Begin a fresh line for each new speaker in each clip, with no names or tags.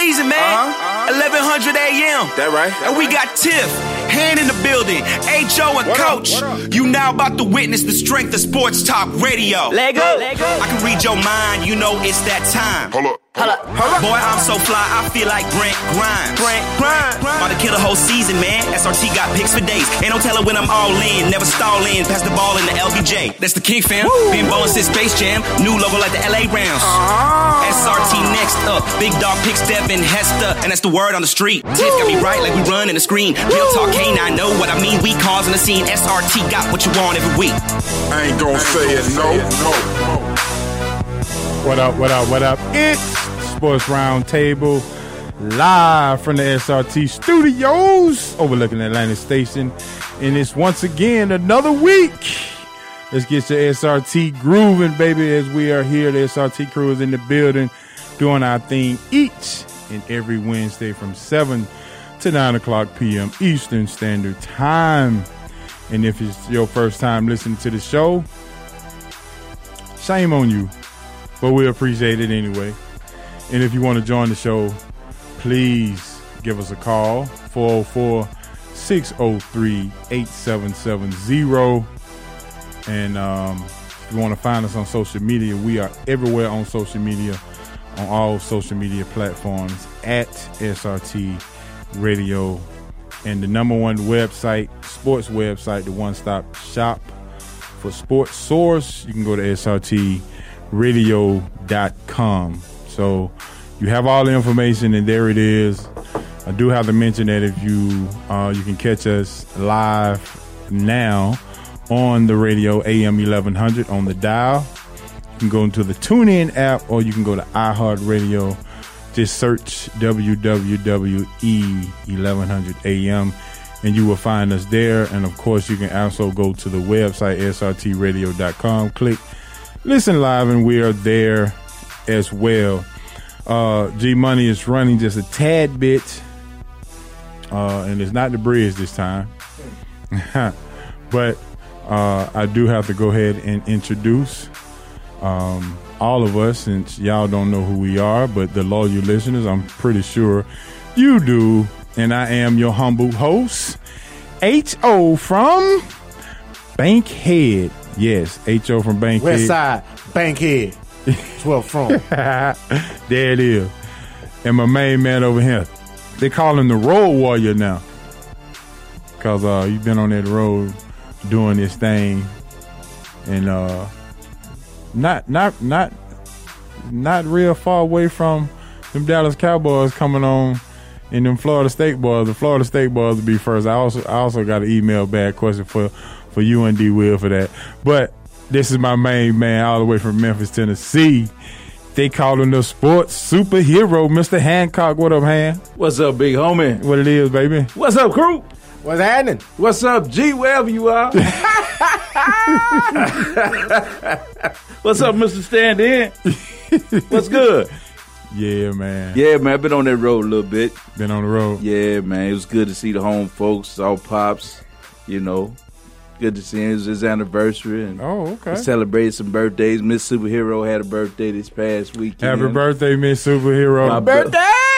season, man.
Uh-huh, uh-huh.
1100 a.m.
That right.
And we got Tiff, Hand in the building, H.O. and
What
Coach.
what up?
You now about to witness the strength of sports talk radio.
Lego. Lego.
I can read your mind, you know it's that time.
Hold up.
Hold up.
Boy, I'm so fly, I feel like Brent Grimes.
Brent Grimes.
About to kill the whole season, man. SRT got picks for days. Ain't no telling when I'm all in. Never stall in. Pass the ball in the LBJ. That's the king fam. Been ballin' since Space Jam. New logo like the LA Rams. SRT next up. Big dog picks Devin Hester. And that's the word on the street. Tiff got me right like we run in the screen. Real talk, can't I know what I mean? We causing the scene. SRT got what you want every week.
I ain't gonna say it. No, no.
What up, what up, what up? It's Sports Roundtable live from the SRT studios overlooking Atlantic Station. And it's once again another week. Let's get your SRT grooving, baby, as we are here. The SRT crew is in the building doing our thing each and every Wednesday from 7 to 9 o'clock p.m. Eastern Standard Time. And if it's your first time listening to the show, shame on you but we appreciate it anyway. And if you want to join the show, please give us a call 404 603 8770. And um, if you want to find us on social media, we are everywhere on social media, on all social media platforms at SRT Radio. And the number one website, sports website, the one stop shop for sports source, you can go to SRT radio.com. So you have all the information and there it is. I do have to mention that if you uh, you can catch us live now on the radio AM 1100 on the dial. You can go into the TuneIn app or you can go to iHeartRadio. Just search WWWE 1100 AM and you will find us there. And of course, you can also go to the website srtradio.com. Click listen live and we are there as well. Uh, G Money is running just a tad bit, uh, and it's not the bridge this time. but uh, I do have to go ahead and introduce um, all of us, since y'all don't know who we are, but the loyal listeners, I'm pretty sure you do. And I am your humble host, H.O. from Bankhead. Yes, H.O. from Bankhead.
West Side, Bankhead. That's where I'm from.
there it is. And my main man over here. They call him the road warrior now. Cause uh you've been on that road doing this thing and uh not not not not real far away from them Dallas Cowboys coming on and them Florida State boys. The Florida State boys will be first. I also I also got an email bad question for for you and D Will for that. But this is my main man all the way from Memphis, Tennessee. They call him the sports superhero, Mr. Hancock. What up, Han?
What's up, big homie?
What it is, baby?
What's up, crew?
What's happening?
What's up, G, wherever you are? What's up, Mr. Stand In? What's good?
Yeah, man.
Yeah, man, I've been on that road a little bit.
Been on the road.
Yeah, man, it was good to see the home folks, all pops, you know. Good to see him. It was his anniversary and
Oh, okay.
we celebrated some birthdays. Miss Superhero had a birthday this past weekend.
Happy birthday, Miss Superhero.
My bro-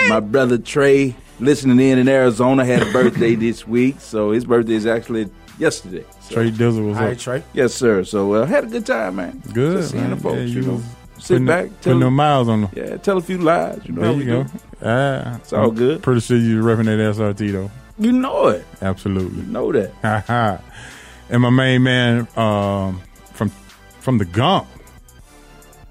my brother Trey, listening in in Arizona, had a birthday this week. So his birthday is actually yesterday. So,
Trey Dizzle was
All
up.
right, Trey.
Yes, sir. So uh, had a good time, man.
Good.
Just seeing
man.
the folks,
Yeah,
you know.
was
Sit
putting,
back, tell
putting
them,
them miles on them.
yeah, tell a few lies. You know
There
how
you
we
go.
do.
Ah,
It's all
I'm
good.
Pretty sure you're repping that SRT though.
You know it.
Absolutely.
You know that.
Ha Ha And my main man um, from from the Gump,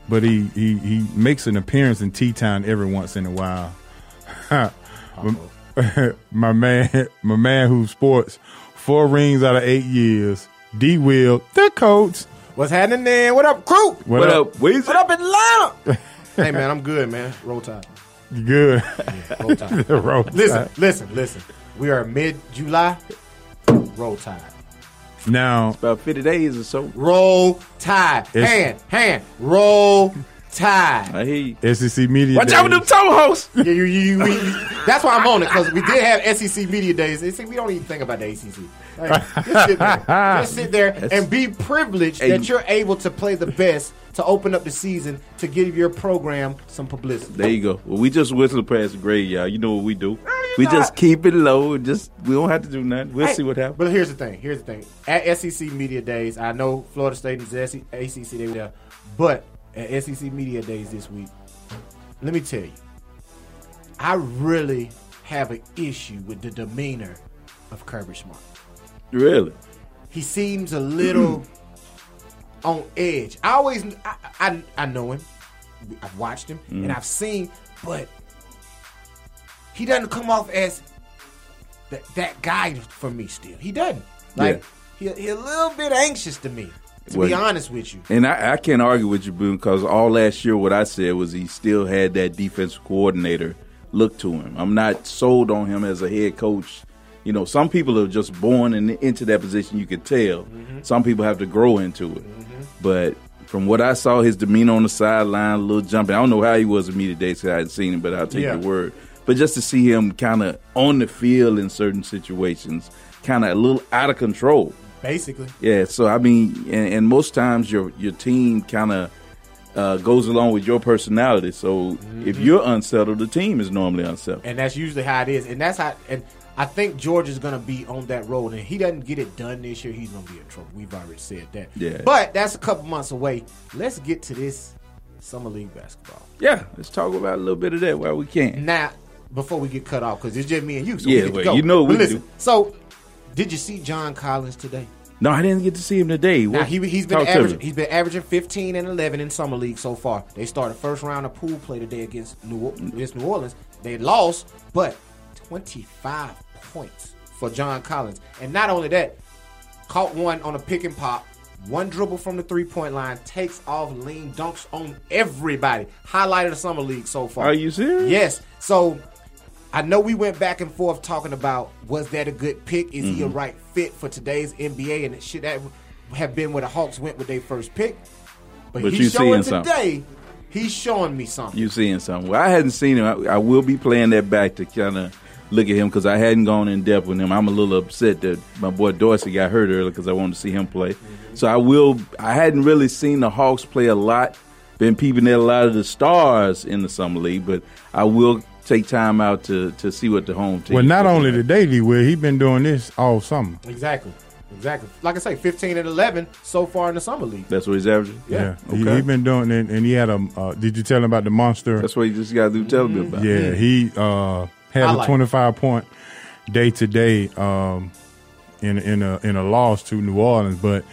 but he, he he makes an appearance in T Town every once in a while. my, my man, my man who sports four rings out of eight years. D Will, the coach.
What's happening then? What up, crew?
What,
What
up?
up, Weezy?
What up, Atlanta? hey, man, I'm good, man. Roll Tide.
Good.
Roll Tide.
Roll
listen,
Tide.
listen, listen. We are mid July. Roll Tide.
Now,
About 50 days or so.
Roll Tide.
It's-
hand, hand. Roll Tide.
I hear you.
SEC Media
Watch out with them
Days.
toe hosts.
Yeah, you, you, you, we, that's why I'm on it because we did have SEC media days. They say we don't even think about the ACC. Like, just sit there, just sit there and be privileged that you're able to play the best to open up the season to give your program some publicity.
There you go. Well, we just whistle past the grade, y'all. You know what we do. We
not.
just keep it low. and Just we don't have to do nothing. We'll
Hey,
see what happens.
But here's the thing. Here's the thing. At SEC Media Days, I know Florida State and the SEC ACC they were there, but at SEC Media Days this week, let me tell you, I really have an issue with the demeanor of Kirby Smart.
Really?
He seems a little on edge. I always, I, I, I know him. I've watched him
Mm.
and I've seen, but he doesn't come off as that that guy for me. Still, he doesn't. Like he, he a little bit anxious to me. To be honest with you,
And I, I can't argue with you, Boone, because all last year what I said was he still had that defensive coordinator look to him. I'm not sold on him as a head coach. You know, some people are just born in, into that position. You could tell. Some people have to grow into it. But from what I saw, his demeanor on the sideline, a little jumping. I don't know how he was immediately because I hadn't seen him, but I'll take
Yeah.
your word. But just to see him kind of on the field in certain situations, kind of a little out of control.
basically,
Yeah, so I mean, and, and most times your your team kind of uh, goes along with your personality. So if you're unsettled, the team is normally unsettled.
and that's usually how it is. And that's how. And I think George is going to be on that road. And if he doesn't get it done this year, he's going to be in trouble. We've already said that.
Yeah.
But that's a couple months away. Let's get to this summer league basketball.
Yeah, let's talk about a little bit of that while we can.
Now, before we get cut off, because it's just me and you, so
Yeah, well, you know what
But
we
listen,
do.
so did you see John Collins today?
No, I didn't get to see him today.
Now
What-
he he's been averaging he's been averaging 15 and 11 in summer league so far. They started first round of pool play today against New against New Orleans. They lost, but 25 points for John Collins. And not only that, caught one on a pick and pop, one dribble from the three point line, takes off, lean dunks on everybody. Highlighted the summer league so far.
Are you serious?
Yes. So I know we went back and forth talking about was that a good pick? Is he a
Mm-hmm.
right fit for today's NBA? And should that have been where the Hawks went with their first pick? But,
But you
he's showing
seeing something.
today. He's showing me something.
You seeing something? Well, I hadn't seen him. I, I will be playing that back to kind of look at him because I hadn't gone in depth with him. I'm a little upset that my boy Dorsey got hurt earlier because I wanted to see him play. So I will. I hadn't really seen the Hawks play a lot. Been peeping at a lot of the stars in the summer league, but I will take time out to to see what the home team.
Well, not only
like.
the daily, where he's been doing this all summer.
exactly. Exactly. Like I say, 15 and 11 so far in the summer league.
That's what he's averaging.
Yeah, He,
Okay.
he been doing it, and he had a. Uh, did you tell him about the monster?
That's what you just got to do. Tell me about.
Yeah, he uh, had
I
a
like it.
25 point day to day um, in in a in a loss to New Orleans, but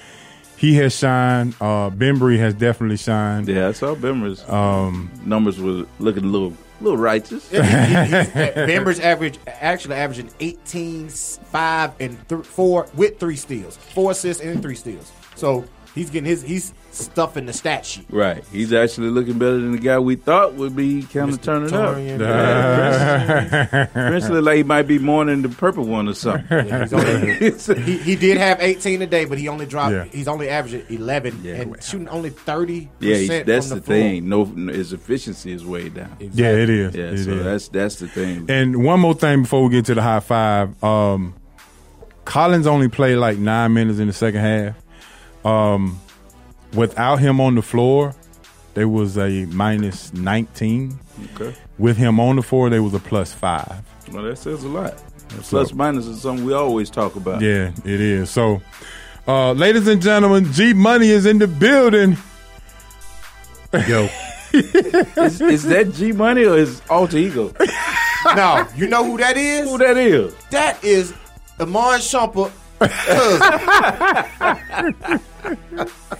he has shined. Uh, Bembry has definitely shined.
Yeah, I saw Bembry's
Um,
numbers were looking a little little righteous.
Bembry's average actually averaging 18, 5, and th- 4 with three steals. Four assists and three steals. So he's getting his he's stuffing the stat sheet.
Right. He's actually looking better than the guy we thought would be kind of turning up.
Taurean,
Prince look like he might be mourning the purple one or something.
Yeah, only- he, he did have 18 today, but he only dropped.
Yeah.
He's only averaging 11
Yeah.
and shooting only 30.
yeah, he's, that's the,
the,
thing. No, no, his efficiency is way down.
yeah, it is.
Yeah,
It
so
is.
that's that's the thing.
And one more thing before we get to the high five. Um, Collins only played like nine minutes in the second half. Um, without him on the floor, there was a minus 19.
Okay.
With him on the floor, there was a plus five.
Well, that says a lot. Plus minus is something we always talk about.
Yeah, it is. So, uh, ladies and gentlemen, G Money is in the building.
Yo,
Is, is that G Money or is alter ego?
No, you know who that is?
Who that is?
That is Iman Shumpert.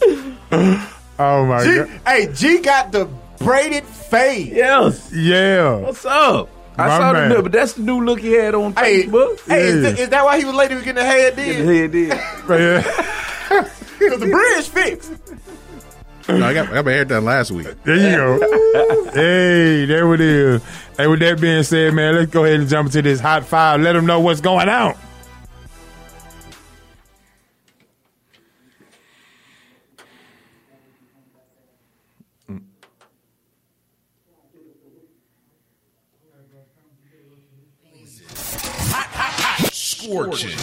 Oh my
G,
god!
hey, G got the braided fade.
Yes.
Yeah,
What's up? I
My
saw
man.
the new, but that's the new look he had on
Hey,
Facebook.
hey, is, that- is that why he was late to getting the hair
Yeah,
did?
he did.
yeah.
Because the bridge fixed.
no, I got I got my hair done last week.
There you go. hey, there it is. Hey, with that being said, man, let's go ahead and jump into this hot five. Let them know what's going on.
Scorching.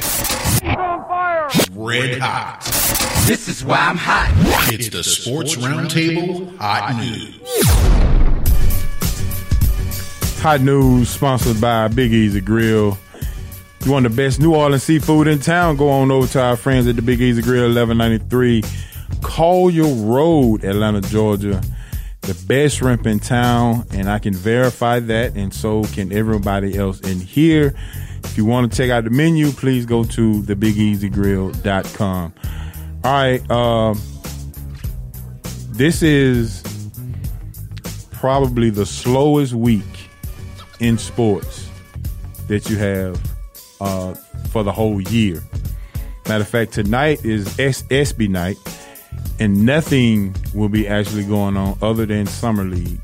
red hot.
This is why I'm hot.
It's the Sports Roundtable Hot News.
Hot news sponsored by Big Easy Grill. You want the best New Orleans seafood in town? Go on over to our friends at the Big Easy Grill, 1193 Collier Road, Atlanta, Georgia. The best shrimp in town, and I can verify that, and so can everybody else in here. If you want to check out the menu, please go to thebigeasygrill.com. All right, um, this is probably the slowest week in sports that you have uh, for the whole year. Matter of fact, tonight is SB night, and nothing will be actually going on other than summer league.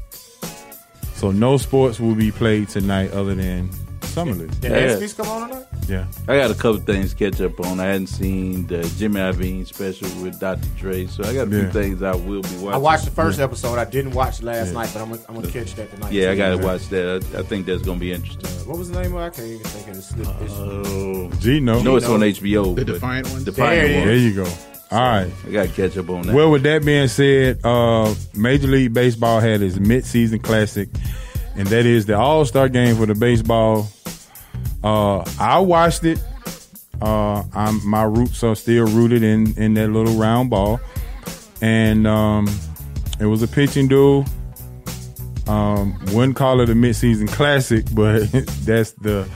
So no sports will be played tonight other than summer league.
Did
Yeah.
ESPYs come on tonight?
Yeah,
I got a couple things to catch up on. I hadn't seen the Jimmy Iovine special with Dr. Dre, so I got a few
Yeah.
things I will be watching.
I watched the first episode. I didn't watch last night, but I'm gonna, I'm gonna catch that tonight.
Yeah, I got to watch that. I, I think that's going to be interesting.
What was the name of it? I can't even think of it. It's- it's-
Oh,
Gino.
no, it's on HBO.
The
but-
Defiant one?
Defiant
There
one.
There you go. All right.
I got to catch up on that.
Well, with that being said, uh, Major League Baseball had its midseason classic, and that is the All Star game for the baseball. Uh, I watched it. Uh, I'm, my roots are still rooted in, in that little round ball, and um, it was a pitching duel. Um, wouldn't call it a midseason classic, but that's the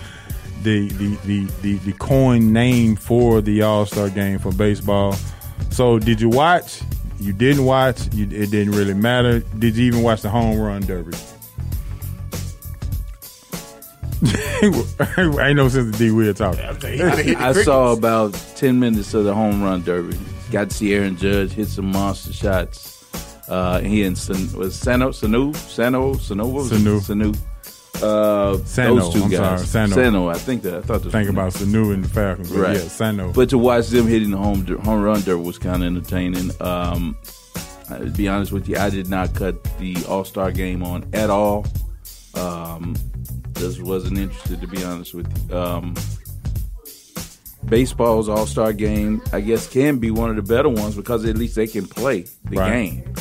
the the the the, the coin name for the All Star game for baseball. So, did you watch? You didn't watch. You, it didn't really matter. Did you even watch the home run derby? Ain't no sense of D. We're talking.
I saw about 10 minutes of the home run derby. Got to see Aaron Judge hit some monster shots. Uh, he and San, was Sano, Sanu, Sano, Sano, what was it?
Sanu.
Sanu. Uh,
Sano,
those two
I'm
guys.
sorry, Sano.
I think that. I thought this
Think
was
about Sanu and the Falcons. But
Right.
Yeah, Sano.
But to watch them hitting the home home run derby was kind of entertaining. Um, uh, to be honest with you, I did not cut the All Star game on at all. Um, just wasn't interested, to be honest with you. Um, baseball's All Star game, I guess, can be one of the better ones because at least they can play the
Right.
game.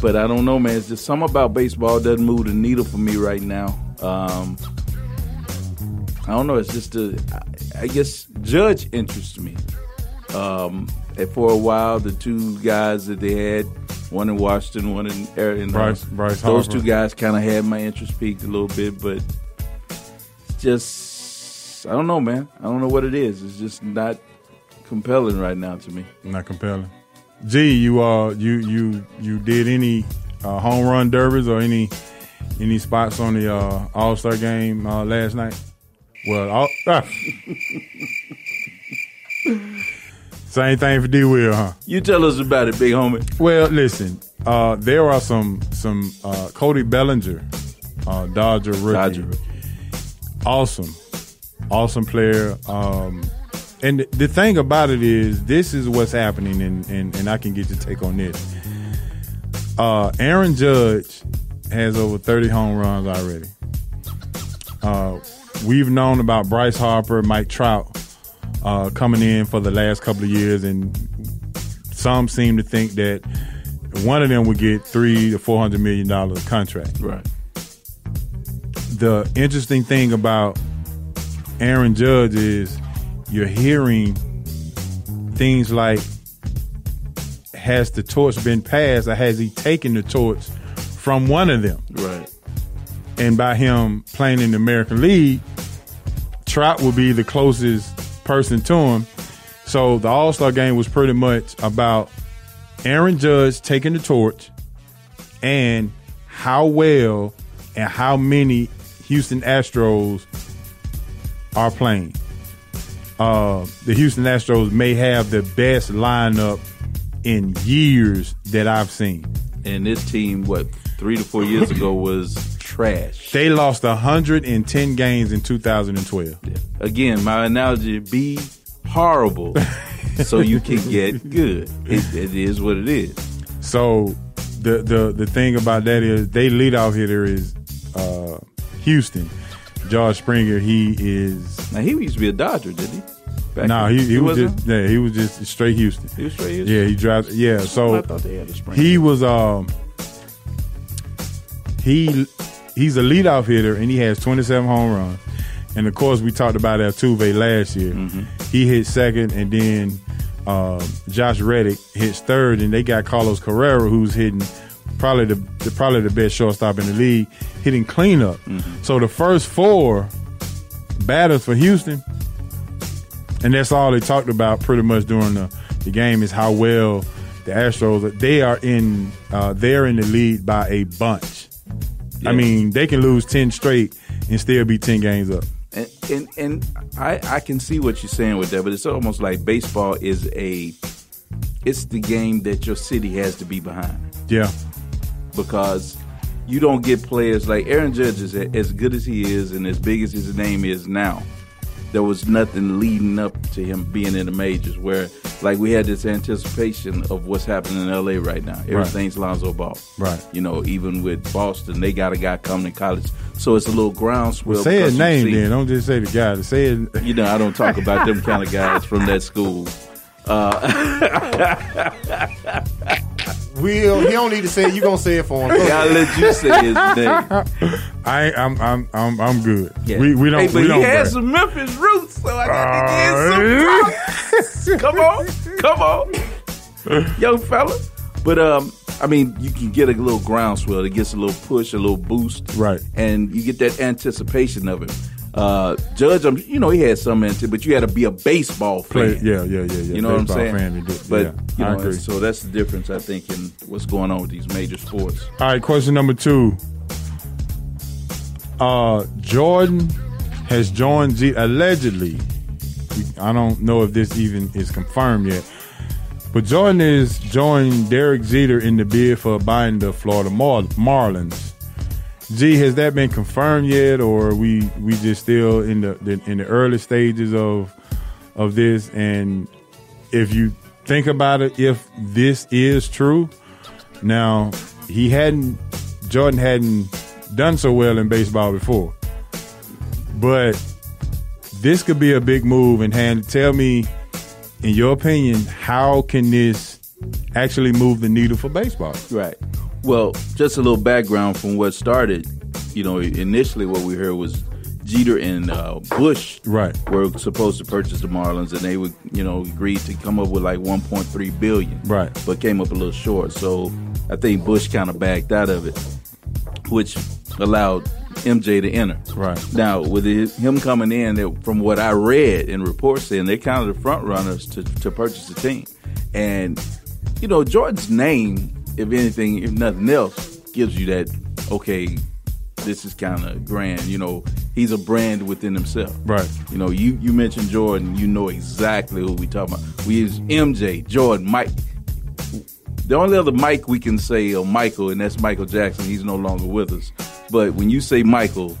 But I don't know, man. It's just something about baseball doesn't move the needle for me right now. Um, I don't know. It's just a, I guess Judge interests me. Um, and for a while, the two guys that they had, one in Washington, one in, Ar- in uh,
Bryce- Bryce
those
Harper.
two guys kind of had my interest peaked a little bit, but just I don't know, man. I don't know what it is. It's just not compelling right now to me.
Not compelling. G, you uh, you you you did any uh, home run derbies or any any spots on the uh, All Star game uh, last night? Well, all, ah. same thing for D. Will, huh?
You tell us about it, big homie.
Well, listen, uh, there are some some uh, Cody Bellinger, uh, Dodger rookie,
Dodger.
Awesome, awesome player. Um, and the thing about it is, this is what's happening, and and, and I can get your take on this. Uh, Aaron Judge has over thirty home runs already. Uh, we've known about Bryce Harper, Mike Trout uh, coming in for the last couple of years, and some seem to think that one of them would get three to four hundred million dollars contract.
Right.
The interesting thing about Aaron Judge is you're hearing things like has the torch been passed or has he taken the torch from one of them?
Right.
And by him playing in the American League, Trout will be the closest person to him. So the All Star game was pretty much about Aaron Judge taking the torch and how well and how many Houston Astros are playing. Uh, the Houston Astros may have the best lineup in years that I've seen.
And this team, what three to four years ago, was trash.
They lost 110 games in 2012.
Again, my analogy: be horrible, so you can get good. It, it is what it is.
So the the the thing about that is they lead off hitter is uh, Houston. Josh Springer, he is
Now he used to be a Dodger, did he?
No,
then?
he, he was
wasn't?
just yeah, he was just straight Houston.
He was straight Houston?
Yeah, he drives. Yeah, so
I thought they had a spring.
he was um he he's a leadoff hitter and he has 27 home runs. And of course, we talked about Altuve last year.
Mm-hmm.
He hit second, and then um, Josh Reddick hits third, and they got Carlos Correa, who's hitting probably the, the probably the best shortstop in the league, hitting cleanup.
Mm-hmm.
So the first four batters for Houston, and that's all they talked about pretty much during the, the game is how well the Astros they are in uh, they're in the lead by a bunch. I mean, they can lose ten straight and still be ten games up.
and and, and I, I can see what you're saying with that, but it's almost like baseball is a it's the game that your city has to be behind
Yeah,
because you don't get players like Aaron Judge is as good as he is and as big as his name is now. There was nothing leading up to him being in the majors where like we had this anticipation of what's happening in LA right now. Everything's Lonzo Ball.
Right.
You know, even with Boston, they got a guy coming to college. So it's a little groundswell.
say
because
his name
see-
then. Don't just say the guy. Say it.
you know, I don't talk about them kind of guys from that school.
Uh, Will he don't need to say it. You gonna say it for him?
Yeah, I'll let you say his name.
I ain't- I'm I'm I'm I'm good.
Yeah.
We we don't
Hey, but
we
he
don't.
has some Memphis roots, so I got to get some. Come on, come on, young fella. But um, I mean, you can get a little groundswell. It gets a little push, a little boost,
Right.
And you get that anticipation of it. Uh, Judge, I'm, you know, he had some into, but you had to be a baseball
Play,
fan.
yeah, yeah, yeah, yeah.
You know what I'm saying?
Fan
but
yeah,
you know,
agree.
so that's the difference, I think, in what's going on with these major sports.
All right, question number two. Uh, Jordan has joined G allegedly. I don't know if this even is confirmed yet, but Jordan is joined Derek Jeter in the bid for buying the Florida Mar- Marlins. G, has that been confirmed yet, or we we just still in the, the in the early stages of of this? And if you think about it, if this is true, now he hadn't Jordan hadn't done so well in baseball before, but this could be a big move. And hand, tell me, in your opinion, how can this actually move the needle for baseball?
Right. Well, just a little background from what started. You know, initially what we heard was Jeter and uh, Bush
Right.
were supposed to purchase the Marlins, and they would, you know, agreed to come up with like 1.3 billion.
Right.
But came up a little short. So I think Bush kind of backed out of it, which allowed MJ to enter.
Right.
Now, with his, him coming in, from what I read in reports saying they're kind of the front runners to, to purchase the team. And, you know, Jordan's name, if anything, if nothing else, gives you that, okay, this is kind of grand. You know, he's a brand within himself.
Right.
You know, you, you mentioned Jordan, you know exactly who we talking about. We use MJ, Jordan, Mike. The only other Mike we can say or Michael, and that's Michael Jackson. He's no longer with us. But when you say Michael,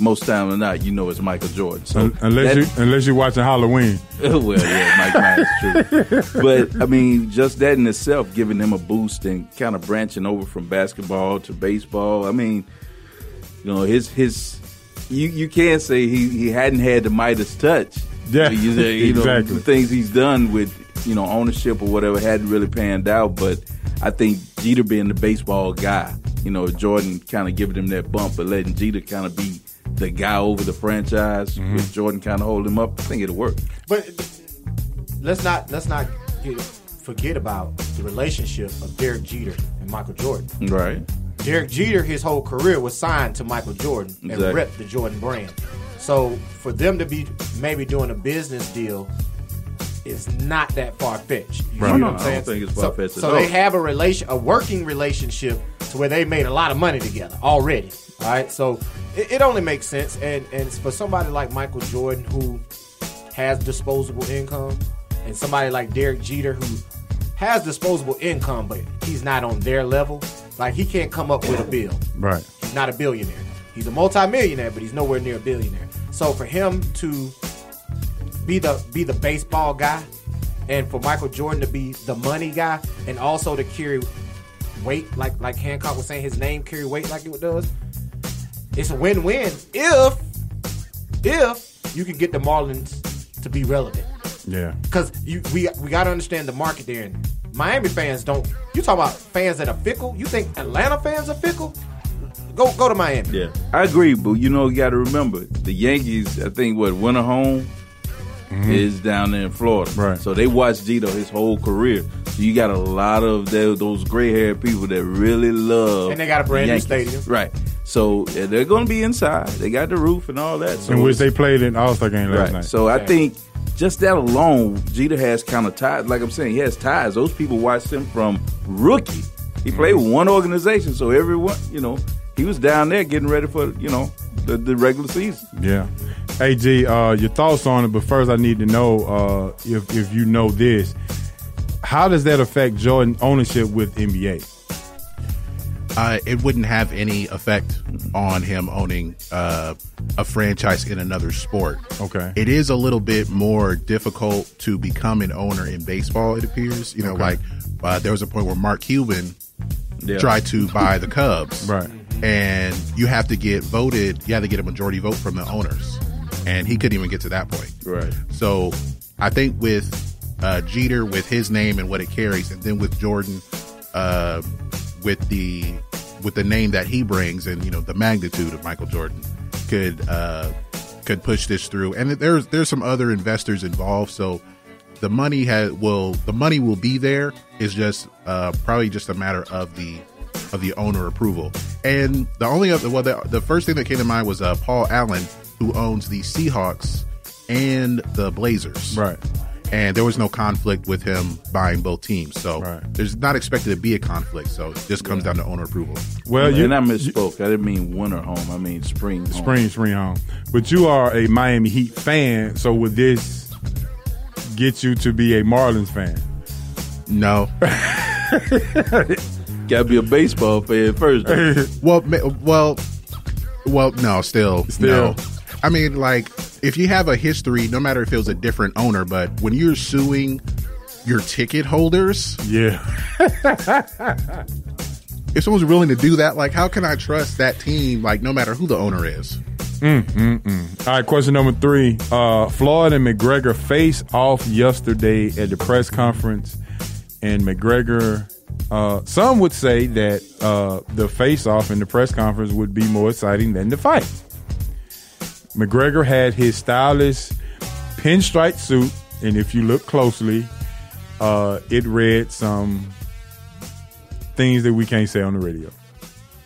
most time than not, you know it's Michael Jordan. So
Un- Unless
that-
you unless you're watching Halloween.
well, yeah, Mike Myers, true. But I mean, just that in itself, giving him a boost and kind of branching over from basketball to baseball. I mean, you know, his his you you can't say he he hadn't had the Midas touch.
Yeah,
you know
exactly.
the things he's done with you know ownership or whatever hadn't really panned out. But I think Jeter being the baseball guy, you know, Jordan kind of giving him that bump, but letting Jeter kind of be the guy over the franchise
Mm-hmm.
with Jordan kind of holding him up. I think it'll work.
But let's not let's not get, forget about the relationship of Derek Jeter and Michael Jordan.
Right.
Derek Jeter, his whole career was signed to Michael Jordan and
Exactly.
rep the Jordan brand. So for them to be maybe doing a business deal is not that far fetched. You
Right.
No,
what I'm
I
saying?
don't think it's far-fetched at
So, they have a relation, a working relationship, to where they made a lot of money together already. All right, so it, it only makes sense, and and for somebody like Michael Jordan who has disposable income, and somebody like Derek Jeter who has disposable income, but he's not on their level. Like he can't come up with a bill.
Right.
He's not a billionaire. He's a multimillionaire, but he's nowhere near a billionaire. So for him to be the be the baseball guy, and for Michael Jordan to be the money guy, and also to carry weight, like like Hancock was saying, his name carry weight like it does. It's a win-win if if you can get the Marlins to be relevant.
Yeah.
Because you we we got to understand the market there. And Miami fans don't. You talk about fans that are fickle. You think Atlanta fans are fickle? Go go to Miami.
Yeah, I agree, but you know, you got to remember the Yankees. I think what winter home is down there in Florida,
Mm-hmm. Right.
So they watched Jeter his whole career. So you got a lot of tho- those gray haired people that really love,
And they got a brand new stadium.
right? So yeah, they're going to be inside. They got the roof and all that. So
in which they played in All Star game last
Right.
night.
So I think just that alone, Jeter has kind of ties. Like I'm saying, he has ties. Those people watched him from rookie. He played
Mm-hmm.
one organization, so everyone, you know, he was down there getting ready for, you know, the, the regular season.
Yeah. Hey G, uh, your thoughts on it, but first I need to know uh, if if you know this. How does that affect Jordan ownership with NBA?
uh, it wouldn't have any effect on him owning uh, a franchise in another sport.
Okay.
It is a little bit more difficult to become an owner in baseball, it appears. You know,
Okay.
like uh, there was a point where Mark Cuban
Yeah.
tried to buy the Cubs.
Right.
And you have to get voted, you have to get a majority vote from the owners. And he couldn't even get to that point.
Right.
So I think with uh, Jeter, with his name and what it carries, and then with Jordan, uh, with the with the name that he brings, and you know the magnitude of Michael Jordan, could uh, could push this through. And there's there's some other investors involved, so the money has will the money will be there. It's just uh, probably just a matter of the of the owner approval. And the only other well, the, the first thing that came to mind was uh, Paul Allen, who owns the Seahawks and the Blazers.
Right.
And there was no conflict with him buying both teams. So
Right.
there's not expected to be a conflict. So it just comes down to owner approval.
Well, you,
and I misspoke. I didn't mean winter home. I mean spring home.
spring spring home, but you are a Miami Heat fan. So would this get you to be a Marlins fan?
No.
Got to be a baseball fan first.
well, well, well, no, still,
Still.
no. I mean, like, if you have a history, no matter if it was a different owner, but when you're suing your ticket holders,
Yeah.
if someone's willing to do that, like, how can I trust that team, like, no matter who the owner is? Mm, mm, mm.
All right, question number three. Uh, Floyd and McGregor face off yesterday at the press conference, and McGregor. Uh, some would say that uh, the face off in the press conference would be more exciting than the fight. McGregor had his stylish pinstripe suit, and if you look closely, uh, it read some things that we can't say on the radio.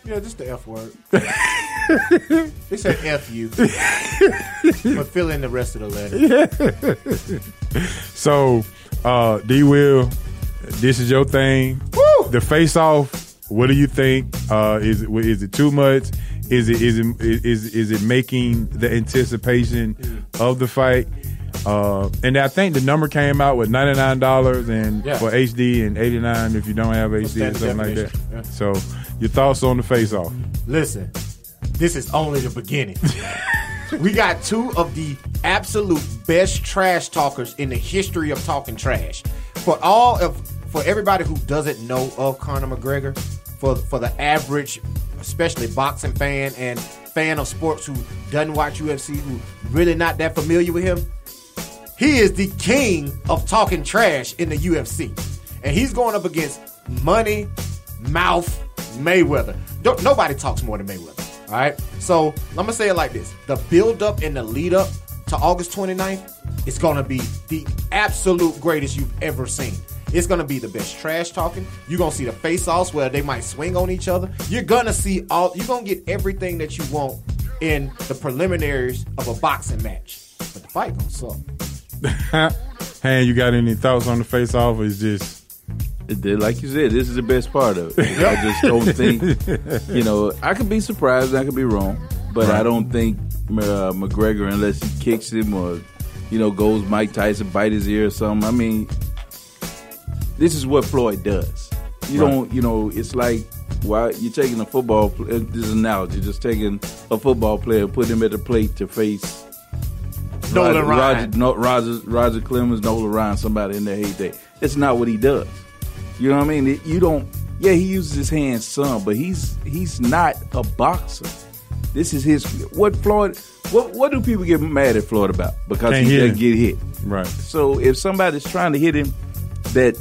Yeah, just the F word. they said F you. but fill in the rest of the letter. Yeah.
So, uh, D Will, this is your thing. The face off. What do you think? Uh, is it is it too much? Is it is it is is it making the anticipation of the fight? Uh, and I think the number came out with ninety nine dollars and
Yeah.
for HD and eighty nine if you don't have HD or something like that.
yeah.
So, your thoughts on the face off?
Listen, this is only the beginning. we got two of the absolute best trash talkers in the history of talking trash. For all of for everybody who doesn't know of Conor McGregor, for for the average, especially boxing fan and fan of sports who doesn't watch UFC, who really not that familiar with him, he is the king of talking trash in the UFC. And he's going up against money, mouth, Mayweather. Don't, nobody talks more than Mayweather. All right? So I'm to say it like this the build up and the lead up to August 29th it's going to be the absolute greatest you've ever seen. It's going to be the best trash talking. You're going to see the face offs where they might swing on each other. You're going to see all, you're going to get everything that you want in the preliminaries of a boxing match. But the fight going to suck.
Han, you got any thoughts on the face off? Or is just
It did, like you said, this is the best part of it. I just don't think, you know, I could be surprised, I could be wrong, but I don't think uh, McGregor, unless he kicks him or, you know, goes Mike Tyson, bite his ear or something. I mean, this is what Floyd does. You
Right.
don't, you know, it's like why you're taking a football. uh, This analogy, just taking a football player, put him at the plate to face
Nolan
Roger,
Ryan.
Roger, no, Roger, Roger Clemens, Nolan Ryan, somebody in their heyday. It's not what he does. You know what I mean? You don't. Yeah, he uses his hands some, but he's he's not a boxer. This is his. What Floyd? What what do people get mad at Floyd about? Because
Can't
he doesn't get hit.
Right.
So if somebody's trying to hit him that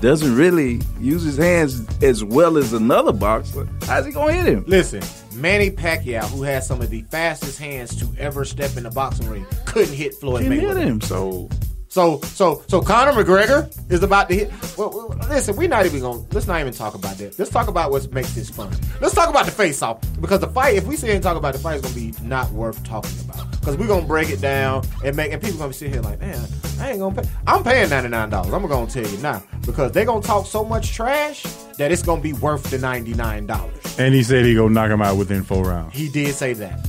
doesn't really use his hands as well as another boxer, how's he gonna hit him?
Listen, Manny Pacquiao, who has some of the fastest hands to ever step in the boxing ring, couldn't hit Floyd
Can hit
Mayweather.
him. So
So, so, so Conor McGregor is about to hit. Well, listen, we're not even going. to Let's not even talk about that. Let's talk about what makes this fun. Let's talk about the face off because the fight. If we sit here and talk about the fight, it's gonna be not worth talking about because we're gonna break it down and make and people gonna sit here like, man, I ain't gonna pay. I'm paying ninety nine dollars. I'm gonna tell you now because they're gonna talk so much trash that it's gonna be worth the ninety nine dollars.
And he said he gonna knock him out within four rounds.
He did say that.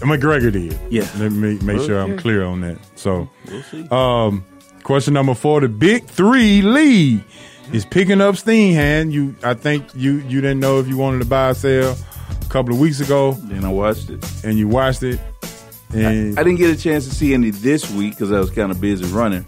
McGregor did.
Yeah.
Let me make sure I'm clear on that. So,
we'll see.
um, question number four: the Big Three league is picking up steam. Hand you, I think you you didn't know if you wanted to buy or sell a couple of weeks ago,
then I watched it.
and you watched it. And
I didn't get a chance to see any this week because I was kind of busy running.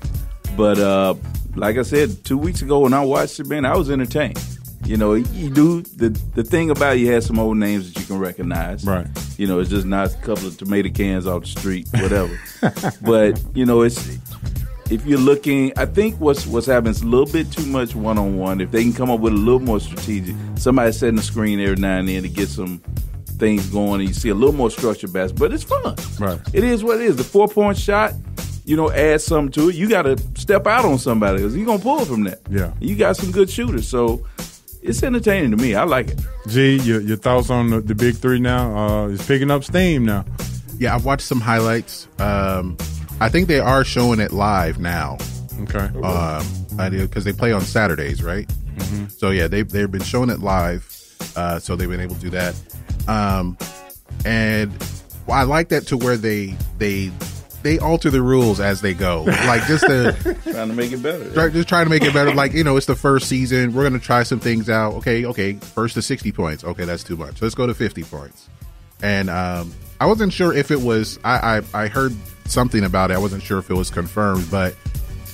But uh, like I said, two weeks ago when I watched it, man, I was entertained. You know, you do the the thing about it, you have some old names that you can recognize.
Right.
You know, it's just not a couple of tomato cans off the street, whatever. but you know, it's if you're looking, I think what's what's happening is a little bit too much one on one. If they can come up with a little more strategic, somebody setting the screen every now and then to get some things going, and you see a little more structured basketball. But it's fun.
Right.
It is what it is. The four point shot, you know, add something to it. You got to step out on somebody because you're gonna pull from that.
Yeah.
You got some good shooters, so it's entertaining to me. I like it.
G, your, your thoughts on the, the Big Three now? Uh, it's picking up steam now.
Yeah, I've watched some highlights. Um, I think they are showing it live now.
Okay.
Um, because they play on Saturdays, right? So yeah, they they've been showing it live. Uh, so they've been able to do that. Um, and I like that to where they they they alter the rules as they go. Like just to
Trying to make it better.
try, just trying to make it better. Like you know, it's the first season. We're gonna try some things out. Okay, okay. First to sixty points. Okay, that's too much. Let's go to fifty points. And um, I wasn't sure if it was. I, I I heard something about it. I wasn't sure if it was confirmed, but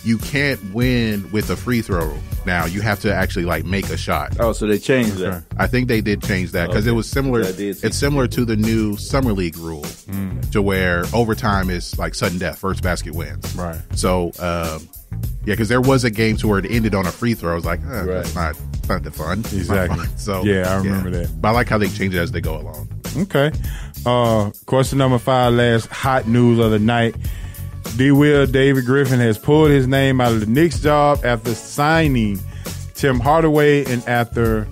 you can't win with a free throw. Now you have to actually like make a shot.
Oh, so they changed that.
I think they did change that because it was similar.
I did see
It's similar to the new summer league rule, to where overtime is like sudden death, first basket wins.
Right.
So, um, yeah, because there was a game to where it ended on a free throw. I was like, eh, that's not that's not the fun.
Exactly.
fun. So
Yeah, I remember that.
But I like how they change it as they go along.
Okay. Uh, question number five, last hot news of the night. D. Will David Griffin has pulled his name out of the Knicks job after signing Tim Hardaway and after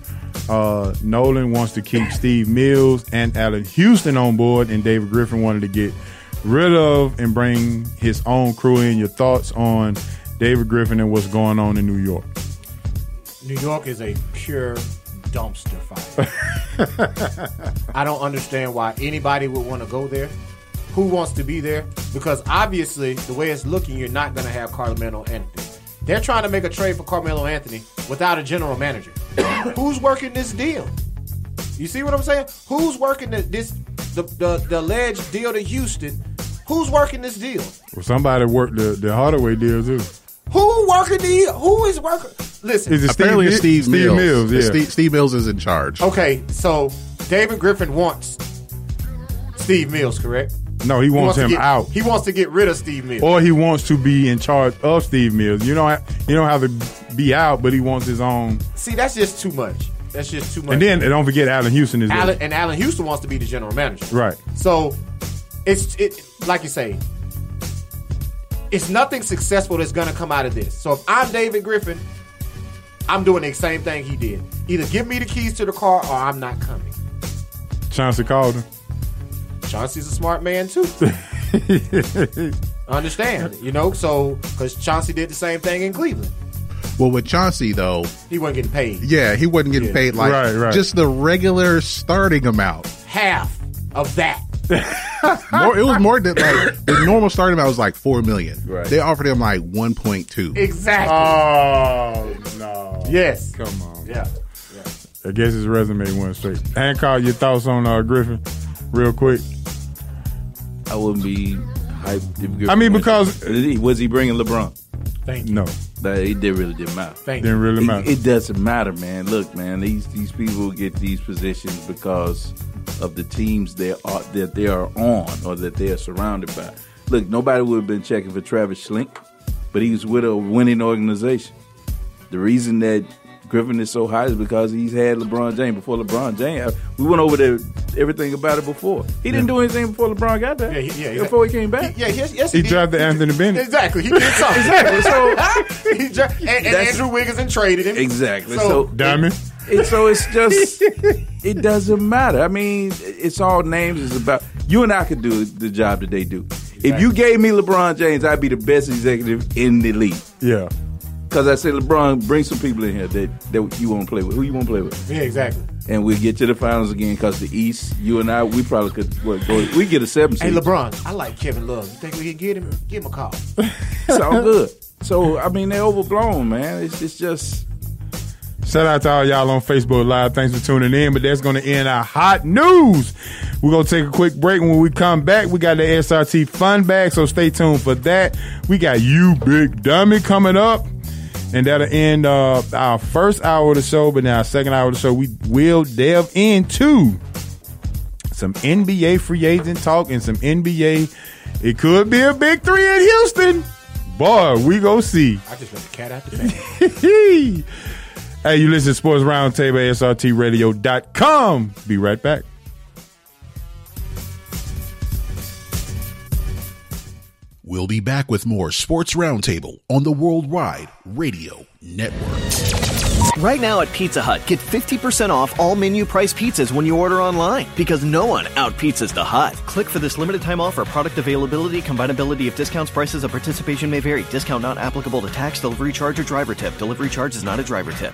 uh, Dolan wants to keep Steve Mills and Allan Houston on board, and David Griffin wanted to get rid of and bring his own crew in. Your thoughts on David Griffin and what's going on in New York?
New York is a pure dumpster fire. I don't understand why anybody would want to go there. Who wants to be there? Because obviously, the way it's looking, you're not going to have Carmelo Anthony. They're trying to make a trade for Carmelo Anthony without a general manager. Who's working this deal? You see what I'm saying? Who's working the, this the, the the alleged deal to Houston? Who's working this deal?
Well, somebody worked the, the Hardaway deal too.
Who working the? Who is working? Listen,
Is it
Apparently, it's
Steve,
Steve, Mills.
Mills, yeah.
Steve, Steve Mills is in charge.
Okay, so David Griffin wants Steve Mills, correct?
No, he wants,
to
him
get,
out.
He wants to get rid of Steve Mills.
or he wants to be in charge of Steve Mills. You don't have, you don't have to be out, but he wants his own.
See, that's just too much. That's just too much.
And then and don't forget Allan Houston is there.
And Allan Houston wants to be the general manager.
right.
So it's it like you say, it's nothing successful that's gonna come out of this. So if I'm David Griffin, I'm doing the same thing he did. Either give me the keys to the car or I'm not coming.
Chauncey him.
Chauncey's a smart man too. Understand, you know, so because Chauncey did the same thing in Cleveland,
Well, with Chauncey though,
he wasn't getting paid
yeah, he wasn't getting
Yeah.
paid like
Right, right.
just the regular starting amount.
half of that.
More, it was more than like the normal starting amount was like four million.
Right.
They offered him like one point two.
Exactly.
Oh no!
yes.
Come on.
Yeah.
I guess his resume went straight. Hancock, your thoughts on uh, Griffin, real quick.
I wouldn't be hyped. If
I mean, because-
was he, was he bringing LeBron?
Thank you.
No,
That it did really didn't matter.
Thank
didn't really matter.
It, it doesn't matter, man. Look, man, these these people get these positions because of the teams they are that they are on or that they are surrounded by. Look, nobody would have been checking for Travis Schlenk, but he was with a winning organization. The reason that Griffin is so high is because he's had LeBron James before LeBron James. We went over there everything about it before. He didn't do anything before LeBron got there.
Yeah, he- yeah,
before he came back.
Yeah, yes, yes,
He
did.
drafted Anthony Bennett.
Exactly, he did something.
Exactly. So
he dra- and, and Andrew Wiggins and traded him.
exactly.
So-
So,
Diamond.
it, so it's just it doesn't matter. I mean, it's all names. It's about you and I could do the job that they do. If you gave me LeBron James, I'd be the best executive in the league.
Yeah.
Because I said, LeBron, bring some people in here that, that you want to play with. Who you want to play with?
Yeah, exactly.
And we'll get to the finals again. Because the East, you and I, we probably could what, go. We get a seven seed.
Hey, LeBron, I like Kevin Love. You think we can get him? Give him a call.
It's all good. So I mean, they're overblown, man. It's, it's just
Shout out to all y'all on Facebook Live. Thanks for tuning in. But that's going to end our hot news. We're going to take a quick break. When we come back, we got the SRT fun bag. So stay tuned for that. We got You Big Dummy coming up. And that'll end uh, our first hour of the show. But now, our second hour of the show, we will delve into some NBA free agent talk and some NBA. It could be a big three in Houston. Boy, we go see.
I just let the cat out the bag.
hey, you listen to Sports Roundtable, SRTRadio.com. Be right back.
We'll be back with more Sports Roundtable on the Worldwide Radio Network.
Right now at Pizza Hut, get 50% off all menu price pizzas when you order online because no one out pizzas the Hut. Click for this limited time offer. Product availability, combinability of discounts, prices, and participation may vary. Discount not applicable to tax, delivery charge, or driver tip. Delivery charge is not a driver tip.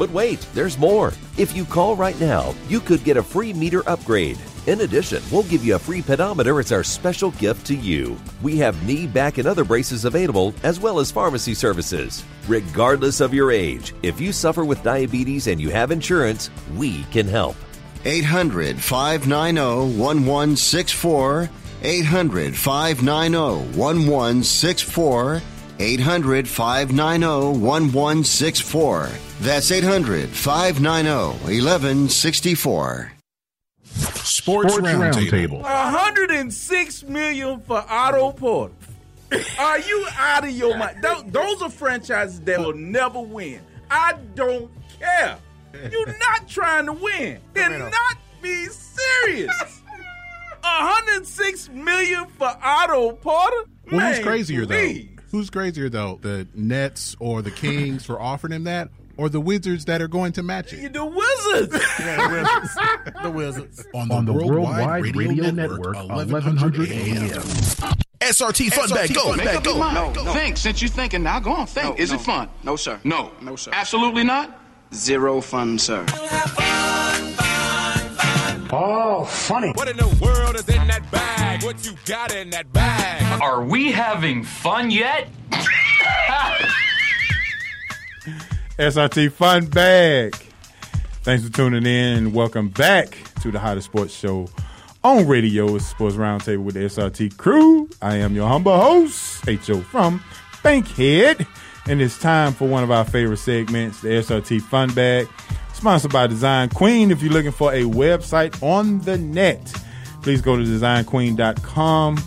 But wait, there's more. If you call right now, you could get a free meter upgrade. In addition, we'll give you a free pedometer as our special gift to you. We have knee, back, and other braces available, as well as pharmacy services. Regardless of your age, if you suffer with diabetes and you have insurance, we can help.
800 590 1164. 800 590 1164. 800 590 1164. That's 800 590 1164.
Sports, Roundtable.
106 million for Otto Porter. Are you out of your mind? Those, those are franchises that will never win. I don't care. You're not trying to win. Cannot be serious. 106 million for Otto Porter.
Well, who's crazier
please.
though? Who's crazier though? The Nets or the Kings for offering him that, or the Wizards that are going to match it?
The Wizards.
the Wizards.
On the,
on the
Worldwide,
Worldwide
Radio,
Radio
Network,
Network,
1100 AM. SRT Fun Bag, go.
Make up
go.
your mind. Think. Since you're thinking now, go on. Think. Is it fun?
No, sir.
No.
No, sir.
Absolutely not.
Zero fun, sir.
Oh, funny.
What in the world is in that bag? What you got in that bag?
Are we having fun yet?
SRT Fun Bag. Thanks for tuning in and welcome back to the hottest sports show on radio. It's Sports Roundtable with the SRT crew. I am your humble host, H.O. from Bankhead. And it's time for one of our favorite segments, the SRT Fun Bag, sponsored by Design Queen. If you're looking for a website on the net, please go to designqueen.com.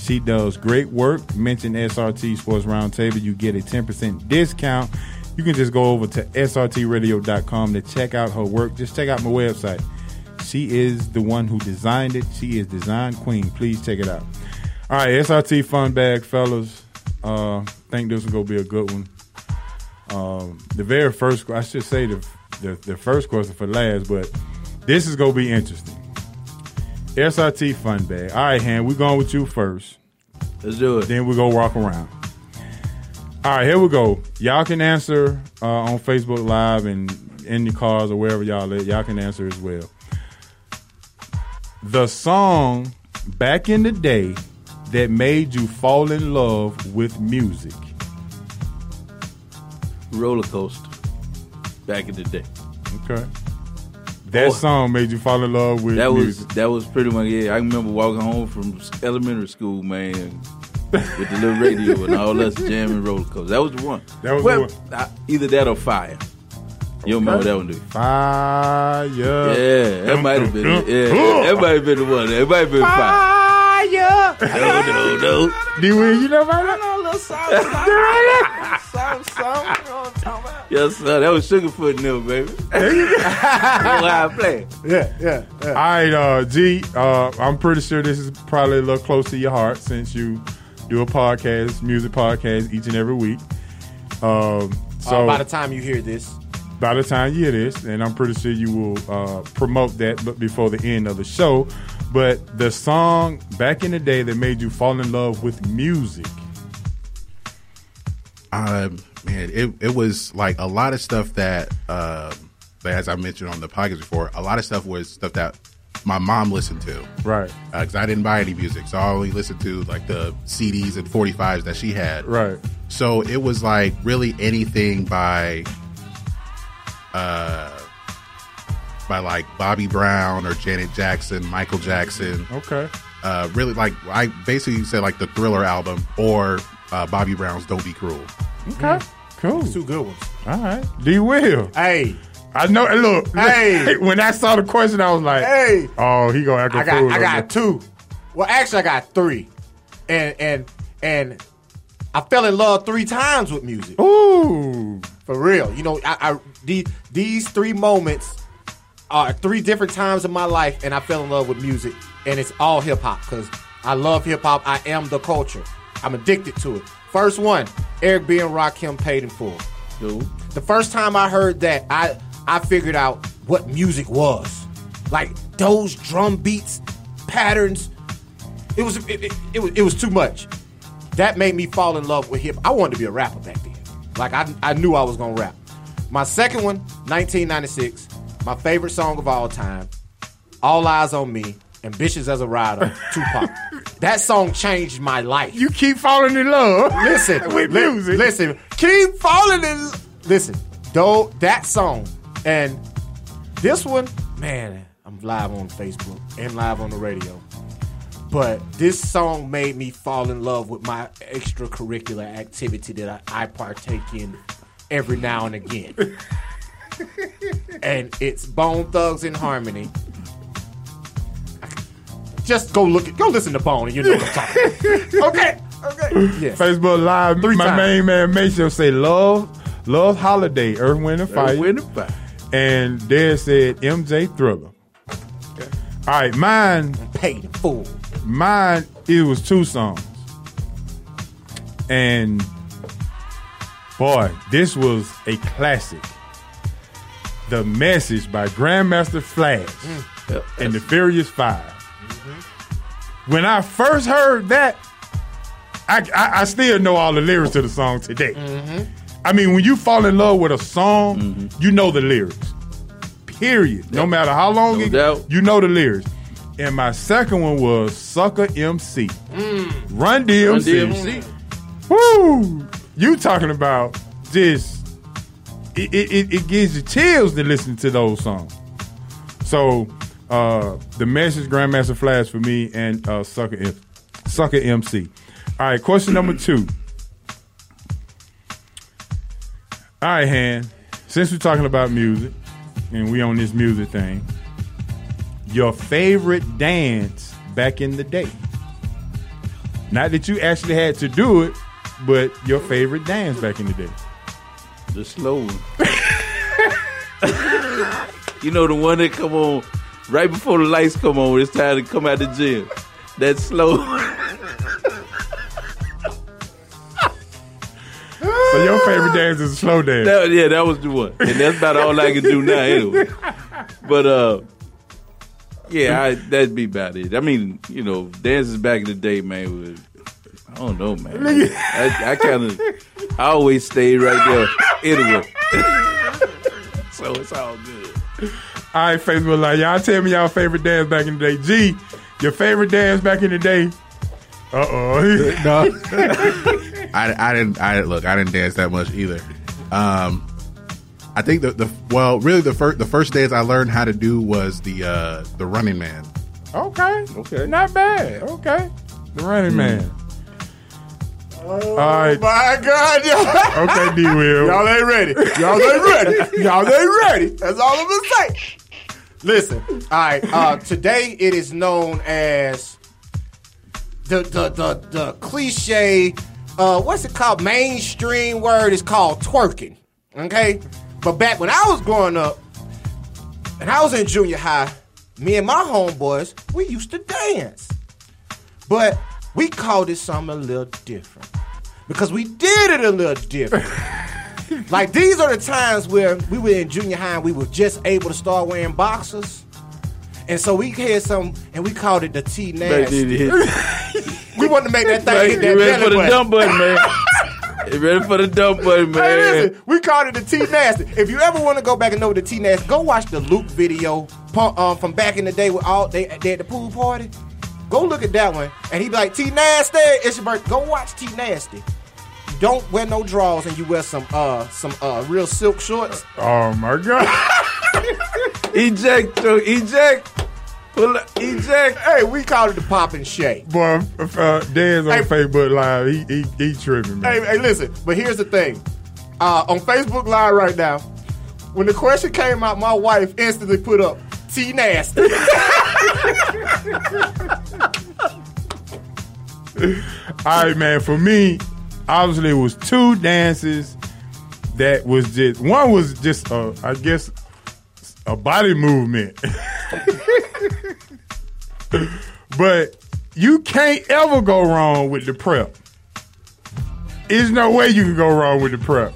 She does great work. Mention SRT Sports Roundtable. You get a 10% discount. You can just go over to srtradio.com to check out her work. Just check out my website. She is the one who designed it. She is Design Queen. Please check it out. All right, SRT Fun Bag, fellas. Uh, think this is going to be a good one. Um, the very first, I should say the, the the first question for last, but this is gonna be interesting. SRT Fun Bag. All right, Han, we're going with you first.
Let's do it.
Then we go walk around. All right, here we go. Y'all can answer uh, on Facebook Live and in the cars or wherever y'all at. Y'all can answer as well. The song back in the day that made you fall in love with music.
Roller coaster. Back in the day.
Okay. That
Oh.
song made you fall in love with
That was that was pretty much yeah. I remember walking home from elementary school, man, with the little radio and all us jamming roller coaster. That was the one.
That was
well,
the
uh, either that or fire. You remember that one, dude?
Fire.
Yeah, that might have been. Yeah, that might have been the one. That might have been fire.
Fire.
No, no, no.
D Will, you know about that?
a little song, song, song, song. You know what I'm talking about?
Yes, sir. That was Sugarfoot and them, baby. That's why I play.
Yeah, yeah, yeah.
All right, uh, G. Uh, I'm pretty sure this is probably a little close to your heart since you do a podcast, music podcast, each and every week. Um, so
Uh, by the time you hear this,
by the time you hear this, and I'm pretty sure you will uh, promote that but before the end of the show. But the song back in the day that made you fall in love with music.
Um, man, it it was like a lot of stuff that, that as I mentioned on the podcast before, a lot of stuff was stuff that my mom listened to.
Right.
Because I didn't buy any music, so I only listened to like the CDs and 45s that she had.
Right.
So it was like really anything by, uh, by like Bobby Brown or Janet Jackson, Michael Jackson.
Okay.
Uh, really like I basically said like the Thriller album or uh, Bobby Brown's "Don't Be Cruel."
Okay. Cool.
two good ones.
All right. D Will.
Hey.
I know. Look.
Hey.
when I saw the question, I was like,
Hey.
Oh, he gonna act a
I got
fool
I got
me.
two. Well, actually, I got three, and and and I fell in love three times with music.
Ooh,
for real. You know, I, I these these three moments are three different times in my life, and I fell in love with music, and it's all hip hop because I love hip hop. I am the culture. I'm addicted to it. First one, Eric B and Rakim paid in full. Dude. The first time I heard that, I I figured out what music was. Like those drum beats, patterns. It was it, it, it was it was too much. That made me fall in love with hip. I wanted to be a rapper back then. Like I I knew I was gonna rap. My second one, 1996, my favorite song of all time, All Eyes on Me, Ambitious as a Rider, Tupac. That song changed my life.
You keep falling in love.
Listen,
with
li-
music.
Listen, keep falling in. Listen, though that song and this one, man, I'm live on Facebook and live on the radio. But this song made me fall in love with my extracurricular activity that I, I partake in every now and again. and it's Bone Thugs in Harmony. Just go look at, go listen to Bone and you know what I'm talking about. okay, okay. Yes.
Facebook Live,
Three
my
times.
main man Maceo say love, love holiday, Earth, Wind, and Fire.
Wind and Fire.
And there said MJ Thriller. All right, mine.
Paid in full.
Mine, it was two songs. And boy, this was a classic. The Message by Grandmaster Flash mm. and the Furious 5 When I first heard that, I, I, I still know all the lyrics to the song today. Mm-hmm. I mean, when you fall in love with a song, mm-hmm. you know the lyrics. Period. No matter how long
No
it,
doubt.
you know the lyrics. And my second one was Sucker MC.
Mm.
Run DMC.
Run DMC.
Woo! You talking about just it, it, it- gives you chills to listen to those songs. So uh the message Grandmaster Flash for me and uh Sucker M- Sucker MC. All right, question number two. All right, Han. Since we're talking about music and we on this music thing, your favorite dance back in the day. Not that you actually had to do it, but your favorite dance back in the day.
The slow one. you know the one that come on right before the lights come on. When it's time to come out the gym. That slow.
So your favorite dance is a slow dance.
That- yeah, that was the one, and that's about all I can do now anyway. But uh, yeah, I, that'd be about it. I mean, you know, dances back in the day, man. Was, I don't know, man. I, I kind of, I always stayed right there anyway. so it's all good.
All right, Facebook Live. Y'all tell me y'all favorite dance back in the day. G, your favorite dance back in the day. Uh oh.
no. I, I didn't. I look. I didn't dance that much either. Um, I think the, the well, really the first the first dance I learned how to do was the uh, the Running Man.
Okay.
Okay.
Not bad. Okay. The running man.
Oh
All right.
my God, y'all.
Okay, D Will.
Y'all ain't ready. Y'all ain't ready. Y'all ain't ready. That's all I'm gonna say. Listen, all right. Uh, today it is known as the the the, the cliche. Uh, what's it called? Mainstream word is called twerking. Okay, but back when I was growing up, and I was in junior high, me and my homeboys we used to dance, but we called it something a little different because we did it a little different. like these are the times where we were in junior high and we were just able to start wearing boxers. And so we had some, and we called it the T nasty. we wanted to make that thing hit that
ready for the dump button, man? You ready for the dump button, man?
Hey, listen, we called it the T Nasty. If you ever want to go back and know the T Nasty, go watch the Luke video um, from back in the day with all they, they at the pool party. Go look at that one, and he be like, "T Nasty, it's your birthday. Go watch T Nasty." Don't wear no drawers, and you wear some uh some uh real silk shorts.
Oh my God.
eject, Joe, eject, pull up, eject.
Hey, we called it the pop and shake.
Boy, uh, Dan's on
Hey.
Facebook Live. He he, he tripping, man.
Hey, hey, listen. But here's the thing. Uh, on Facebook Live right now, when the question came out, my wife instantly put up T Nasty.
All right, man. For me, obviously, it was two dances that was just one was just, uh, I guess, a body movement. but you can't ever go wrong with the prep. There's no way you can go wrong with the prep.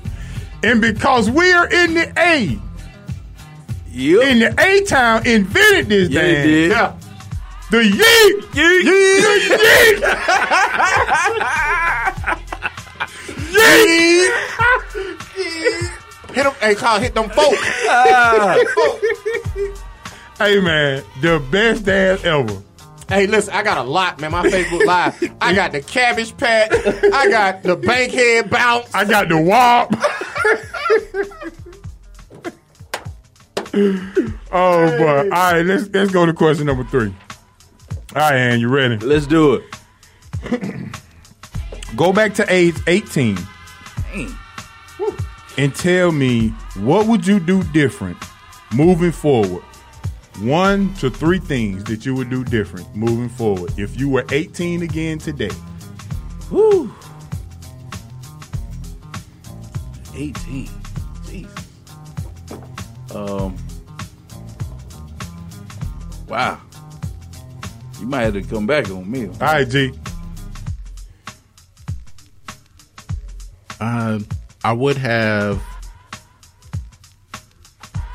And because we're in the A, in the A town invented this
Yeah, did.
yeah.
The yeet, yeet, yeet,
Hit them, hey, Kyle, hit them folks. Ah.
Hey man, the best dance ever.
Hey, listen, I got a lot, man. My Facebook Live. I got the cabbage patch. I got the bankhead bounce.
I got the wop. oh boy! All right, let's let's go to question number three. All right, Ann, you ready?
Let's do it.
Go back to age eighteen and tell me what would you do different moving forward. One to three things that you would do different moving forward if you were 18 again today.
Woo. 18. Jeez. Um. Wow. You might have to come back on me.
All right, G.
Um, I would have.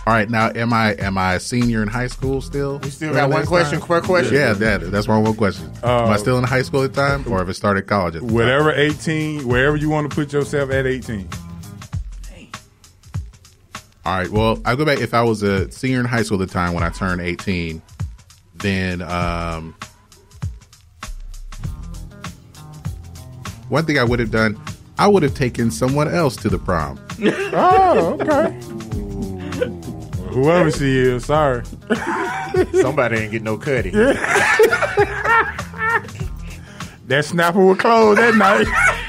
All right, now am I am I a senior in high school still? We
still got one question per question?
Yeah, that, that's one one question. am I
Uh,
still in high school at the time, or have I started college? At the time?
Whatever 18, wherever you want to put yourself at 18.
All right. Well, I go back. If I was a senior in high school at the time when I turned 18, then um, one thing I would have done, I would have taken someone else to the prom.
Oh, okay. Whoever she is, sorry.
Somebody ain't get no cutty.
That snapper was closed that night.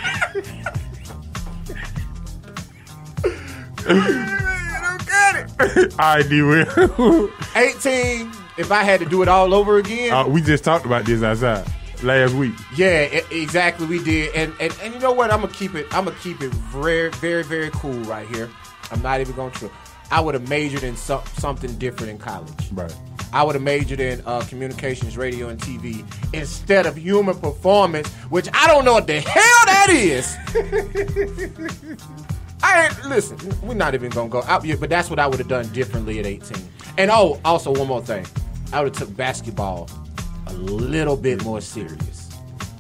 I do Will.
18, if I had to do it all over again.
Uh, we just talked about this outside last week.
Yeah, exactly. We did, and, and and you know what? I'm gonna keep it. I'm gonna keep it very, very, very cool right here. I'm not even going to. I would have majored in some, something different in college.
Right.
I would have majored in uh, communications, radio, and TV instead of human performance, which I don't know what the hell that is. I ain't listen. We're not even gonna go out yet, but that's what I would have done differently at 18. And oh, also one more thing, I would have took basketball a little bit more serious.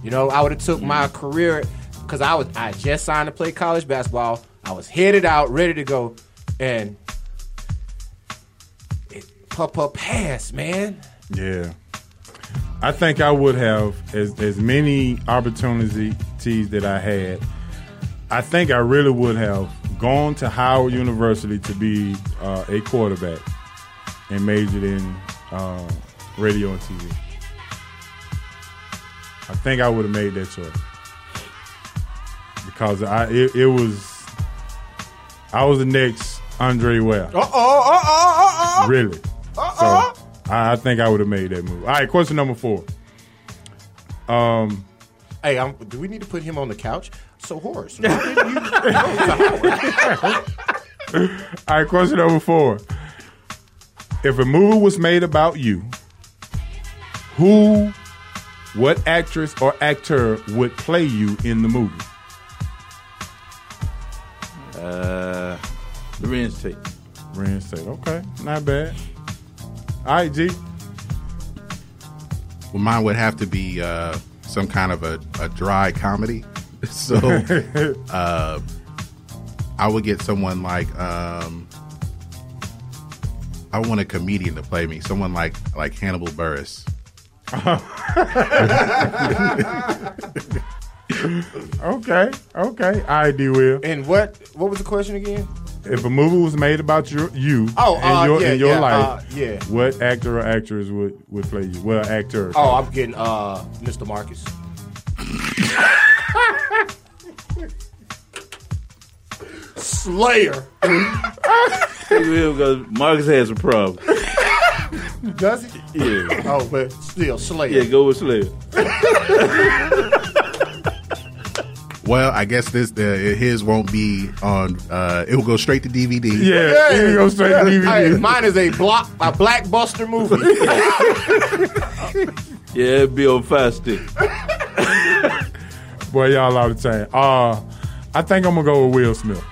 You know, I would have took my career because I was I just signed to play college basketball. I was headed out, ready to go, and it pup up pass, man.
Yeah. I think I would have as as many opportunities that I had. I think I really would have gone to Howard University to be uh, a quarterback and majored in uh, radio and TV. I think I would have made that choice because I it, it was I was the next Andre Ware.
Uh oh, uh oh, uh oh.
Really?
Uh-uh.
So I, I think I would have made that move. All right, question number four. Um,
Hey, I'm, do we need to put him on the couch? So, Horace, you go to Howard?
all right, question number four. If a movie was made about you, who, what actress or actor would play you in the movie?
Uh, Larenz Tate.
Larenz Tate. Okay, not bad. All right, G.
Well, mine would have to be uh, some kind of a, a dry comedy. So uh, I would get someone like um, I want a comedian to play me. Someone like like Hannibal Buress.
okay, okay. I D. Will.
And what what was the question again?
If a movie was made about your you
Oh,
and
uh,
your,
yeah,
and your
yeah,
life,
uh, yeah.
what actor or actress would, would play you? Well, actor.
Oh, I'm getting uh, Mr. Marcus. Slayer.
Because Marcus has a problem.
Does he?
Yeah.
Oh, but still Slayer.
Yeah, go with Slayer.
Well, I guess this uh, his won't be on. Uh, it will go straight to DVD.
Yeah, it goes straight to DVD.
Hey, mine is a block a blackbuster movie.
Yeah, it'd be on fire stick.
Boy, y'all out of time. Uh, I think I'm gonna go with Will Smith.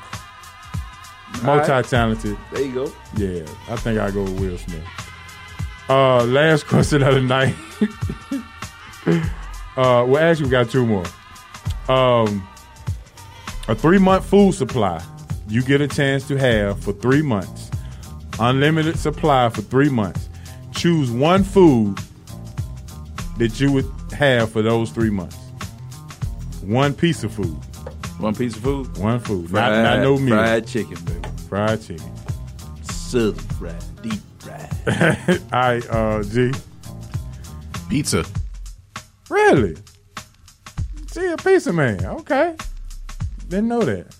All right.
Multi-talented.
There you go.
Yeah, I think I go with Will Smith. Uh, last question of the night. uh, well, actually, we got two more. Um, a three-month food supply you get a chance to have for three months. Unlimited supply for three months. Choose one food that you would have for those three months. One piece of food.
One piece of food?
One food.
Fried,
not, not no meat.
Fried chicken, baby.
Fried chicken.
Southern fried, deep fried.
All right, uh, G.
Pizza.
Really? See, a pizza man. Okay. Didn't know that.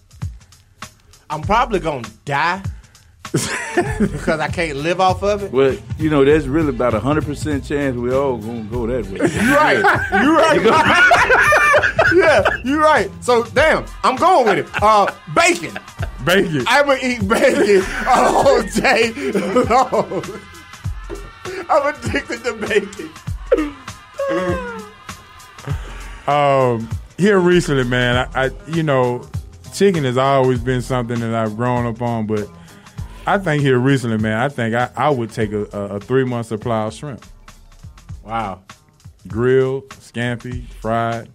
I'm probably gonna die because I can't live off of it.
Well, you know, there's really about a hundred percent chance we all gonna go that way.
You're right. You're right. yeah, you're right. So damn, I'm going with it. Uh, bacon.
Bacon.
I'm gonna eat bacon all day long. I'm addicted to bacon.
Um, here recently, man, I, I you know, chicken has always been something that I've grown up on, but I think here recently, man, I think I, I would take a, a, a three month supply of shrimp.
Wow.
Grilled, scampi, fried.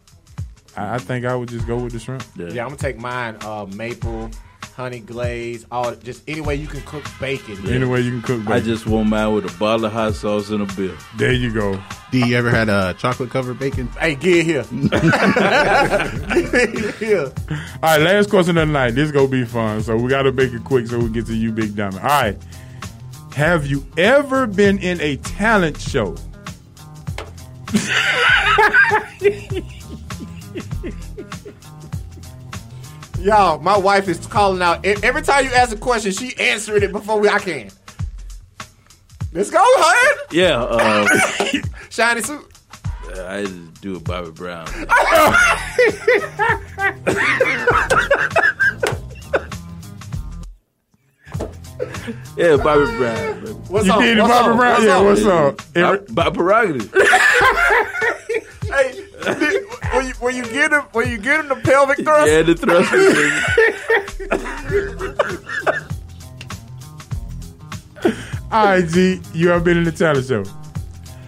I, I think I would just go with the shrimp.
Yeah, I'm gonna take mine. Uh, maple, honey glaze, all just any way you can cook bacon.
Any way you can cook bacon.
I just want mine with a bottle of hot sauce and a bill.
There you go.
D, you ever had a chocolate covered bacon?
Hey, get here. here.
All right, last question of the night. This gonna be fun, so we gotta make it quick so we get to you, Big Diamond. All right. Have you ever been in a talent show?
Y'all, my wife is calling out. Every time you ask a question, she answering it before we, I can. Let's go, hun.
Yeah, uh,
Shiny suit.
I do a Bobby Brown. yeah, Bobby Brown. baby.
What's
you
up?
did
What's
Bobby
up?
Brown?
What's
yeah,
up?
what's up? Every-
By, by prerogative.
Hey, did- when you, when you get him, when you get him the pelvic thrust.
Yeah, the thrust.
All right, G, you have been in a talent show?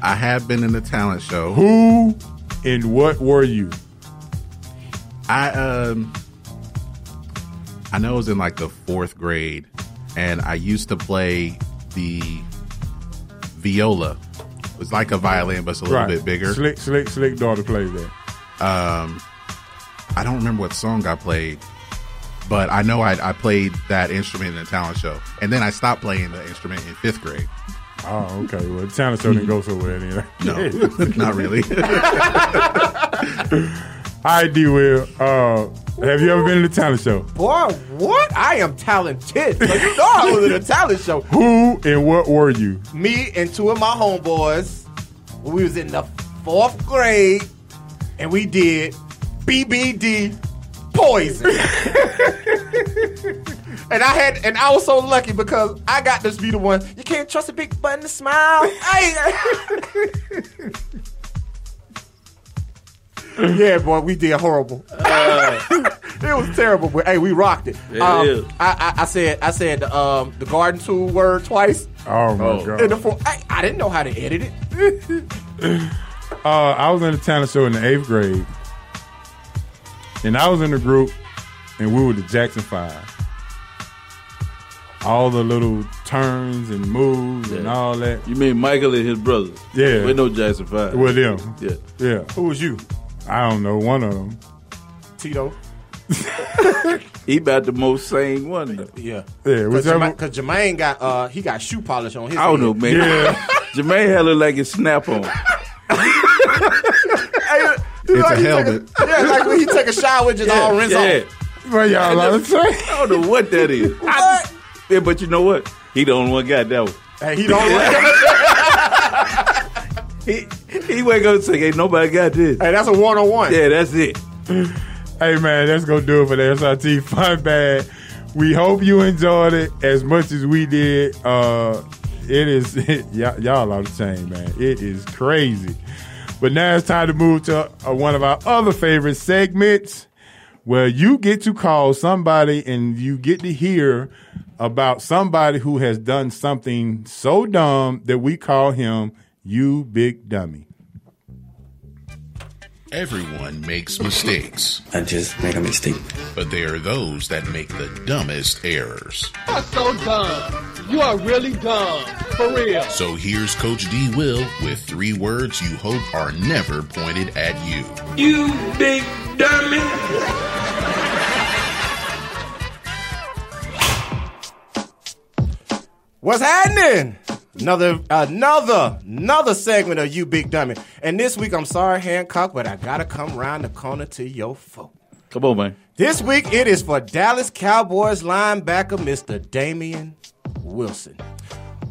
I have been in a talent show.
Who and what were you?
I um I know it was in like the fourth grade, and I used to play the viola. It was like a violin, but it's a little
Right.
bit bigger.
Slick, slick, slick daughter plays that.
Um, I don't remember what song I played, but I know I, I played that instrument in a talent show, and then I stopped playing the instrument in fifth grade.
Oh, okay. Well, the talent show didn't go so well then.
No, not really.
Right, D. Will. Uh, have you ever been in a talent show?
Boy, what? I am talented. So you know I was in a talent show.
Who and what were you?
Me and two of my homeboys, we was in the fourth grade, and we did BBD poison. and I had, and I was so lucky because I got this be the one. You can't trust a big button to smile. Hey. yeah, boy, we did horrible. it was terrible, but hey, we rocked it.
It
Um,
is.
I, I, I said, I said um, the garden tool word twice.
Oh my god!
In the four, I, I didn't know how to edit it.
Uh, I was in the talent show in the eighth grade, and I was in the group, and we were the Jackson Five. All the little turns and moves and all that.
You mean Michael and his brothers?
Yeah.
With no Jackson Five.
With them.
Yeah.
Yeah.
Who was you?
I don't know. One of them.
Tito.
He about the most sane one. though.
Yeah.
Yeah.
Because
Whichever.
Jermaine, 'cause Jermaine got uh he got shoe polish on his.
I don't know, man.
Yeah.
Jermaine had look like his snap on.
It's
Like
a
he take
helmet.
yeah, like when he take a shower, it just all rinse
yeah.
off.
What y'all
I
about to say?
I don't know what that is.
What?
Yeah, but you know what? He the only one got that one.
Hey, he don't.
He he wake up and say, "Ain't nobody got this."
hey, that's a one on one.
Yeah, that's it.
Hey man, that's gonna do it for the SRT Fun Bag. We hope you enjoyed it as much as we did. Uh, it is y'all, y'all are the chain, man. It is crazy. But now it's time to move to uh, one of our other favorite segments, where you get to call somebody and you get to hear about somebody who has done something so dumb that we call him "You Big Dummy."
Everyone makes mistakes,
I just made a mistake.
but there are those that make the dumbest errors.
You are so dumb. You are really dumb. For real.
So here's Coach D. Will with three words you hope are never pointed at you.
You big dummy.
What's happening? Another, another, another segment of you big dummy. And this week, I'm sorry, Hancock, but I gotta come round the corner to your folk.
Come on, man.
This week, it is for Dallas Cowboys linebacker Mr. Damien Wilson.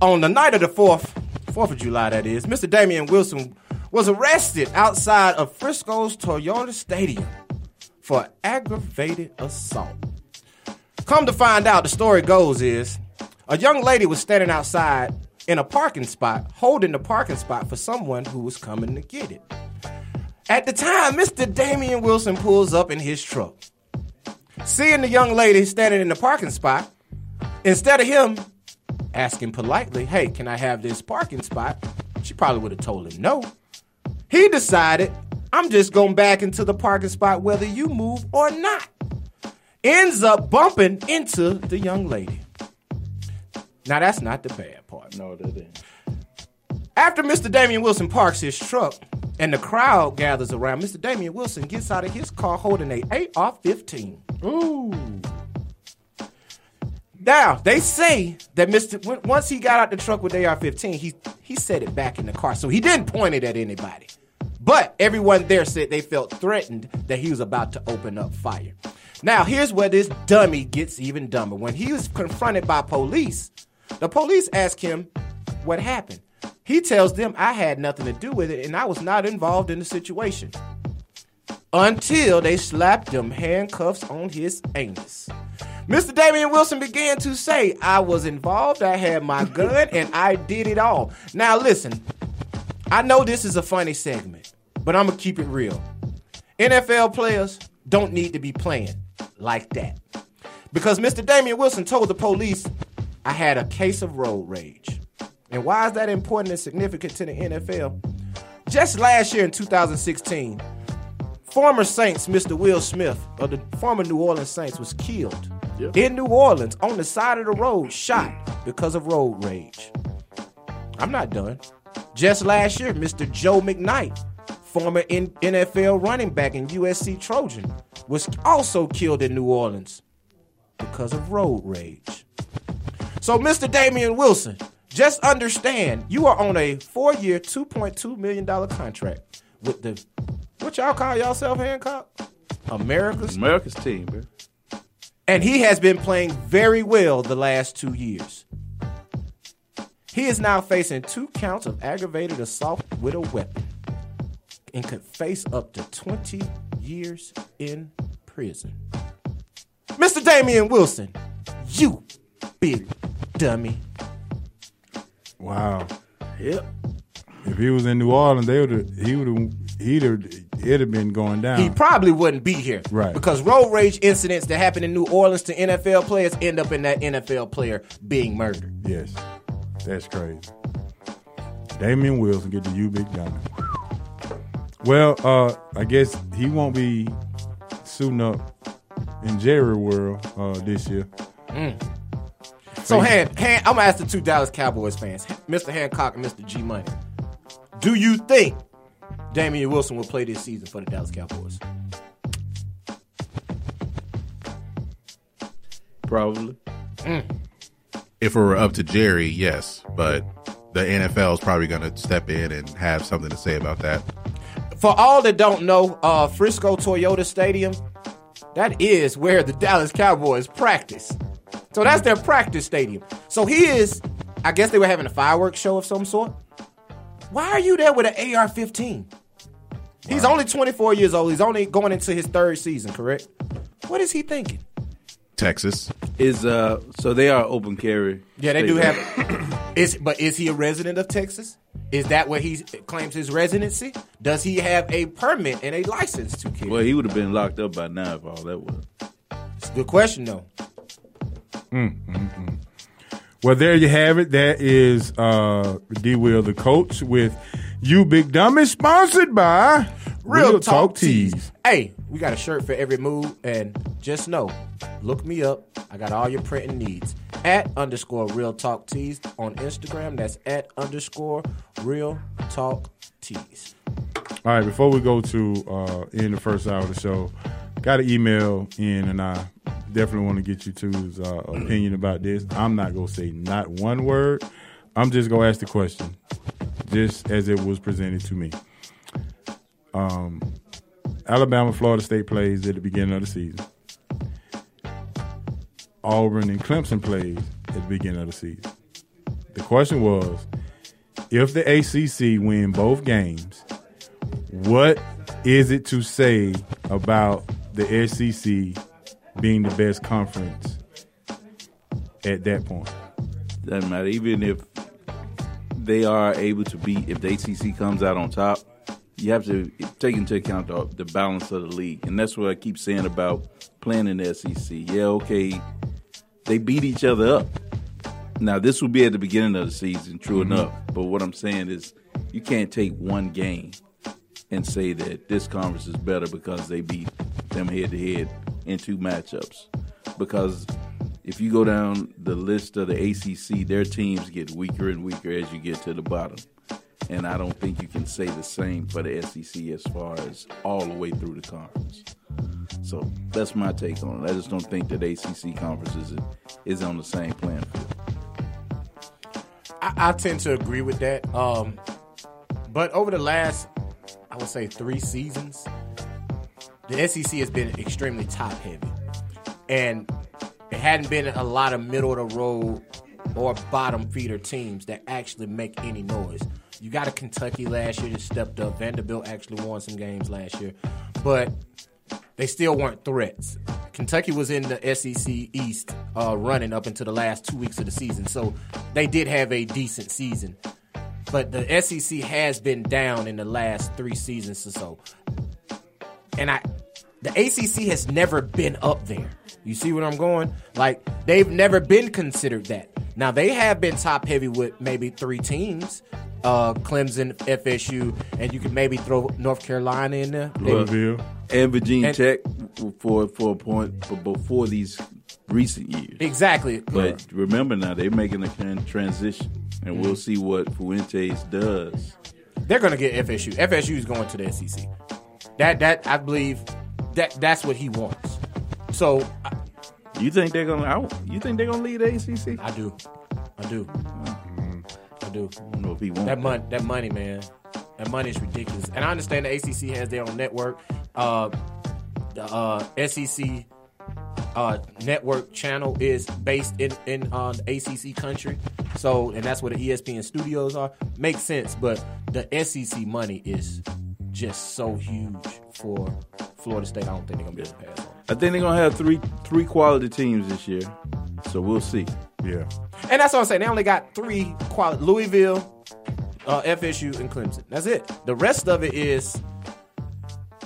On the night of the 4th, 4th of July, that is, Mr. Damien Wilson was arrested outside of Frisco's Toyota Stadium for aggravated assault. Come to find out, the story goes is a young lady was standing outside in a parking spot, holding the parking spot for someone who was coming to get it. At the time, Mr. Damien Wilson pulls up in his truck. Seeing the young lady standing in the parking spot, instead of him asking politely, Hey, can I have this parking spot? She probably would have told him no. He decided, I'm just going back into the parking spot whether you move or not. Ends up bumping into the young lady. Now, that's not the bad part.
No, that ain't.
After Mr. Damien Wilson parks his truck and the crowd gathers around, Mr. Damien Wilson gets out of his car holding a AR-15. Ooh. Now they say that Mr. Once he got out the truck with AR-15, he he set it back in the car, so he didn't point it at anybody. But everyone there said they felt threatened that he was about to open up fire. Now here's where this dummy gets even dumber. When he was confronted by police, the police ask him what happened. He tells them I had nothing to do with it and I was not involved in the situation. Until they slapped them handcuffs on his anus. Mr. Damien Wilson began to say, I was involved, I had my gun, and I did it all. Now listen, I know this is a funny segment, but I'm gonna keep it real. NFL players don't need to be playing like that. Because Mr. Damien Wilson told the police, I had a case of road rage. And why is that important and significant to the NFL? Just last year in 2016, former Saints, Mr. Will Smith, of the former New Orleans Saints, was killed in New Orleans on the side of the road, shot because of road rage. I'm not done. Just last year, Mr. Joe McKnight, former NFL running back and USC Trojan, was also killed in New Orleans because of road rage. So, Mr. Damien Wilson, just understand you are on a four year, $2.2 million contract with the, what y'all call yourself, Hancock? America's
America's team, bro.
and he has been playing very well the last two years. He is now facing two counts of aggravated assault with a weapon and could face up to 20 years in prison. Mr. Damien Wilson, you big dummy.
Wow.
Yep.
If he was in New Orleans, they would have. He would have. He'd have. It'd have been going down.
He probably wouldn't be here.
Right.
Because road rage incidents that happen in New Orleans to NFL players end up in that NFL player being murdered.
Yes, that's crazy. Damien Wilson get the U big diamond. Well, uh, I guess he won't be suiting up in Jerry World uh, this year.
So, Han, Han, I'm gonna ask the two Dallas Cowboys fans, Mr. Hancock and Mr. G Money. Do you think Damien Wilson will play this season for the Dallas Cowboys?
Probably.
If it were up to Jerry, yes, but the NFL is probably going to step in and have something to say about that.
For all that don't know, uh, Frisco Toyota Stadium, that is where the Dallas Cowboys practice. So that's their practice stadium. So he is, I guess they were having a fireworks show of some sort. Why are you there with an AR 15? He's only 24 years old. He's only going into his third season, correct? What is he thinking?
Texas.
Is uh so they are open carry.
Yeah, they do have. is but is he a resident of Texas? Is that where he claims his residency? Does he have a permit and a license to carry?
Well, he would have been locked up by now if all that was.
It's a good question though.
Mm, mm, mm. Well, there you have it. That is uh, D. Will, the coach, with You Big Dummy, sponsored by
Real, Talk, Tees. Hey, we got a shirt for every mood, and just know, look me up. I got all your printing needs. At underscore Real Talk Tees on Instagram. That's at underscore Real Talk Tees.
All right, before we go to uh, in the first hour of the show, got an email in, and I definitely want to get you two's uh, opinion about this. I'm not gonna say not one word. I'm just gonna ask the question, just as it was presented to me. Um, Alabama, Florida State plays at the beginning of the season. Auburn and Clemson plays at the beginning of the season. The question was, if the ACC win both games, what is it to say about the SEC being the best conference at that point?
Doesn't matter. Even if they are able to beat, if the ACC comes out on top, you have to take into account the, the balance of the league, and that's what I keep saying about playing in the SEC. Yeah, okay, they beat each other up. Now this will be at the beginning of the season, true
Mhm.
enough. But what I'm saying is, you can't take one game and say that this conference is better because they beat them head to head in two matchups. Because if you go down the list of the ACC, their teams get weaker and weaker as you get to the bottom. And I don't think you can say the same for the SEC as far as all the way through the conference. So that's my take on it. I just don't think that ACC conference is, is on the same playing field.
I, I tend to agree with that. Um, but over the last, I would say, three seasons, the SEC has been extremely top heavy, and it hadn't been a lot of middle of the road or bottom feeder teams that actually make any noise. You got a Kentucky last year that stepped up. Vanderbilt actually won some games last year, but they still weren't threats. Kentucky was in the SEC East uh, running up into the last two weeks of the season, so they did have a decent season. But the SEC has been down in the last three seasons or so, and I, the ACC has never been up there. You see where I'm going? Like they've never been considered that. Now they have been top heavy with maybe three teams, uh, Clemson, FSU, and you can maybe throw North Carolina in there. They-
Louisville and Virginia
And-
Tech for for a point for before these recent years.
Exactly.
But remember now they're making a tran- transition, and
Mm-hmm.
we'll see what Fuentes does.
They're going to get FSU. FSU is going to the SEC. That that I believe that that's what he wants. So I-
You think they're gonna out? You think they're gonna lead the ACC?
I do. I do. I do.
I don't know if he won't.
That money, that money, man. That money is ridiculous. And I understand the ACC has their own network. Uh, the uh, SEC uh, network channel is based in in the ACC country. So, and that's where the ESPN studios are. Makes sense, but the SEC money is just so huge for Florida State. I don't think they're gonna be able to pass on.
I think they're gonna have three three quality teams this year. So we'll see.
Yeah.
And that's what I'm saying. They only got three quality Louisville, uh, FSU, and Clemson. That's it. The rest of it is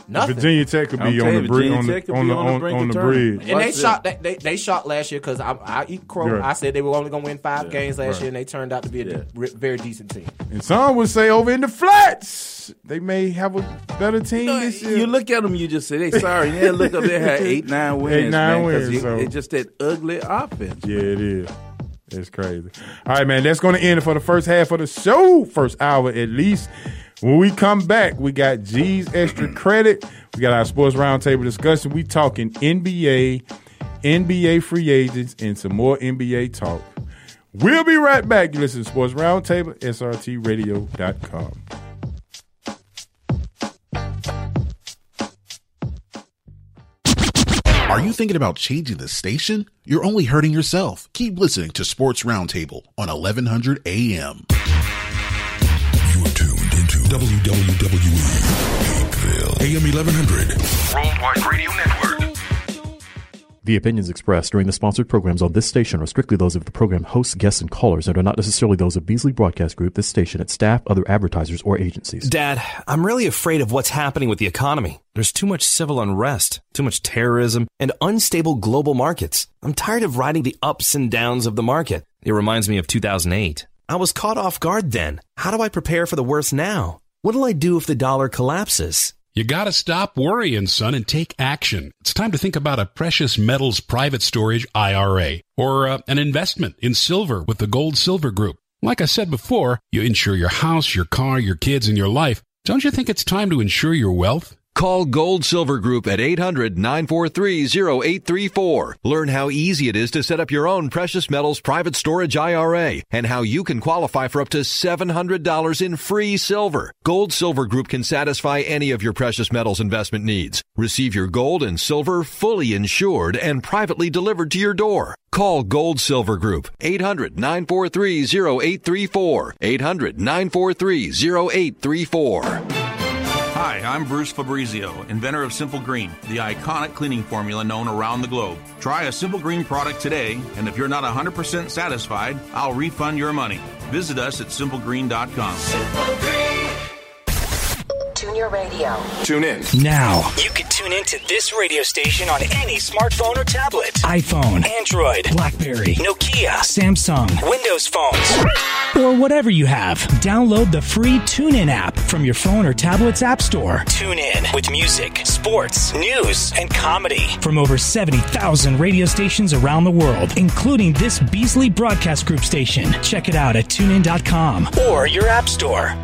nothing.
Virginia Tech could be on the
you,
bridge. On the on
be
the
on the
on,
brink
on
of
the bridge.
And they
Watch
shot they, they they shot last year because I I eat crow.
Right.
I said they were only gonna win five
Yeah.
games last
Right.
year, and they turned out to be a
Yeah.
re- very decent team.
And some would say over in the flats, they may have a better team this year.
You look at them, you just say they sorry. Yeah, look up there, had eight nine wins.
Eight, nine
man, 'cause
wins,
it-
so-
It's just that ugly offense.
Yeah, it is. It's crazy. All right, man. That's going to end it for the first half of the show, first hour at least. When we come back, we got G's extra credit. We got our sports roundtable discussion. We talking NBA, NBA free agents, and some more NBA talk. We'll be right back. You listen to Sports Roundtable, SRTRadio.com.
Are you thinking about changing the station? You're only hurting yourself. Keep listening to Sports Roundtable on 1100 AM.
You're tuned into WWE Hapeville, AM 1100. Worldwide Radio Network.
The opinions expressed during the sponsored programs on this station are strictly those of the program hosts, guests, and callers and are not necessarily those of Beasley Broadcast Group, this station, its staff, other advertisers, or agencies.
Dad, I'm really afraid of what's happening with the economy. There's too much civil unrest, too much terrorism, and unstable global markets. I'm tired of riding the ups and downs of the market. It reminds me of 2008. I was caught off guard then. How do I prepare for the worst now? What'll I do if the dollar collapses?
You gotta stop worrying, son, and take action. It's time to think about a precious metals private storage IRA or uh, an investment in silver with the Gold Silver Group. Like I said before, you insure your house, your car, your kids, and your life. Don't you think it's time to insure your wealth?
Call Gold Silver Group at 800 943 0834. Learn how easy it is to set up your own precious metals private storage IRA and how you can qualify for up to $700 in free silver. Gold Silver Group can satisfy any of your precious metals investment needs. Receive your gold and silver fully insured and privately delivered to your door. Call Gold Silver Group 800 943 0834. 800 943 0834.
Hi, I'm Bruce Fabrizio, inventor of Simple Green, the iconic cleaning formula known around the globe. Try a Simple Green product today, and if you're not 100% satisfied, I'll refund your money. Visit us at simplegreen.com.
Tune your radio.
Tune in.
Now.
You can tune in to this radio station on any smartphone or tablet.
iPhone,
Android,
Blackberry,
Nokia,
Samsung,
Windows phones.
or whatever you have. Download the free TuneIn app from your phone or tablet's app store.
Tune in with music, sports, news, and comedy.
From over 70,000 radio stations around the world, including this Beasley Broadcast Group station. Check it out at tunein.com.
Or your app store.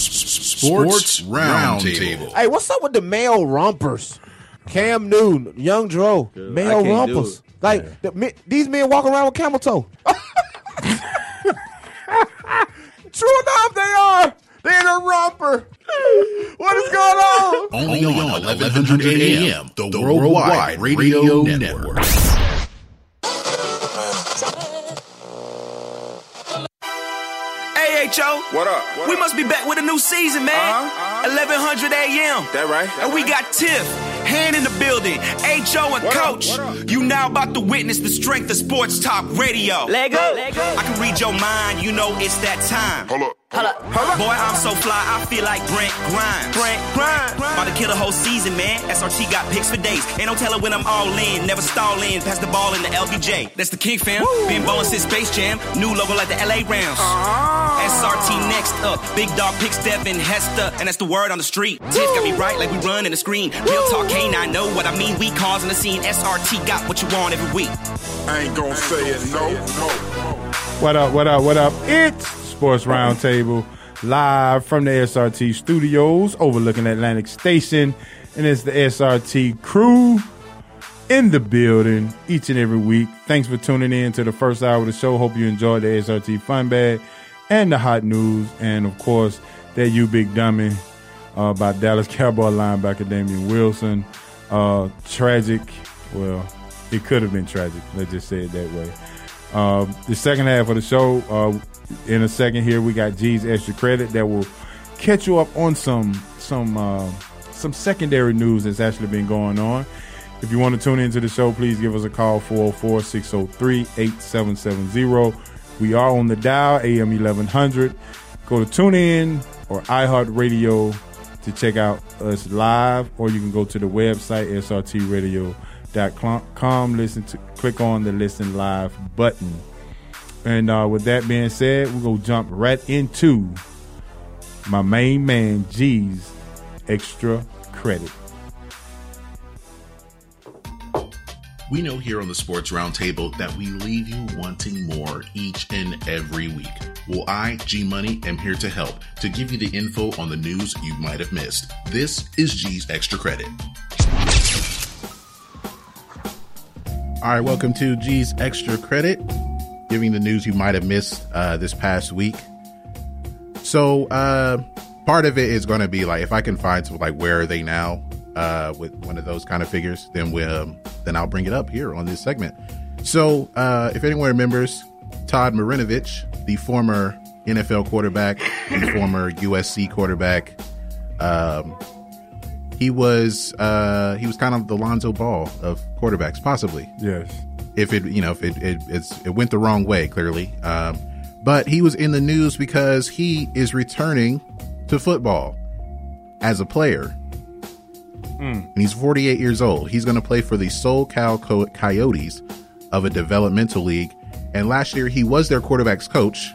Sports Roundtable.
Hey, what's up with the male rompers? Cam Newton, Young Dro, male
I can't do
rompers.
it.
Like the, me- these men walk around with camel toe. True enough, they are. They're in a romper. What is going on?
Only on 1100 AM, the Worldwide Radio Network.
Hey, HO.
What up? What
we
up?
must be back with a new season, man.
Uh-huh,
1100 AM.
That right?
and we got Tiff, Hand in the building, HO and
What?
Coach.
What up?
You now about to witness the strength of sports talk radio.
Let go. Let go.
I can read your mind, you know it's that time.
Hold up.
Hold up.
Boy, I'm so fly, I feel like Brent Grimes. Brent Grimes. About to kill a whole season, man. SRT got picks for days. Ain't no telling when I'm all in. Never stall in. Pass the ball in the LBJ. That's the King fam. Been ballin' since Space Jam. New logo like the LA Rams. Ah. SRT next up. Big dog picks Devin Hester. And that's the word on the street. Tiff got me right like we run in the screen. Real talk, can't I know what I mean? We causing the scene. SRT got what you want every week.
I ain't gonna say it, no, no.
What up, what up, what up? It's Sports Roundtable live from the SRT studios overlooking Atlantic Station. And it's the SRT crew. in the building each and every week. Thanks for tuning in to the first hour of the show. Hope you enjoyed the SRT Fun Bag and the hot news, and of course that you big dummy uh, about Dallas Cowboy linebacker Damien Wilson. Uh, tragic. Well, it could have been tragic. Let's just say it that way. Uh, the second half of the show, uh, in a second here, we got G's extra credit that will catch you up on some some uh, some secondary news that's actually been going on. If you want to tune into the show, please give us a call 404 603 8770. We are on the dial, AM 1100. Go to TuneIn or iHeartRadio to check out us live, or you can go to the website, srtradio.com, listen to, click on the listen live button. And uh, with that being said, we're to jump right into my main man, G's extra credit.
We know here on the Sports Roundtable that we leave you wanting more each and every week. Well, I, G Money, am here to help to give you the info on the news you might have missed. This is G's Extra Credit.
All right, welcome to G's Extra Credit, giving the news you might have missed uh, this past week. So, uh, part of it is going to be like if I can find some like where are they now uh, with one of those kind of figures, then we um, then I'll bring it up here on this segment. So, uh, if anyone remembers, Todd Marinovich, the former NFL quarterback, the former USC quarterback, um, he was uh, he was kind of the Lonzo Ball of quarterbacks, possibly.
Yes.
If it you know if it it, it's, it went the wrong way, clearly. Um, but he was in the news because he is returning to football as a player.
Mm.
And he's 48 years old. He's going to play for the SoCal Co- Coyotes of a developmental league. And last year, he was their quarterback's coach.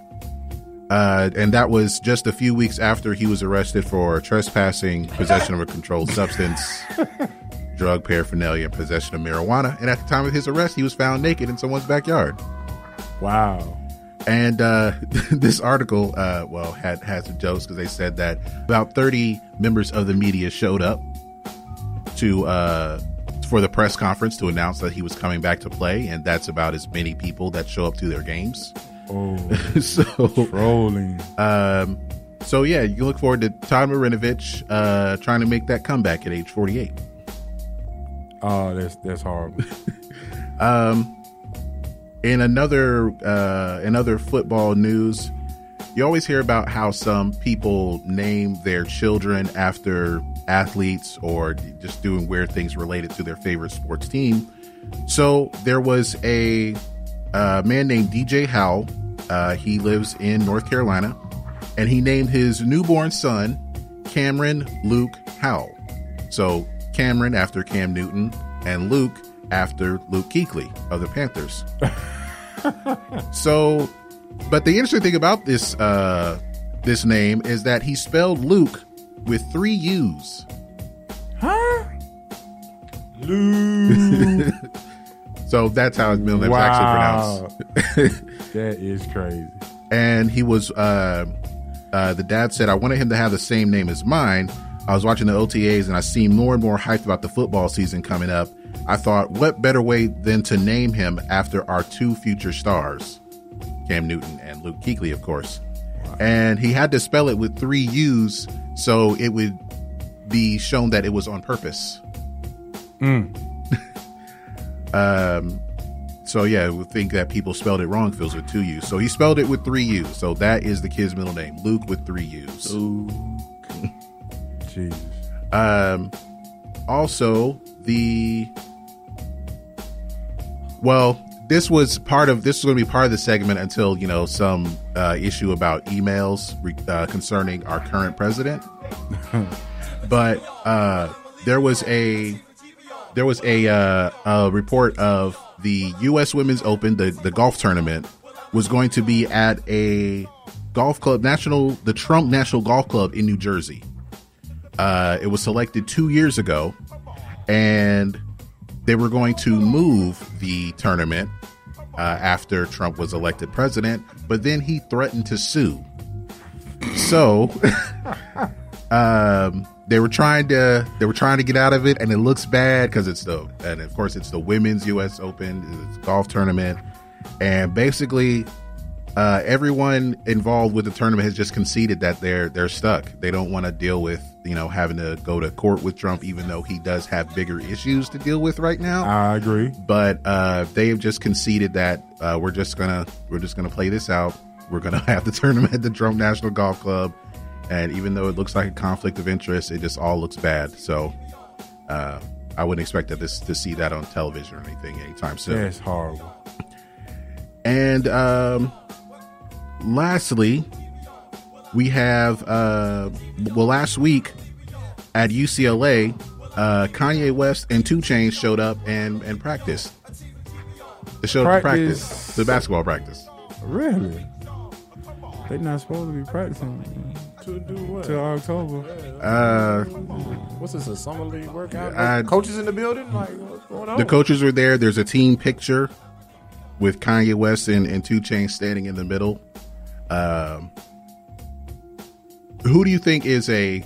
Uh, and that was just a few weeks after he was arrested for trespassing, possession of a controlled substance, drug paraphernalia, and possession of marijuana. And at the time of his arrest, he was found naked in someone's backyard.
Wow.
And uh, this article, uh, well, had had some jokes because they said that about 30 members of the media showed up to uh, for the press conference to announce that he was coming back to play, and that's about as many people that show up to their games.
Oh,
so
rolling.
Um, so yeah, you can look forward to Todd Marinovich uh, trying to make that comeback at age 48.
Oh, that's that's horrible.
um, in another uh, in other football news, you always hear about how some people name their children after athletes or just doing weird things related to their favorite sports team. So there was a uh, man named DJ Howell. Uh, he lives in North Carolina, and he named his newborn son Cameron Luke Howell. So Cameron after Cam Newton, and Luke after Luke Kuechly of the Panthers. so, but the interesting thing about this uh, this name is that he spelled Luke with three U's.
Huh? Luke.
so that's how his middle name
Wow.
is actually pronounced.
that is crazy.
and he was uh, uh, the dad said I wanted him to have the same name as mine. I was watching the OTAs and I seemed more and more hyped about the football season coming up. I thought, what better way than to name him after our two future stars, Cam Newton and Luke Kuechly, of course. And he had to spell it with three U's so it would be shown that it was on purpose.
Mm.
Um, so yeah, we think that people spelled it wrong. Feels with two U's. So he spelled it with three U's. So that is the kid's middle name, Luke with three U's.
Ooh. Jesus.
Um, also the well, this was part of this was going to be part of the segment until you know some uh, issue about emails re- uh, concerning our current president. but uh, there was a there was a, uh, a report of the U.S. Women's Open, the the golf tournament, was going to be at a golf club, national the Trump National Golf Club in New Jersey. Uh, it was selected two years ago, and they were going to move the tournament uh, after Trump was elected president, but then he threatened to sue. So, um, they were trying to they were trying to get out of it, and it looks bad because it's the and of course it's the women's U.S. Open it's golf tournament, and basically uh, everyone involved with the tournament has just conceded that they're they're stuck. They don't want to deal with you know having to go to court with Trump, even though he does have bigger issues to deal with right now.
I agree,
but uh, they have just conceded that uh, we're just gonna we're just gonna play this out. We're gonna have the tournament at the Trump National Golf Club, and even though it looks like a conflict of interest, it just all looks bad. So. Uh, I wouldn't expect that this to see that on television or anything anytime soon.
That's horrible.
And um, lastly, we have uh, well, last week at UCLA, uh, Kanye West and Two Chainz showed up and and practiced. They showed up
Practice.
practice, the basketball practice.
Really? They're not supposed to be practicing
To do what?
till October.
Uh,
What's this? A summer league workout?
I-
Coaches in the building? Like what's going on?
the coaches were there. There's a team picture with Kanye West and, and Two Chainz standing in the middle. Um, who do you think is a?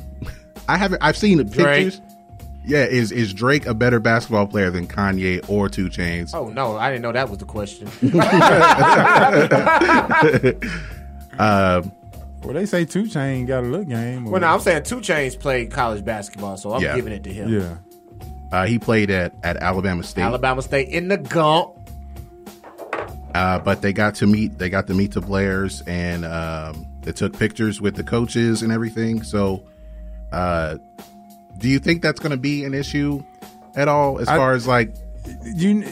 I haven't. I've seen the
Drake.
pictures. Yeah, is is Drake a better basketball player than Kanye or Two Chainz?
Oh no, I didn't know that was the question.
Um,
Well, they say Two Chain got a look game. or-
well, no, I'm saying Two Chainz played college basketball, so I'm
Yeah.
giving it to him.
Yeah.
uh, he played at at Alabama State.
Alabama State in the gump.
Uh, but they got to meet they got to meet the players and um, they took pictures with the coaches and everything. So, uh, do you think that's going to be an issue at all as
I-
far as like
you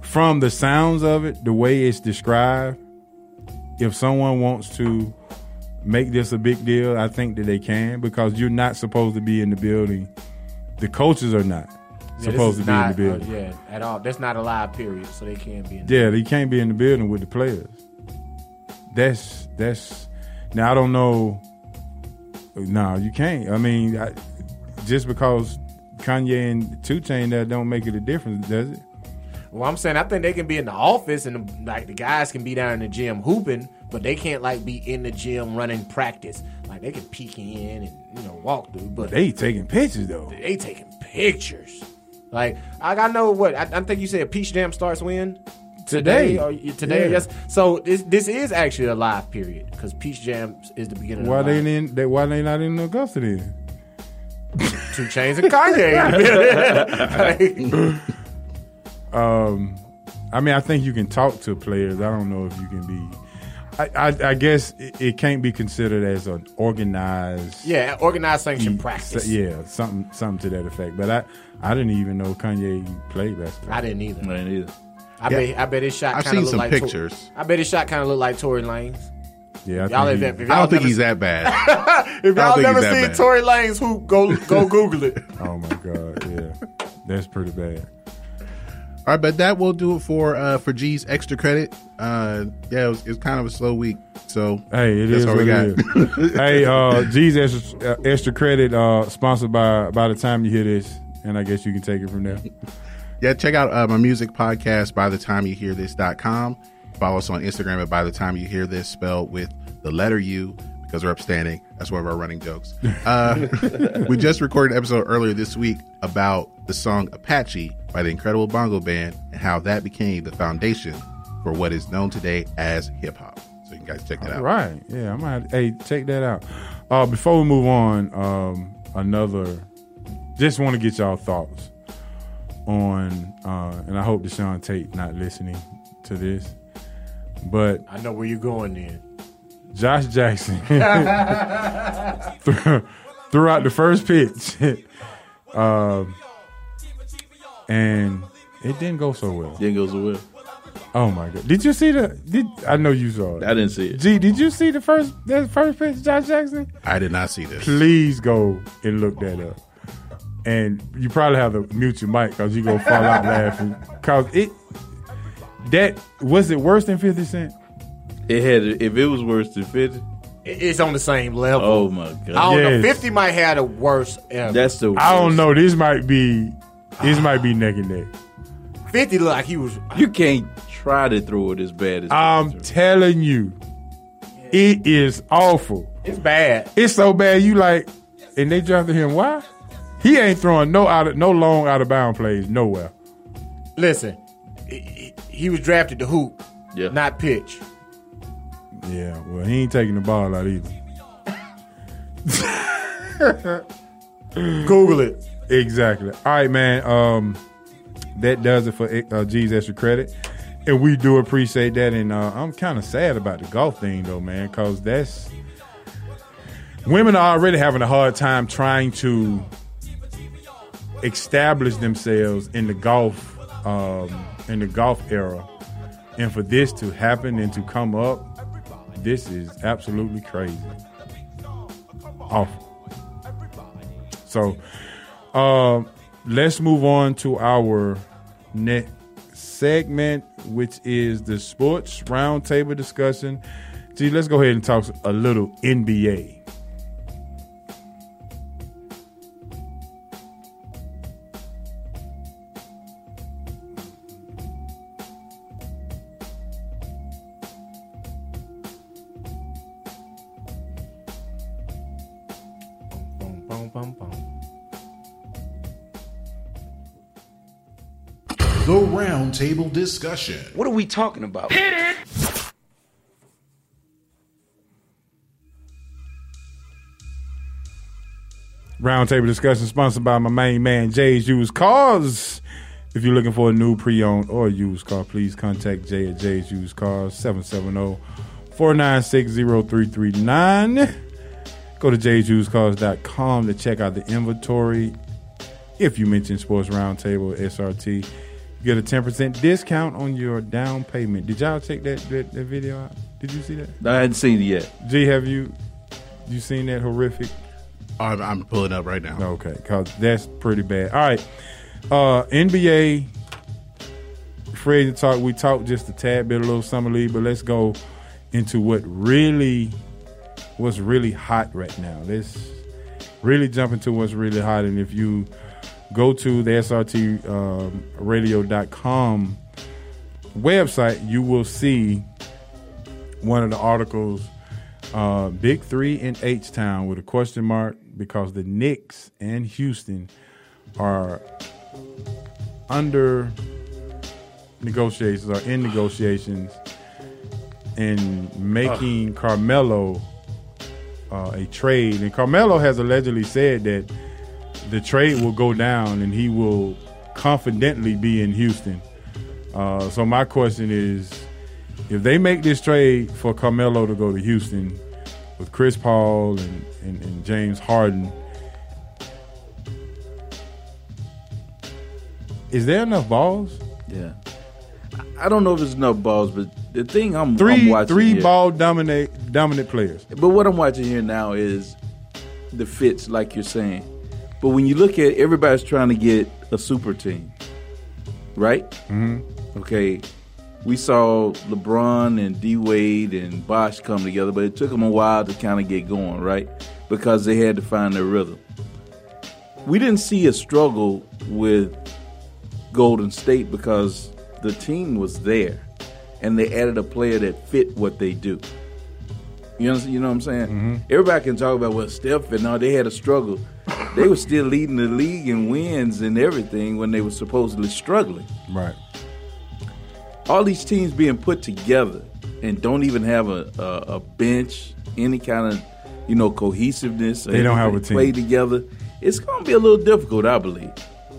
from the sounds of it, the way it's described, if someone wants to make this a big deal, I think that they can because you're not supposed to be in the building. The coaches are not
Yeah,
supposed
is
to be
not,
in the building.
uh, yeah, at all. That's not a live period, so they can't be in.
Yeah, they can't be in the building with the players. That's that's. Now I don't know. No, you can't. I mean, I, just because Kanye and Two Chain that don't make it a difference, does it?
Well, I'm saying I think they can be in the office and like the guys can be down in the gym hooping, but they can't like be in the gym running practice. Like they can peek in and you know walk through, but
They taking pictures though.
they taking pictures. Like I, I know what I, I think you said a Peach Jam starts when
Today.
or today.
Yeah.
Yes. So this this is actually a live period because Peach Jam is the beginning.
Why
of the
they
live.
in? They, why they not in Augusta then?
Two Chainz and Kanye. in the building. Like,
Um, I mean, I think you can talk to players. I don't know if you can be. I, I, I guess it, it can't be considered as an organized.
yeah, organized sanction
e-
practice.
Yeah, something something to that effect. But I I didn't even know Kanye played basketball.
I didn't either.
I didn't either.
I
Yeah.
bet I bet his shot.
I've
kinda
seen
look
some
like Tor-
pictures.
I bet his shot kind of looked like Tory Lanez.
Yeah, I
Y'all
think
if-
he-
if
I
y'all
don't think
never-
he's that bad.
If y'all never seen
bad.
Tory Lanez hoop, go go Google it.
Oh my god, yeah, that's pretty bad.
All right, but that will do it for uh, for G's extra credit. Uh, yeah, it was, it was kind of a slow week, so
Hey, it
that's
is
all
what
we
it
got.
hey, uh, G's extra, uh, extra credit uh, sponsored by by the time you hear this, and I guess you can take it from there.
Yeah, check out uh, my music podcast by the time you hear this.com. Follow us on Instagram at by the time you hear this spelled with the letter U because we're upstanding. That's one of our running jokes. Uh, we just recorded an episode earlier this week about the song Apache by the Incredible Bongo Band and how that became the foundation for what is known today as hip hop. So you can guys check that out.
Right. Yeah, I might. Hey, check that out. Uh, before we move on, um, another. Just want to get y'all thoughts on, uh, and I hope Deshaun Tate not listening to this, but
I know where you're going then.
Josh Jackson threw out the first pitch, um, and it didn't go so well.
Didn't go so well.
Oh my god! Did you see the? Did I know you saw it?
I didn't see it.
Gee, did you see the first that first pitch, Josh Jackson?
I did not see this.
Please go and look that up. And you probably have to mute your mic because you gonna fall out laughing. Cause it that was it worse than Fifty Cent?
It had if it was worse than fifty.
It's on the same level.
Oh my god!
I don't know. Fifty might have the worst ever.
That's the.
I don't know. This might be this might be neck and neck.
Fifty looked like he was.
You can't try to throw it as bad as.
I'm telling you. It is awful.
It's bad.
It's so bad. You like, and they drafted him. Why? He ain't throwing no out of, no long out of bound plays nowhere.
Listen, he, he was drafted to hoop,
yeah.
not pitch.
Yeah, well, he ain't taking the ball out either.
Google it.
Exactly. All right, man. Um, that does it for uh, G's extra credit, and we do appreciate that. And uh, I'm kind of sad about the golf thing, though, man, because that's women are already having a hard time trying to establish themselves in the golf um, in the golf era, and for this to happen and to come up, this is absolutely crazy. Awful. So, uh, let's move on to our next segment, which is the sports roundtable discussion. Gee, let's go ahead and talk a little NBA.
Roundtable discussion.
What are we talking about?
Hit it!
Roundtable discussion sponsored by my main man Jay's Used Cars. If you're looking for a new pre-owned or used car, please contact Jay at Jay's Used Cars 770-496-0339. Go to jaysusedcars.com to check out the inventory. If you mention Sports Roundtable SRT, you get a 10% discount on your down payment. Did y'all check that, that, that video out? Did you see that?
I hadn't seen it yet.
G, have you you seen that horrific?
I'm, I'm pulling up right now.
Okay, cause that's pretty bad. All right, uh, NBA free to talk. We talked just a tad bit, a little summer league, but let's go into what really, what's really hot right now. Let's really jump into what's really hot. And if you go to the SRT um, radio.com website, you will see one of the articles, uh, Big Three in H Town with a question mark because the Knicks and Houston are under negotiations, or in negotiations, and making Carmelo uh, a trade. And Carmelo has allegedly said that the trade will go down and he will confidently be in Houston. Uh, so my question is, if they make this trade for Carmelo to go to Houston with Chris Paul and, and, and James Harden, is there enough balls?
Yeah. I don't know if it's enough balls, but the thing I'm, I'm
Three
watching
three
here-
ball dominate dominant players.
But what I'm watching here now is the fits, like you're saying. But when you look at everybody's trying to get a super team, right?
Mm-hmm.
Okay, we saw LeBron and D Wade and Bosh come together, but it took them a while to kind of get going, right? Because they had to find their rhythm. We didn't see a struggle with Golden State because the team was there, and they added a player that fit what they do. You know, you know what I'm saying? Everybody can talk about what Steph and all they had a struggle. They were still leading the league in wins and everything when they were supposedly struggling.
Right.
All these teams being put together and don't even have a, a, a bench, any kind of you know cohesiveness.
They don't have a team.
Play together. It's going to be a little difficult, I believe.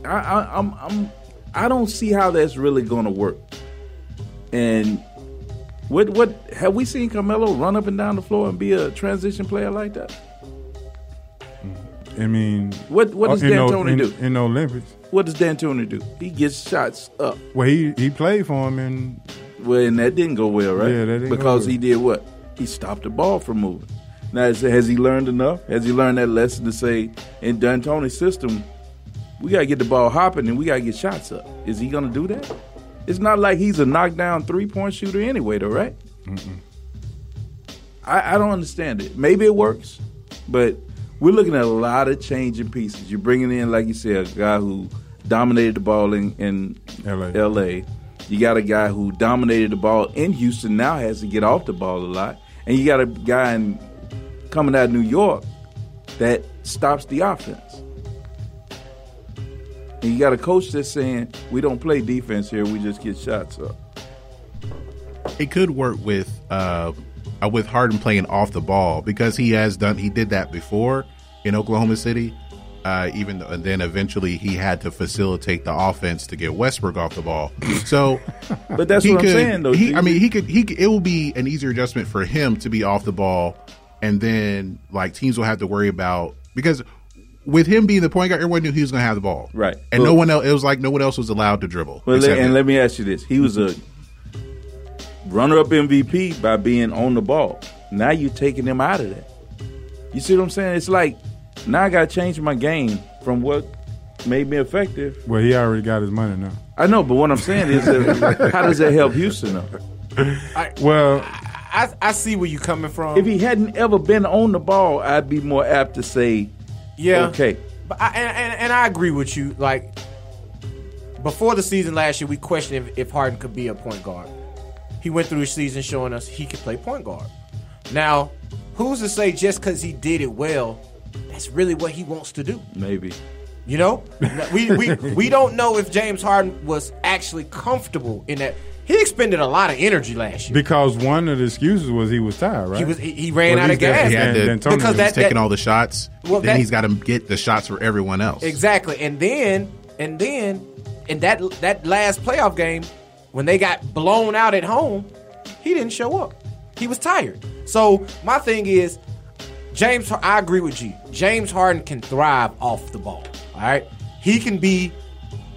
I, I, I'm, I'm, I don't see how that's really going to work. And what what have we seen Carmelo run up and down the floor and be a transition player like that?
I mean,
What what does
in
D'Antoni
in-
do?
in the Olympics?
What does D'Antoni do? He gets shots up.
Well, he he played for him, and
Well, and that didn't go well, right?
Yeah, that didn't go
because
well.
he did what? He stopped the ball from moving. Now, has he learned enough? Has he learned that lesson to say in D'Antoni's system, we got to get the ball hopping and we got to get shots up? Is he going to do that? It's not like he's a knockdown three point shooter anyway, though, right? I, I don't understand it. Maybe it works, but we're looking at a lot of changing pieces. You're bringing in, like you said, a guy who dominated the ball in, in
LA.
LA. You got a guy who dominated the ball in Houston, now has to get off the ball a lot. and you got a guy in, coming out of New York that stops the offense. And you got a coach that's saying we don't play defense here; we just get shots up.
It could work with uh, uh, with Harden playing off the ball because he has done he did that before in Oklahoma City. Uh, even though, and then eventually he had to facilitate the offense to get Westbrook off the ball. So,
But that's what I'm saying, though,
He. I mean, he could he could, it will be an easier adjustment for him to be off the ball, and then like teams will have to worry about because with him being the point guard, everyone knew he was going to have the ball,
Right.
And
Well-
no one else. It was like no one else was allowed to dribble.
Well, and
him.
let me ask you this: He was a runner-up MVP by being on the ball. Now you're taking him out of that. You see what I'm saying? It's like now I got to change my game from what made me effective.
Well, he already got his money now.
I know, but what I'm saying is, that, how does that help Houston? Though?
well,
I, I see where you're coming from.
If he hadn't ever been on the ball, I'd be more apt to say,
Yeah.
okay.
But I, and, and, and I agree with you. Like before the season last year, we questioned if, if Harden could be a point guard. He went through the season showing us he could play point guard. Now, who's to say just because he did it well, that's really what he wants to do?
Maybe.
You know, we, we we don't know if James Harden was actually comfortable in that. He expended a lot of energy last year.
Because one of the excuses was he was tired, right?
He was he, he ran
Well,
out of gas
he had to,
D'Antoni
because
he's
that,
taking
that-
all the shots.
Well,
then
that-
he's got to get the shots for everyone else.
Exactly. And then and then in that that last playoff game, when they got blown out at home, he didn't show up. He was tired. So my thing is, James. I agree with you. James Harden can thrive off the ball. All right, he can be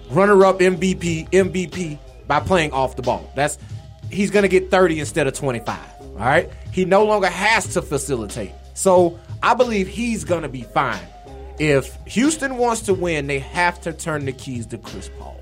runner-up MVP MVP by playing off the ball. That's he's gonna get thirty instead of twenty-five. All right, he no longer has to facilitate. So I believe he's gonna be fine. If Houston wants to win, they have to turn the keys to Chris Paul.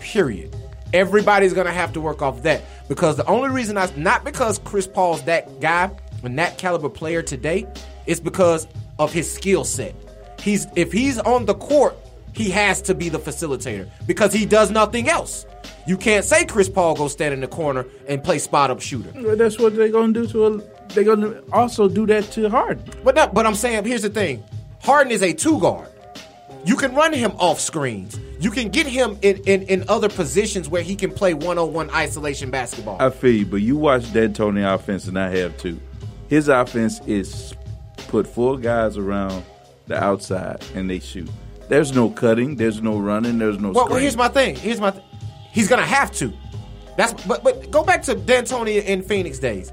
Period. Everybody's gonna have to work off that because the only reason I not because Chris Paul's that guy and that caliber player today, it's because of his skill set. He's if he's on the court, he has to be the facilitator because he does nothing else. You can't say Chris Paul go stand in the corner and play spot up shooter.
Well, that's what they're gonna do to a. They're gonna also do that to Harden.
But no, but I'm saying here's the thing: Harden is a two guard. You can run him off screens. You can get him in, in, in other positions where he can play one on one isolation basketball.
I feel you, but you watch D'Antoni offense, and I have too. His offense is put four guys around the outside and they shoot. There's no cutting. There's no running. There's no.
well, well,
screen.
here's my thing. Here's my. Th- he's gonna have to. That's but but go back to D'Antoni in Phoenix days.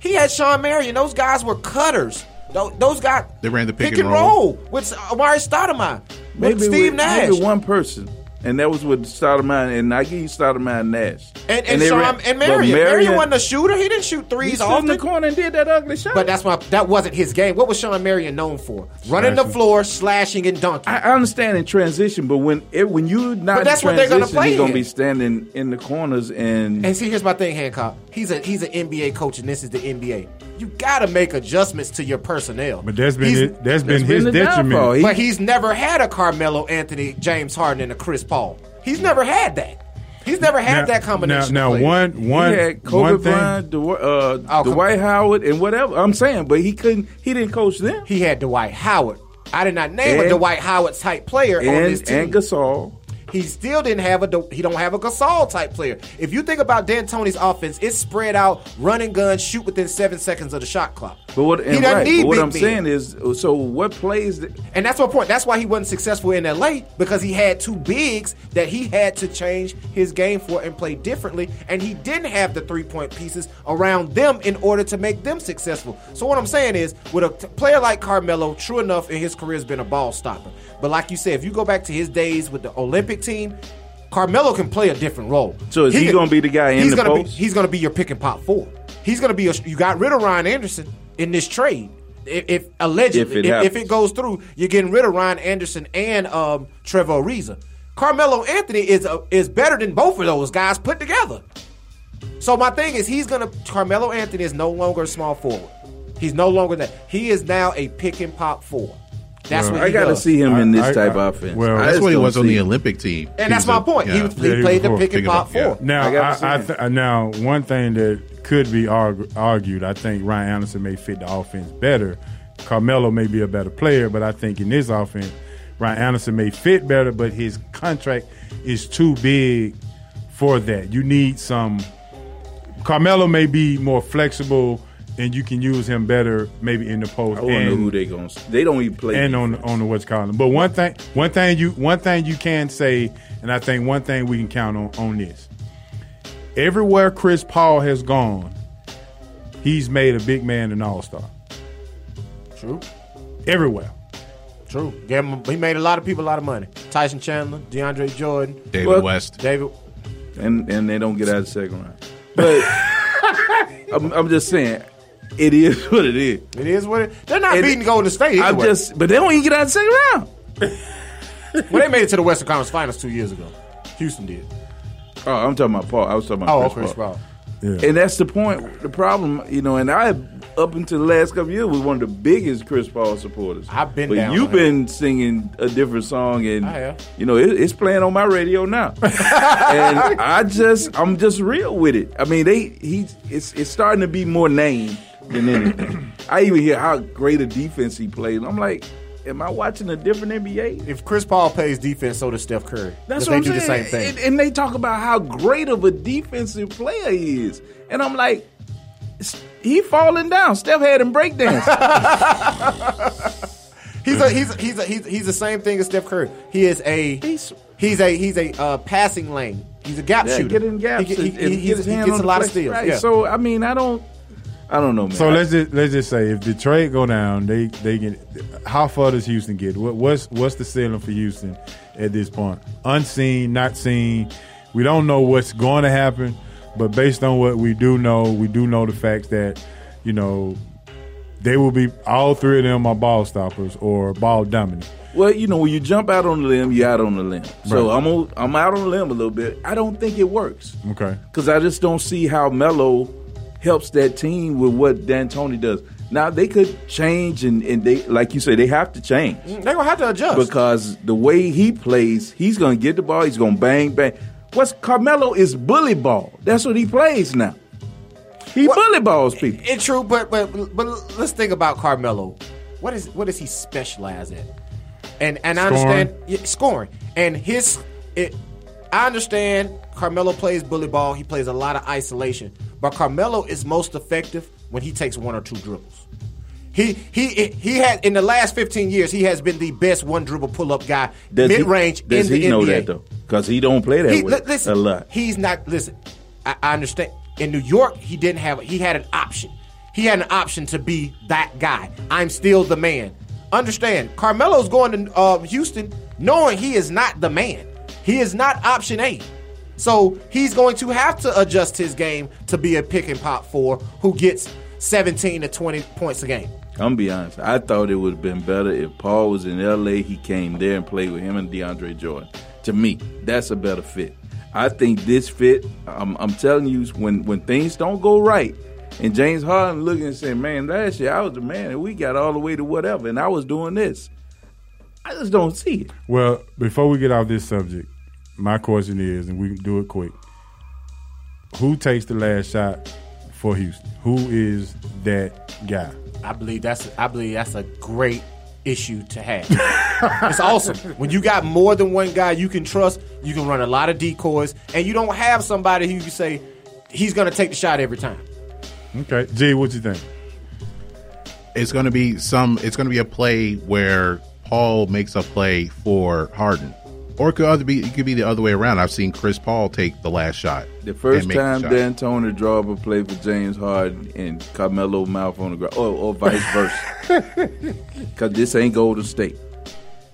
He had Shawn Marion. Those guys were cutters. Those, those guys
They ran the pick,
pick and roll with Amar'e Stoudemire, with
maybe
Steve
with,
Nash.
maybe one person, and that was with Stoudemire, and I give you Stoudemire and Nash.
And, and, Sean,
ran-
and
but
Marion. Marion wasn't a shooter. He didn't shoot
He
threes
in the corner and did that ugly shot.
But that's why that wasn't his game. What was Shawn Marion known for? Running the floor, slashing, and dunking.
I I understand in transition, but when it, when you not
But that's
in
what they're gonna play
he's gonna be standing in the corners and
And see, here's my thing, Hancock. He's a he's an NBA coach, and this is the NBA. You got to make adjustments to your personnel.
But that's been
He's-
his, that's been his detriment.
but he's never had a Carmelo Anthony, James Harden, and a Chris Paul. He's never had that. He's never had
Now-
that combination.
now- now one- one-
he had Kobe
one thing-
Bryant, Dw- uh,
Oh,
Dwight Howard, and whatever. I'm saying, but he couldn't. He didn't coach them.
He had Dwight Howard. I did not name a
And-
Dwight Howard type player on his team.
and Gasol.
He still didn't have a he don't have a Gasol type player. If you think about D'Antoni's offense, it's spread out, running gun, shoot within seven seconds of the shot clock.
But what,
He
and
doesn't
right,
need
but what I'm
men.
saying is, so what plays? That,
And that's my point. That's why he wasn't successful in LA because he had two bigs that he had to change his game for and play differently. And he didn't have the three point pieces around them in order to make them successful. So, what I'm saying is, with a t- player like Carmelo, true enough, in his career has been a ball stopper. But like you said, if you go back to his days with the Olympic team, Carmelo can play a different role.
So is he
can-
gonna be the guy in
he's
the
gonna
post?
Be, he's going to be your pick and pop four. He's going to be a, you got rid of Ryan Anderson in this trade. If, if allegedly,
If it
if, if it goes through, you're getting rid of Ryan Anderson and um, Trevor Ariza. Carmelo Anthony is uh, is better than both of those guys put together. So my thing is, he's gonna Carmelo Anthony is no longer a small forward. He's no longer that. He is now a pick and pop four. That's
Well,
what
I gotta see him in this
I-
type
I-
of offense.
well,
That's what he was on the. Olympic team.
And that's my point. He,
yeah.
was, he
Yeah,
played
was
the pick and pop
and pop,
four.
Now,
I
I, I th- now one thing that could be argu- argued, I think Ryan Anderson may fit the offense better. Carmelo may be a better player, but I think in this offense, Ryan Anderson may fit better, but his contract is too big for that. You need some. Carmelo may be more flexible, and you can use him better, maybe in the post.
I want to know who they going. They don't even play.
and on on the what's calling. But one thing, one thing you one thing you can say, and I think one thing we can count on on this. Everywhere Chris Paul has gone, he's made a big man an all star.
True.
Everywhere.
True. Gave him, he made a lot of people a lot of money. Tyson Chandler, DeAndre Jordan,
David
Well-
West.
David.
and and they don't get out of the second round. But I'm, I'm just saying, it is what it is.
It is what it. They're not
And
beating Golden State.
I'm just, but they don't even get out of the second round.
well, they made it to the Western Conference Finals two years ago. Houston did.
Oh, I'm talking about Paul. I was talking about
Oh,
Chris,
Chris
Paul.
Paul.
And that's the point. The problem, you know, and I, up until the last couple years, was one of the biggest Chris Paul supporters.
I've been
But you've been singing a different song, and you know it, it's playing on my radio now. and I just, I'm just real with it. I mean, they, he, it's, it's starting to be more named than anything. I even hear how great a defense he plays. I'm like, am I watching a different NBA?
If Chris Paul plays defense, so does Steph Curry.
That's what
they
I'm
do
saying.
the same thing.
And, and they talk about how great of a defensive player he is. And I'm like, he falling down. Steph had him breakdance.
He's a he's a, he's a, he's he's the same thing as Steph Curry. He is a he's a he's a uh, passing lane. He's a gap
yeah,
shooter.
get in gaps.
He, he, he, he,
get
he gets a lot of steals.
Right.
Yeah.
So I mean, I don't, I don't know, man.
So let's just let's just say if Detroit go down, they they get how far does Houston get? What, what's what's the ceiling for Houston at this point? Unseen, not seen. We don't know what's going to happen, but based on what we do know, we do know the facts that you know they will be all three of them are ball stoppers or ball dominant.
Well, you know, when you jump out on the limb, you're out on the limb. So I'm on, I'm out on the limb a little bit. I don't think it works
Okay.
because I just don't see how Melo helps that team with what D'Antoni does. Now they could change, and, and they, like you say, they have to change mm,
They're gonna have to adjust.
because the way he plays, he's going to get the ball. He's going to bang bang. What's Carmelo is bully ball. That's what he plays now. He bully balls people.
It's true, but but but let's think about Carmelo. What is what does he specialize at? And and I understand yeah, scoring and his it. I understand Carmelo plays bully ball. He plays a lot of isolation, but Carmelo is most effective when he takes one or two dribbles. He he he had in the last fifteen years he has been the best one dribble pull up guy mid range in the NBA.
Does he know that though? Because he don't play that
He-
way
listen,
a lot.
He's not. Listen, I, I understand. In New York, he didn't have. He had an option. He had an option to be that guy. I'm still the man. Understand? Carmelo's going to uh, Houston, knowing he is not the man. He is not option A. So he's going to have to adjust his game to be a pick and pop four who gets 17 to 20 points a game.
I'm gonna be honest. I thought it would have been better if Paul was in L.A. He came there and played with him and DeAndre Jordan. To me, that's a better fit. I think this fit. I'm, I'm telling you, when when things don't go right, and James Harden looking and saying, "Man, last year I was the man, and we got all the way to whatever, and I was doing this." I just don't see it.
Well, before we get off this subject, my question is, and we can do it quick. Who takes the last shot for Houston? Who is that guy?
I believe that's I believe that's a great issue to have. it's awesome when you got more than one guy you can trust. You can run a lot of decoys, and you don't have somebody who you say he's going to take the shot every time.
Okay, G, what you think?
It's going to be some. It's going to be a play where Paul makes a play for Harden, or it could other be. It could be the other way around. I've seen Chris Paul take the last shot.
The first
the
time. D'Antoni draw up a play for James Harden and Carmelo mouth on the ground, or, or vice versa, because this ain't Golden State.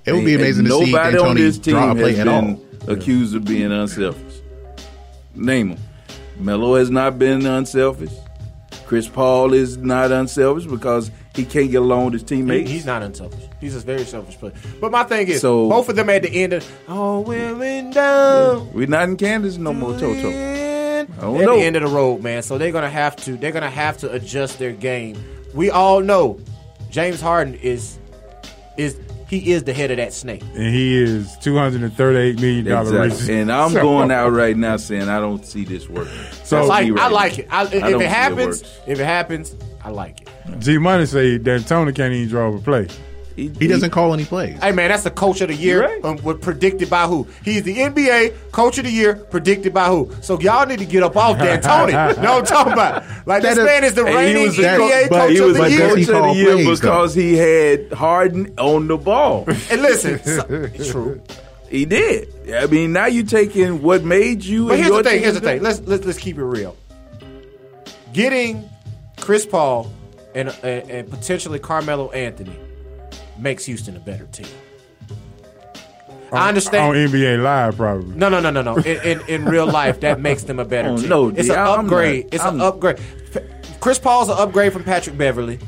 It would be amazing
and
to see
nobody on
D'Antoni
this team
draw a play
has
at
been
all.
accused of being unselfish. Name them. Melo has not been unselfish. Chris Paul is not unselfish because he can't get along with his
He-
teammates.
he's not unselfish. He's a very selfish player. But my thing is,
So-
both of them at the end of oh women down.
We're not in Kansas no more, Toto.
I
don't
They're
know.
at the end of the road, man. So they're gonna have to. They're gonna have to adjust their game. We all know James Harden is is he he is the head of that snake.
and he is two hundred and thirty-eight million dollar
Exactly. And I'm going out right now saying I don't see this working.
So-
I like,
me
I like
now.
it. I, if
don't
it happens,
works.
if it happens, I like it.
G Money say D'Antoni can't even draw up a play.
He,
He doesn't call any plays.
Hey man, that's the coach of the year.
You're right.
Um, was predicted by who? He's the NBA coach of the year, predicted by who? So y'all need to get up off D'Antoni. no, I'm talking about like this
That is-
man is the
And
reigning
he was the
NBA
coach, but
coach
he
of
was
the
the
year.
coach of the year
plays, though.
because he had Harden on the ball.
And listen, so, true.
He did. I mean, now you taking what made you.
But
and
here's the thing. Here's the thing. Let's let's let's keep it real. Getting Chris Paul and and, and potentially Carmelo Anthony makes Houston a better team. I understand.
on NBA Live, probably.
No, no, no, no, no. In, in, in real life, that makes them a better
Oh,
team.
no,
it's an upgrade.
not-
it's
I'm-
an upgrade. F- Chris Paul's an upgrade from Patrick Beverley,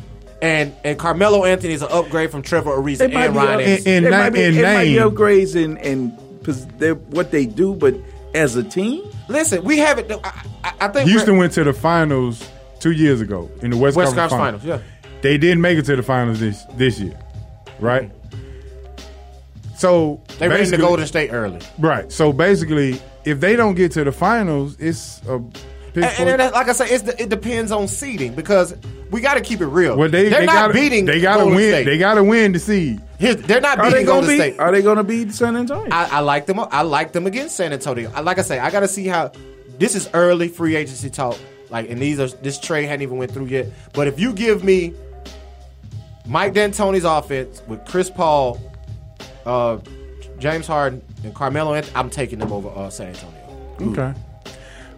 and and Carmelo Anthony is an upgrade from Trevor Ariza and
be
Ryan
up-
Anderson.
in
they might be,
in
it might be upgrades in in pos- they're- what they do, but as a team,
Listen, we have it. I, I, I think
Houston went to the finals two years ago in the West,
West
Conference
Conference
Finals.
Finals. Yeah.
They didn't make it to the finals this this year, right? Mm-hmm. So
They ran the
basically-
Golden State early.
right? So basically, if they don't get to the finals, it's a pick
And, and then, like I said, it's the, it depends on seeding because we got to keep it real.
well, they
they're
they
not
gotta,
beating.
They got to win.
State.
They got to win the seed.
Here's- they're not
are
beating
they going
Golden
to beat?
State.
Are they going to beat San Antonio?
I, I like them. I like them against San Antonio. I, like I say, I got to see how. This is early free agency talk. Like, and these are this trade hadn't even went through yet. But if you give me Mike D'Antoni's offense with Chris Paul, uh, James Harden, and Carmelo, Anthony, I'm taking them over uh, San Antonio.
Okay.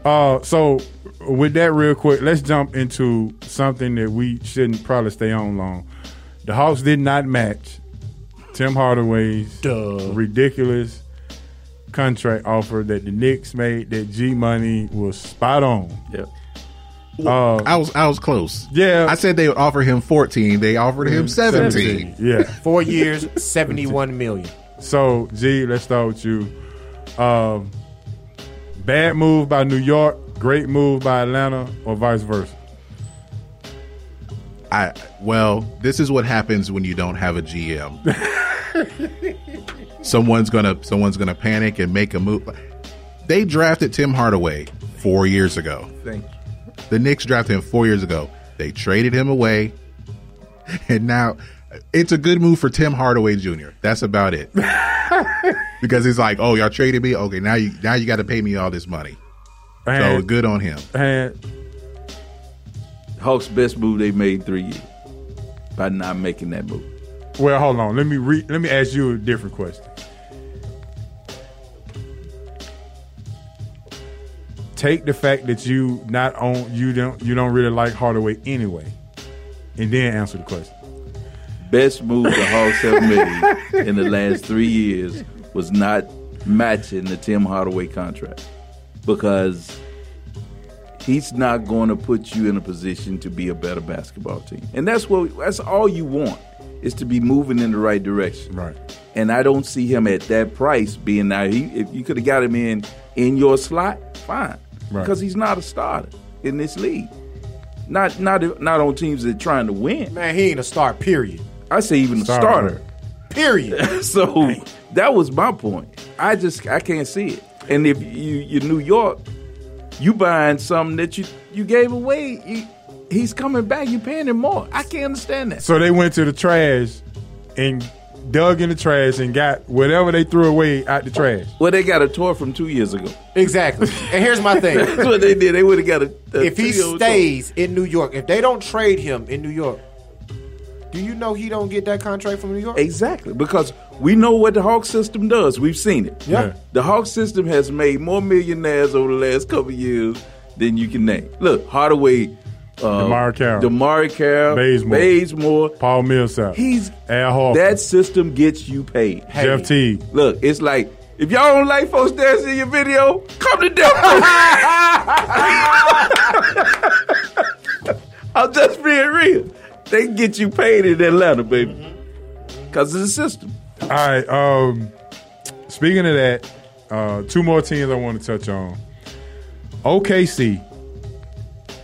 Uh, so with that, real quick, let's jump into something that we shouldn't probably stay on long. The Hawks did not match Tim Hardaway's
Duh.
ridiculous contract offer that the Knicks made. That G Money was spot on.
Yep.
Uh,
I was I was close.
Yeah.
I said they would offer him 14. They offered him 17.
Yeah.
Four years, seventy-one million.
So G, let's start with you. Um, bad move by New York, great move by Atlanta, or vice versa.
I well, this is what happens when you don't have a GM. someone's gonna someone's gonna panic and make a move. They drafted Tim Hardaway four years ago.
Thank you.
The Knicks drafted him four years ago. They traded him away, and now it's a good move for Tim Hardaway Jr. That's about it. because he's like, oh, y'all traded me. Okay, now you now you got to pay me all this money. So
And-
good on him.
And
Hawks' best move they made three years by not making that move.
Well, hold on. Let me re- let me ask you a different question. Take the fact that you not on you don't you don't really like Hardaway anyway, and then answer the question.
Best move the Hawks have made in the last three years was not matching the Tim Hardaway contract because he's not going to put you in a position to be a better basketball team, and that's what that's all you want is to be moving in the right direction.
Right.
And I don't see him at that price being now. He if you could have got him in in your slot, fine,
Right.
because he's not a starter in this league. Not not not on teams that are trying to win.
Man, he ain't a star. Period.
I say even a
Starter.
starter.
Period.
so that was my point. I just I can't see it. And if you you're New York, you buying something that you you gave away. You, he's coming back. You paying him more. I can't understand that.
So they went to the trash and dug in the trash and got whatever they threw away out the trash.
Well, they got a tour from two years ago.
Exactly. And here's my thing.
That's what they did. They would have got a. a
if he
two-year-old
stays in New York, if they don't trade him in New York, do you know he don't get that contract from New York?
Exactly, because we know what the Hawk system does. We've seen it.
Yeah.
The Hawk system has made more millionaires over the last couple of years than you can name. Look, Hardaway, uh,
DeMarre Carroll.
DeMarre Carroll,
Bazemore.
Bazemore.
Paul Millsap.
He's
Al Horford.
that system gets you paid.
Jeff Teague.
Look, it's like if y'all don't like folks dancing in your video, come to Denver. I'm just being real. They can get you paid in Atlanta, baby, because of the system.
All right. Um, speaking of that, uh, two more teams I want to touch on. OKC.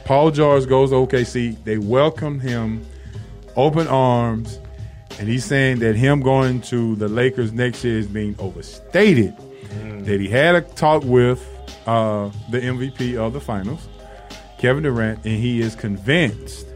Paul George goes to OKC. They welcome him, open arms. and he's saying that him going to the Lakers next year is being overstated. That he had a talk with uh, the MVP of the finals, Kevin Durant, and he is convinced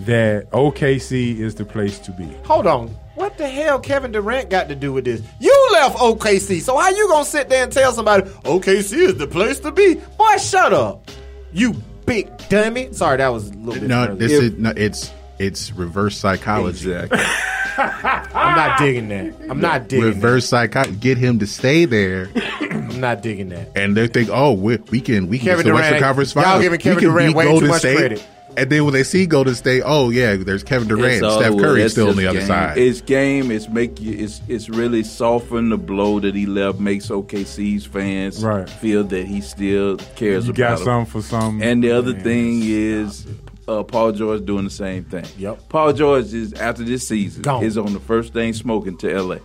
that OKC is the place to be.
Hold on. What the hell Kevin Durant got to do with this? You left OKC, so how you gonna sit there and tell somebody OKC is the place to be? Boy, shut up. You big dummy. Sorry, that was a little bit.
No,
further.
this is no, it's it's reverse psychology.
I'm not digging that. I'm not digging
reverse psychology. Get him to stay there.
I'm not digging that.
and they think, oh, we, we can we can
Kevin
the
Durant-
Western Conference
y'all
Finals.
giving
We
Kevin Durant way too much
State.
credit.
And then when they see Golden State, oh yeah, there's Kevin Durant,
all
Steph Curry
that's
still on
just
the other
game.
side.
It's game. It's make you. It's it's really soften the blow that he left. Makes OKC's fans
Right.
feel that he still cares
You
about
got
them.
some for some.
And the other
man.
thing is, uh, Paul George doing the same thing.
Yep.
Paul George is after this season
Gone.
is on the first thing smoking to LA.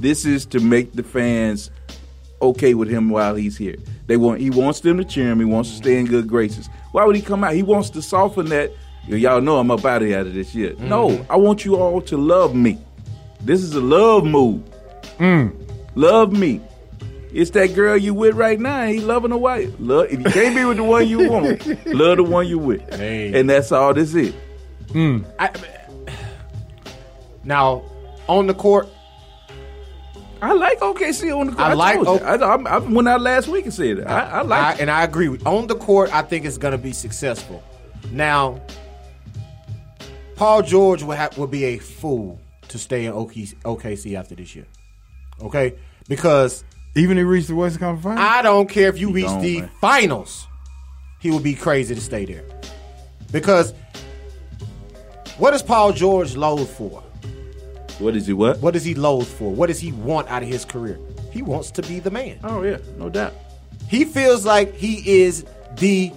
This is to make the fans okay with him while he's here. They want he wants them to cheer him. He wants to stay in good graces. Why would he come out? He wants to soften that. Y'all know I'm up out of out of this year. No, mm-hmm. I want you all to love me. This is a love move. Mm. Love me. It's that girl you with right now. He loving the wife. Love if you can't be with the one you want, love the one you with.
Hey.
And that's all this is. Mm.
I, now, on the court,
I like OKC on the court.
I
I,
like
like.
O-
I, I, I went out last week and said it. I, I like.
I, and I agree with on the court. I think it's going to be successful. Now, Paul George will have, will be a fool to stay in OKC, OKC after this year. Okay, because
even if he reached the Western Conference Finals,
I don't care if you reach the
man.
finals, he will be crazy to stay there. Because what does Paul George loathe for?
What is he? What?
What does he loathe for? What does he want out of his career? He wants to be the man.
Oh yeah, no doubt.
He feels like he is the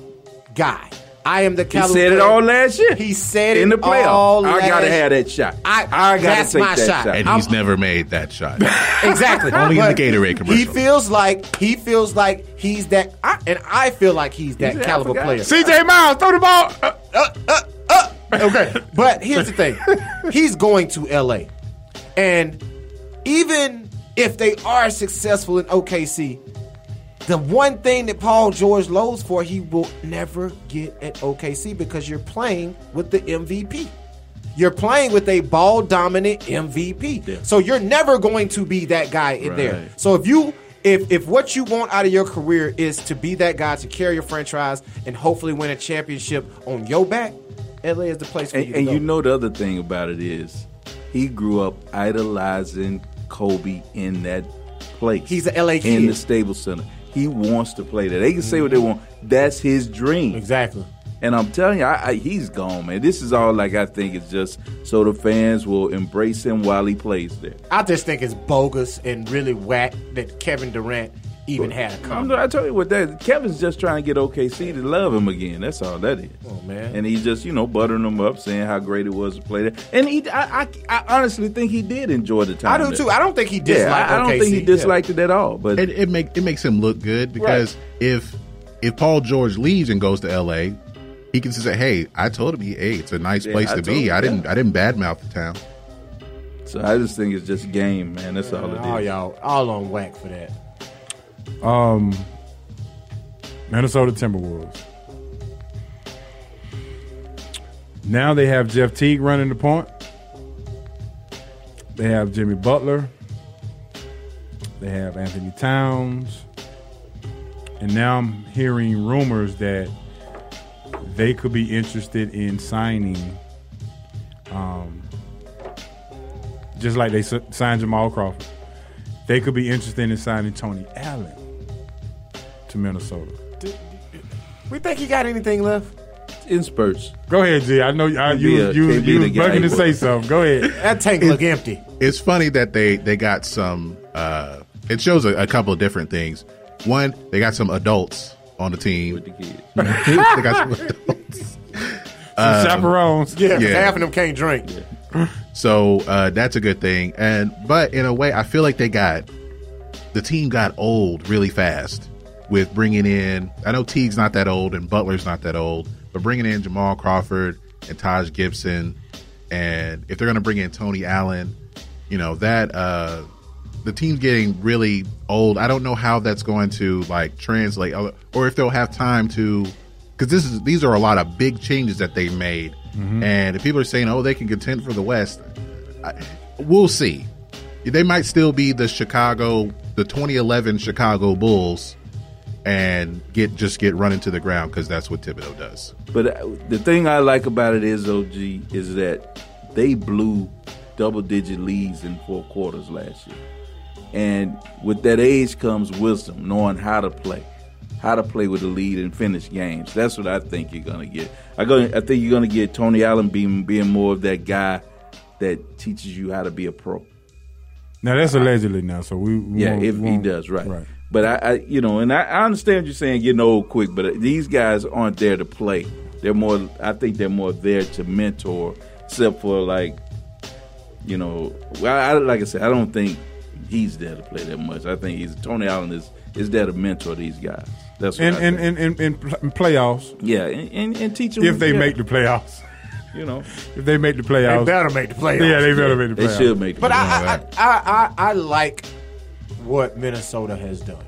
guy. I am the caliber.
He
caliber.
said it all last year.
He said
in
it
the playoffs.
all
I gotta have that shot.
I,
I gotta
that's
take
my
that
shot.
shot.
and
I'm-
he's never made that shot.
exactly
Only in the Gatorade commercial.
He feels like he feels like he's that, I, and I feel like he's that
He's
caliber player.
CJ Miles, throw the ball. Uh, uh, uh, uh,
okay, but here's the thing: he's going to LA, and even if they are successful in OKC, the one thing that Paul George loathes for, he will never get at OKC because you're playing with the MVP. You're playing with a ball dominant MVP. So you're never going to be that guy in there. So if you if if what you want out of your career is to be that guy to carry your franchise and hopefully win a championship on your back, LA is the place for
And,
you to
and
go.
you know the other thing about it is, he grew up idolizing Kobe in that place.
He's a LA kid.
in the Staples Center. He wants to play there. They can say what they mm-hmm. want. That's his dream.
Exactly.
And I'm telling you, I, I, he's gone, man. This is all like I think it's just so the fans will embrace him while he plays there.
I just think it's bogus and really whack that Kevin Durant even had a
I'm,
comment.
I tell you what, that Kevin's just trying to get OKC to love him again. That's all that is.
Oh man.
And he's just, you know, buttering them up, saying how great it was to play there. And he, I, I, I honestly think he did enjoy the time.
I do
there.
too. I don't think he disliked
Yeah, I, I don't
OKC.
think he disliked it at all. But
it, it make it makes him look good because if if Paul George leaves and goes to L.A., he can say, "Hey, I told him, hey, it's a nice
Yeah,
place
I
to be.
him,
I didn't
yeah.
I didn't badmouth the town."
so I just think it's just game, man. That's all it is.
all y'all all on whack for that.
Um, Minnesota Timberwolves. Now they have Jeff Teague running the point. They have Jimmy Butler. They have Anthony Towns. And now I'm hearing rumors that they could be interested in signing, um, just like they signed Jamal Crawford. They could be interested in signing Tony Allen to Minnesota.
We think he got anything left?
In spurts.
Go ahead, G. I know I,
Can't
you
be a-
you
can't
you was bugging to say something. Go ahead.
That tank look empty.
It's funny that they they got some. Uh, it shows a, a couple of different things. One, they got some adults on the team.
With the kids.
they got some adults.
Some chaperones.
Yeah, 'cause
Yeah.
half of them can't drink.
So uh, that's a good thing. And but in a way, I feel like they got the team got old really fast with bringing in. I know Teague's not that old and Butler's not that old, but bringing in Jamal Crawford and Taj Gibson and if they're going to bring in Tony Allen, you know that uh, the team's getting really old. I don't know how that's going to like translate, or if they'll have time to, because this is these are a lot of big changes that they made,
Mhm.
and if people are saying, oh, they can contend for the West, I, we'll see. They might still be the Chicago, the 2011 Chicago Bulls, and get just get run into the ground because that's what Thibodeau does.
But uh, the thing I like about it is, OG, is that they blew double digit leads in four quarters last year. And with that age comes wisdom, knowing how to play, how to play with the lead and finish games. That's what I think you're going to get. I, go, I think you're going to get Tony Allen being, being more of that guy that teaches you how to be a pro.
Now that's allegedly now, so we, we
Yeah,
won't-
if he
won't-
does, right. But I, I, you know, and I, I understand you're saying getting old quick, but these guys aren't there to play. They're more. I think they're more there to mentor, except for like, you know, well, I, like I said, I don't think he's there to play that much. I think he's Tony Allen is is there to mentor these guys. That's what
and
I
and,
think.
and, and, and in playoffs.
Yeah, and, and, and teach them
if they
yeah.
make the playoffs.
You know,
if they make the playoffs,
They better make the playoffs.
Yeah, they better make the playoffs.
They should make the
But I, I, I, I, I like what Minnesota has done.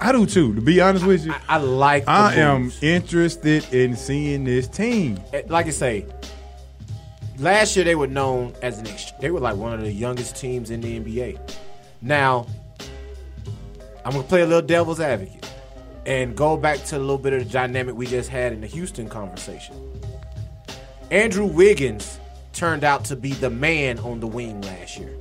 I do too. To be honest with you,
I, I like.
I am interested in seeing this team.
Eh, Like I say, last year they were known as an. Ex- they were like one of the youngest teams in the NBA. Now, I'm gonna play a little devil's advocate and go back to a little bit of the dynamic we just had in the Houston conversation. Andrew Wiggins turned out to be the man on the wing last year.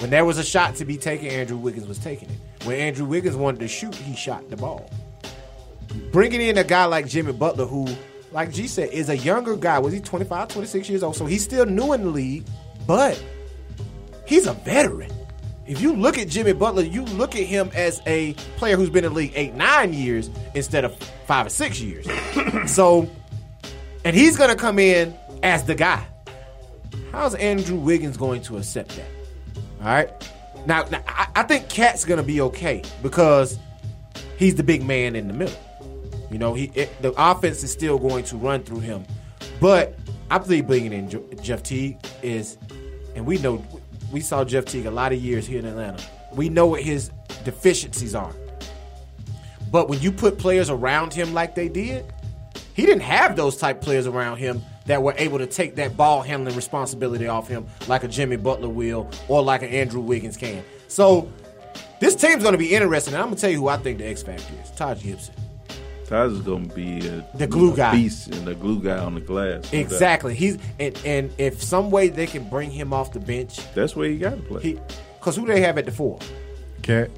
When there was a shot to be taken, Andrew Wiggins was taking it. When Andrew Wiggins wanted to shoot, he shot the ball. Bringing in a guy like Jimmy Butler, who, like G said, is a younger guy. Was he 25, 26 years old? So he's still new in the league, but he's a veteran. If you look at Jimmy Butler, you look at him as a player who's been in the league eight, nine years instead of five or six years. so, and he's going to come in as the guy. How's Andrew Wiggins going to accept that? All right. Now, now I, I think Cat's to be okay because he's the big man in the middle. You know, he it, the offense is still going to run through him, but I believe bringing in Jeff Teague is, and we know we saw Jeff Teague a lot of years here in Atlanta. We know what his deficiencies are, but when you put players around him like they did, he didn't have those type players around him that were able to take that ball handling responsibility off him like a Jimmy Butler will or like an Andrew Wiggins can. So this team's going to be interesting. And I'm going to tell you who I think the X factor is: Taj Gibson.
Taj is going to be a,
The glue
a
guy.
beast and the glue guy on the glass.
Exactly. He's and, and if some way they can bring him off the bench,
That's where you got to play.
because who they have at the four?
Cat.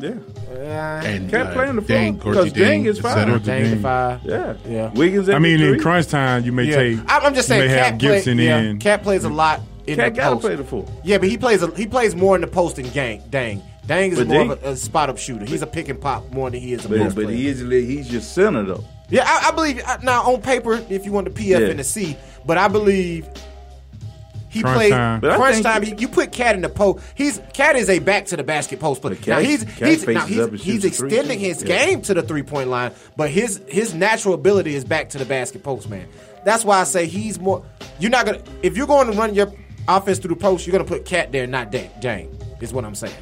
Yeah.
And
Can't
uh,
play in the
Dieng,
four because Gorgui
Dieng
is
the
fine.
Dieng the five.
Yeah,
Yeah.
Wiggins. At
I mean,
the
in crunch time, you may
Yeah.
take.
I- I'm just saying,
you may
Cat
have
play,
Gibson
yeah,
in.
Cat plays a lot in
Cat
the
gotta
post.
play the four.
Yeah, but he plays a, he plays more in the post than Gang. Dieng, Dieng is
But
more
Deng-
of a, a spot up shooter. He's a pick and pop more than he is a
But,
post
but
player.
he is he's your center though.
Yeah, I, I believe uh, now on paper, if you want the PF
Yeah.
and the C, but I believe he
Crunch
plays
time.
Crunch time. He, you put Cat in the post. He's Cat is a back to the basket post player.
Cat-
now he's
Cat
he's now he's, he's
shoots three,
extending his
Yeah.
game to the three point line, but his his natural ability is back to the basket post man. That's why I say he's more. You're not gonna if you're going to run your offense through the post, you're gonna put Cat there, not Dieng. Dieng is what I'm saying.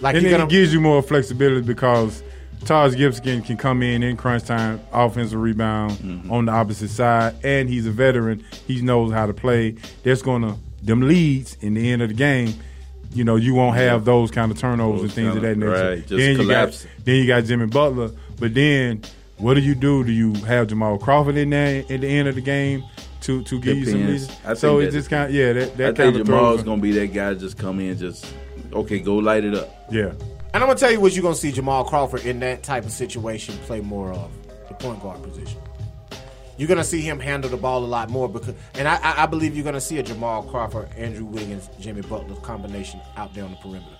Like
and
you're
then
gonna
it gives you more flexibility because Taj Gibson can come in in crunch time, offensive rebound
Mm-hmm.
on the opposite side, and he's a veteran. He knows how to play. That's gonna them leads in the end of the game. You know, you won't have those kind of turnovers
Those
and things of that nature.
right, just
then you got then you got Jimmy Butler, but then what do you do? Do you have Jamal Crawford in there at the end of the game to to give you some
Depends.
leads? So
think
it's just kind of yeah that that
I
kind
think
of
Jamal's
throws.
gonna be that guy. Just come in, just okay, go light it up.
Yeah.
And I'm gonna tell you what you're gonna see Jamal Crawford in that type of situation play more of the point guard position. You're gonna see him handle the ball a lot more because, and I, I, believe you're gonna see a Jamal Crawford, Andrew Wiggins, Jimmy Butler combination out there on the perimeter,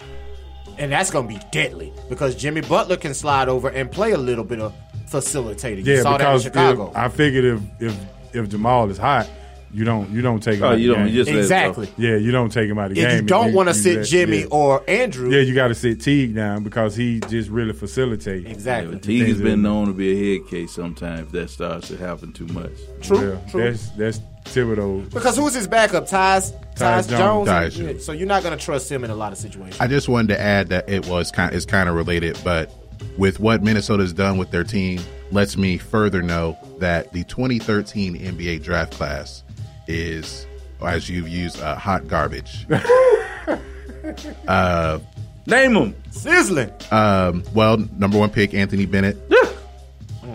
and that's gonna be deadly because Jimmy Butler can slide over and play a little bit of facilitating. you
Yeah,
saw that in
because
Chicago.
If, I figured if if if Jamal is hot, you don't you don't take him
Oh,
out
you
the
don't-
game.
you just let it
Exactly.
Yeah, you don't take him out of the
If
game.
you don't want to sit
let-
Jimmy
yeah.
or Andrew,
Yeah, you got to sit Teague down because he just really facilitates.
Exactly.
Teague has been known to be a head case sometimes if that starts to happen too much.
True,
Yeah,
true.
That's that's Thibodeau.
because who's his backup? Tyus, Tyus,
Tyus
Jones.
Jones.
Tyus
Yeah,
Jones.
So you're not going to trust him in a lot of situations.
I just wanted to add that it was kind is kind of related, but with what Minnesota's done with their team, lets me further know that the 2013 NBA draft class is, as you've used, uh, hot garbage. uh,
Name them.
Sizzling.
um, well, number one pick Anthony Bennett,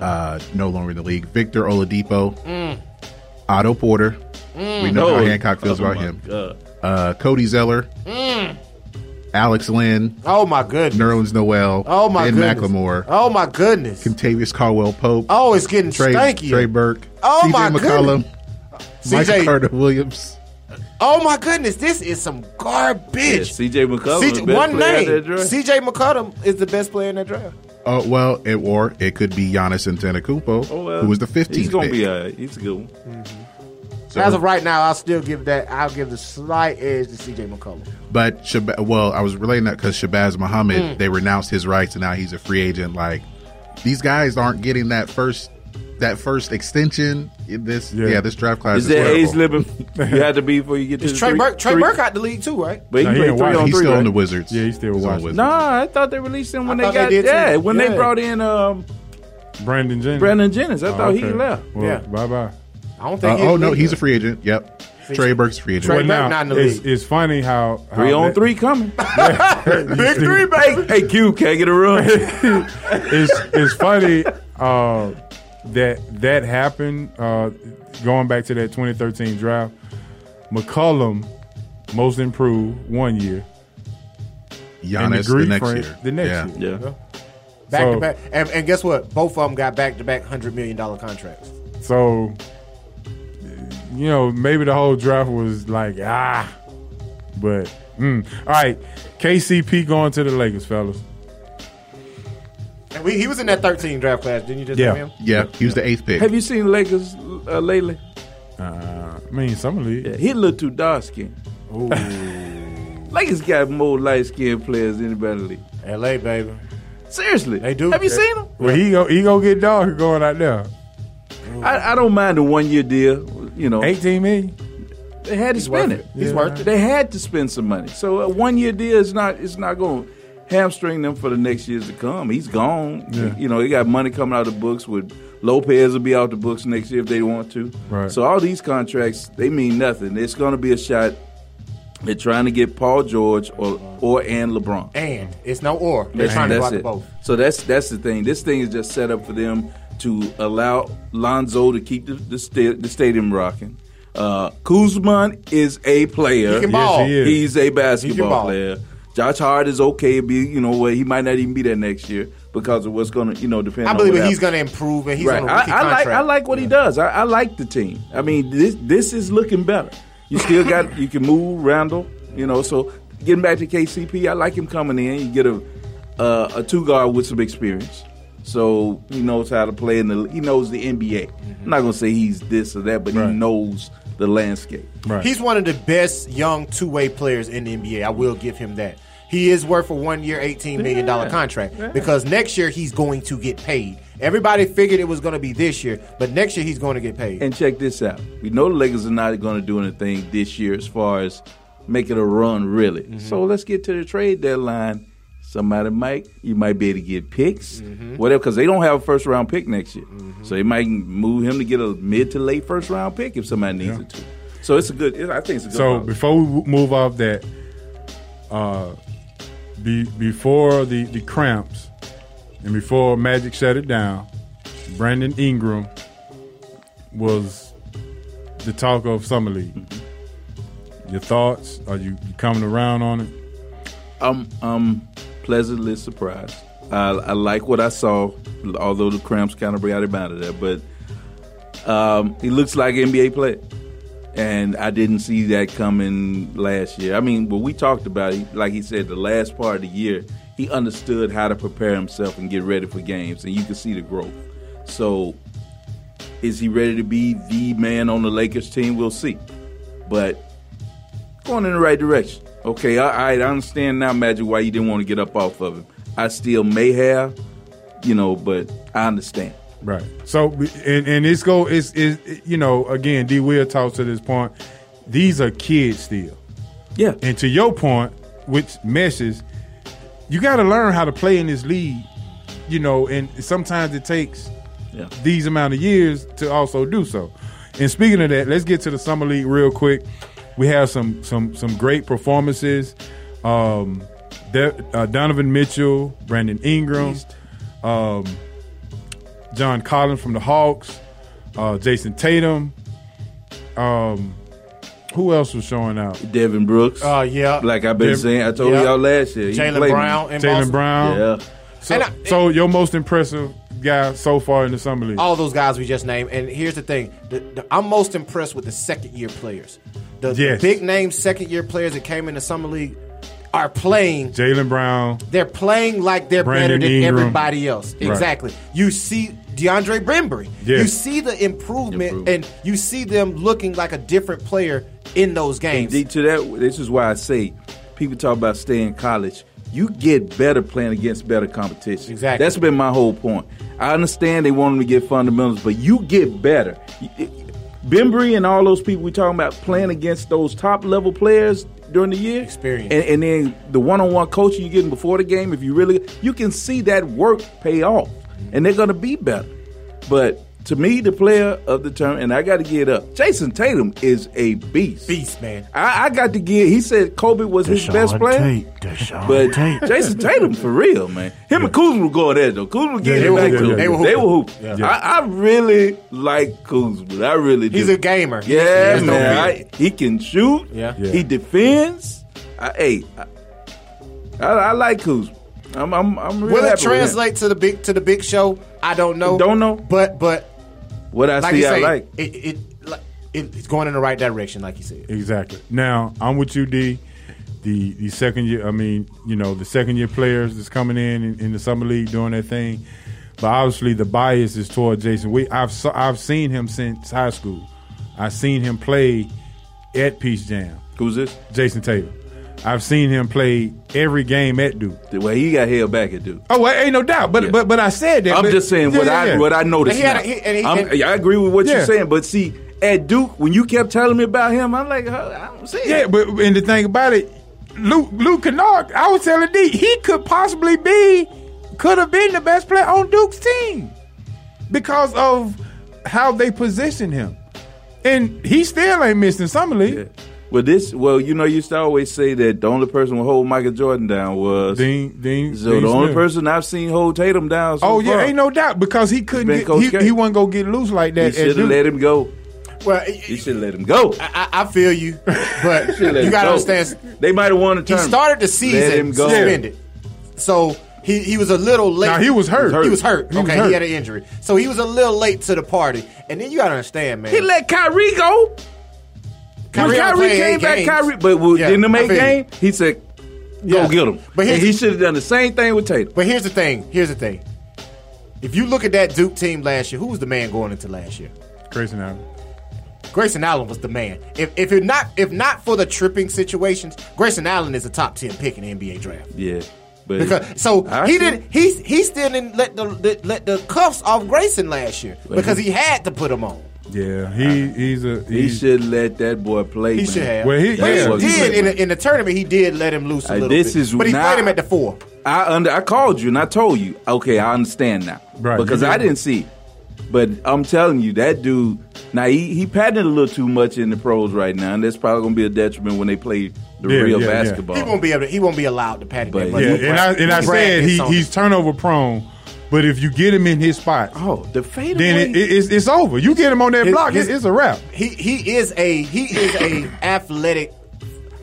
uh, no longer in the league. Victor Oladipo,
Mm.
Otto Porter.
Mm.
We know
Oh,
how Hancock feels
oh
about him. Uh, Cody Zeller,
Mm.
Alex Len,
Oh my goodness.
Nerlens Noel,
Oh my
Ben
goodness.
McLemore,
Oh my goodness.
Kentavious Caldwell Pope,
Oh, it's getting
Trey,
stanky.
Trey Burke,
Oh,
CJ
my
McCollum, Michael
CJ.
Carter Williams.
Oh my goodness, this is some
Yeah,
garbage.
CJ McCollum,
CJ
the best
one
player out
name.
that draft.
CJ McCollum is the best player in that draft.
Oh well, it, or it could be Giannis Antetokounmpo,
Oh, well,
who was the 15th
He's gonna
pick.
be all right. He's a good one. Mm-hmm.
So-
As of right now, I'll still give that. I'll give the slight edge to CJ McCollum.
But Shab- well, I was relating that because Shabazz Muhammad,
Mm.
they renounced his rights and now he's a free agent. Like these guys aren't getting that first that first extension. This yeah, this draft class
Is
is,
there
terrible.
age limit you had to be before you get to
Is
the
Trey
three-
Burke? Trey
three-
Burke out the league too, right?
But he
No, he
played three on
He's
three,
still
right?
on the Wizards.
Yeah, he's still
He's on Wizards.
Nah, I thought they released him when
I
they got
they did too.
yeah when they brought in um
Brandon Jennings.
Brandon Jennings. I
Oh,
thought he left.
Well,
Yeah.
Bye bye.
I don't
Uh,
think.
oh no, he's a free agent. Yep, Trey Burke's a free agent.
Trey
Well, now
not in the
it's,
league.
it's funny how, how
Three on
that-
three coming.
Big three, baby.
hey Q, can't get a run?
it's it's funny uh, that that happened. Uh, going back to that 2013 draft, McCollum, most improved one year, and
Giannis the,
Greek
next
friend
year.
the next
yeah.
year.
yeah.
Back
So-
to back, and, and guess what? Both of them got back to back hundred million dollar contracts.
So, you know, maybe the whole draft was like ah, but mm. all right. KCP going to the Lakers, fellas.
And we, he was in that thirteen draft class. Didn't you just
Yeah.
name him?
Yeah, he was the eighth pick.
Have you seen Lakers uh, lately?
Uh, I mean, some league.
Yeah, he a little too dark skinned. Lakers got more light skinned players than anybody in the league.
L.A. baby.
Seriously,
They do.
Have you
They-
seen him?
Well, he go he go get dog going out there.
I, I don't mind the one year deal. You know,
18 million.
they had to
He's
spend it.
it. He's worth it.
They had to spend some money. So a one year deal is not it's not going to hamstring them for the next years to come. He's gone.
Yeah.
You know, he got money coming out of the books with Lopez will be out the books next year if they want to.
Right.
So all these contracts they mean nothing. It's going to be a shot. They're trying to get Paul George or or and LeBron.
And it's no or. They're
That's-
trying to go
that's
out to
it.
both.
So that's that's the thing. This thing is just set up for them to allow Lonzo to keep the the, sta- the stadium rocking. Uh, Kuzma is a player.
He can ball.
he is.
He's a
He can
basketball
ball.
player. Josh Hart is okay. Be you know what he might not even be there next year because of what's going to you know depend.
I
on
believe
what
he's
happens.
going to improve and he's
Right.
on a
I,
rookie
I like
contract.
I like what he does. I, I like the team. I mean this this is looking better. You still got you can move Randle. You know so getting back to KCP, I like him coming in. You get a uh, a two guard with some experience. So he knows how to play in the. He knows the NBA. I'm not gonna say he's this or that, but he knows the landscape.
Right.
He's one of the best young two way players in the NBA. I will give him that. He is worth a one year, $18 million contract because next year he's going to get paid. Everybody figured it was going to be this year, but next year he's going to get paid.
And check this out. We know the Lakers are not going to do anything this year as far as making a run, really.
Mm-hmm.
So let's get to the trade deadline. Somebody might, you might be able to get picks,
Mm-hmm.
whatever, because they don't have a first round pick next year. So they might move him to get a mid to late first round pick if somebody needs
Yeah.
it to. So it's a good. I think it's a good.
So
policy.
before we move off that, uh, be, before the, the cramps and before Magic shut it down, Brandon Ingram was the talk of summer league. Your thoughts? Are you you coming around on it?
I'm I'm pleasantly surprised. I, I like what I saw, although the cramps kind of brought him out of there. But um, he looks like NBA player, and I didn't see that coming last year. I mean, when we talked about it, like he said, the last part of the year, he understood how to prepare himself and get ready for games, and you can see the growth. So Is he ready to be the man on the Lakers team? We'll see. But going in the right direction. Okay, I, I understand now, Magic, why you didn't want to get up off of him. I still may have, you know, but I understand.
Right. So and and it's go it's is you know again D Will talks to this point. These are kids still.
Yeah.
And to your point, which meshes, you got to learn how to play in this league. You know, and sometimes it takes
Yeah.
these amount of years to also do so. And speaking of that, let's get to the summer league real quick. We have some some some great performances. Um, De- uh, Donovan Mitchell, Brandon Ingram, um, John Collins from the Hawks, uh, Jayson Tatum. Um, who else was showing out?
Devin Brooks.
Uh, yeah.
Like I've been
Dev-
saying, I told
yeah.
y'all last year. he Jaylen
Brown in Jaylen
Brown.
Yeah.
So,
And I-
so your most impressive guy so far in the summer league?
all those guys we just named. And here's the thing: the, the, I'm most impressed with the second year players. The, the big name second year players that came in the summer league are playing.
Jaylen Brown.
They're playing like they're
Brandon
better than
Ingram.
everybody else.
Right.
Exactly. You see DeAndre Bembry.
Yes.
You see the improvement, and you see them looking like a different player in those games.
And to that, this is why I say people talk about staying in college. You get better playing against better competition.
Exactly.
That's been my whole point. I understand they want them to get fundamentals, but you get better. Bembry and all those people we talking about playing against those top level players during the year,
Experience.
and, and then the one on one coaching you're getting before the game. If you really, you can see that work pay off, and they're going to be better. But to me, the player of the term, and I got to get up. Jayson Tatum is a beast.
Beast, man.
I, I got to get. He said Kobe was his best player. but Jayson Tatum for real, man. Him and Kuzma were going there though. Kuzma was getting
they
it
were
back
hooping.
to him.
They were
They were
hooping.
hooping.
Yeah.
I, I really like Kuzma. I really do.
He's a gamer.
Yeah,
He's
man.
beard.
I, he can shoot.
Yeah.
Yeah.
He defends. I, hey, I, I, I like Kuzma. I'm, I'm, I'm really
Will it
happy with him.
translate to the big to the big show? I don't know.
Don't know.
But but
What I
like
see,
you
I like.
it, it, like, it it's going in the right direction, like you said.
Exactly. Now I'm with you, D. The the second year, I mean, you know, the second year players that's coming in, in in the summer league doing their thing, but obviously the bias is toward Jayson. We I've I've seen him since high school. I've seen him play at Peach Jam.
Who's this?
Jayson Tatum. I've seen him play every game at Duke.
Well, he got held back at Duke.
Oh, well, ain't no doubt. But but but I said that.
I'm
but-
just saying what
Yeah,
I
yeah.
what I noticed.
And he had
now.
a- he- and he-
I'm-
and-
I agree with what
Yeah.
you're saying, but see, at Duke, when you kept telling me about him, I'm like, I don't see it.
Yeah, but and the thing about it, Luke Luke Kennard, I was telling D, he could possibly be, could have been the best player on Duke's team because of how they positioned him, and he still ain't missing summer league.
Well, this, well, you know, you used to always say that the only person who hold Michael Jordan down was
Dean Dean.
So
Dean
the only
Smith.
person I've seen hold Tatum down. So
Oh yeah,
far,
ain't no doubt because he couldn't get he,
K.
he wasn't gonna get loose like that. at
should have let him go.
Well,
He should have let him go.
I, I feel you, but
Should've
you got to
go.
understand.
They might have won the
He started the season
Let
season
him go.
suspended, so he he was a little late.
Now, he was hurt.
He was hurt.
He was
okay,
hurt.
he had an injury, so he was a little late to the party. And then you got to understand, man.
He let Kyrie go.
Kyrie
when
only
Kyrie came
eight
back,
games.
Kyrie, but was,
Yeah,
in the
I
make game, he said, "Go
Yeah.
get him."
But
But he should have done the same thing with Tatum.
But here's the thing. Here's the thing. If you look at that Duke team last year, who was the man going into last year?
Grayson Allen.
Grayson Allen was the man. If if it not if not for the tripping situations, Grayson Allen is a top ten pick in the NBA draft.
Yeah, but
Because so
I
he
see.
didn't he he still didn't let the, the let the cuffs off Grayson last year because he had to put them on.
Yeah, he he's a
He
he's,
should let that boy play.
He
man.
should have.
Well, he- yeah.
he did in the, in the tournament. He did let him loose a
Uh,
little
this
bit.
is
but he
now-
played him at the four.
I under I called you and I told you, okay, I understand now.
Right,
Because
you
I
did.
didn't see. But I'm telling you, that dude now he he patented a little too much in the pros right now, and that's probably gonna be a detriment when they play the
Yeah,
real
yeah, yeah.
basketball.
He won't be able. To, he won't be allowed to pat it
But
that much.
yeah, and I and I said he he's turnover prone, but if you get him in his spot,
oh, the fade
then it, it, it's, it's over. You get him on that block,
his-
it's a wrap.
He he is a he is a athletic.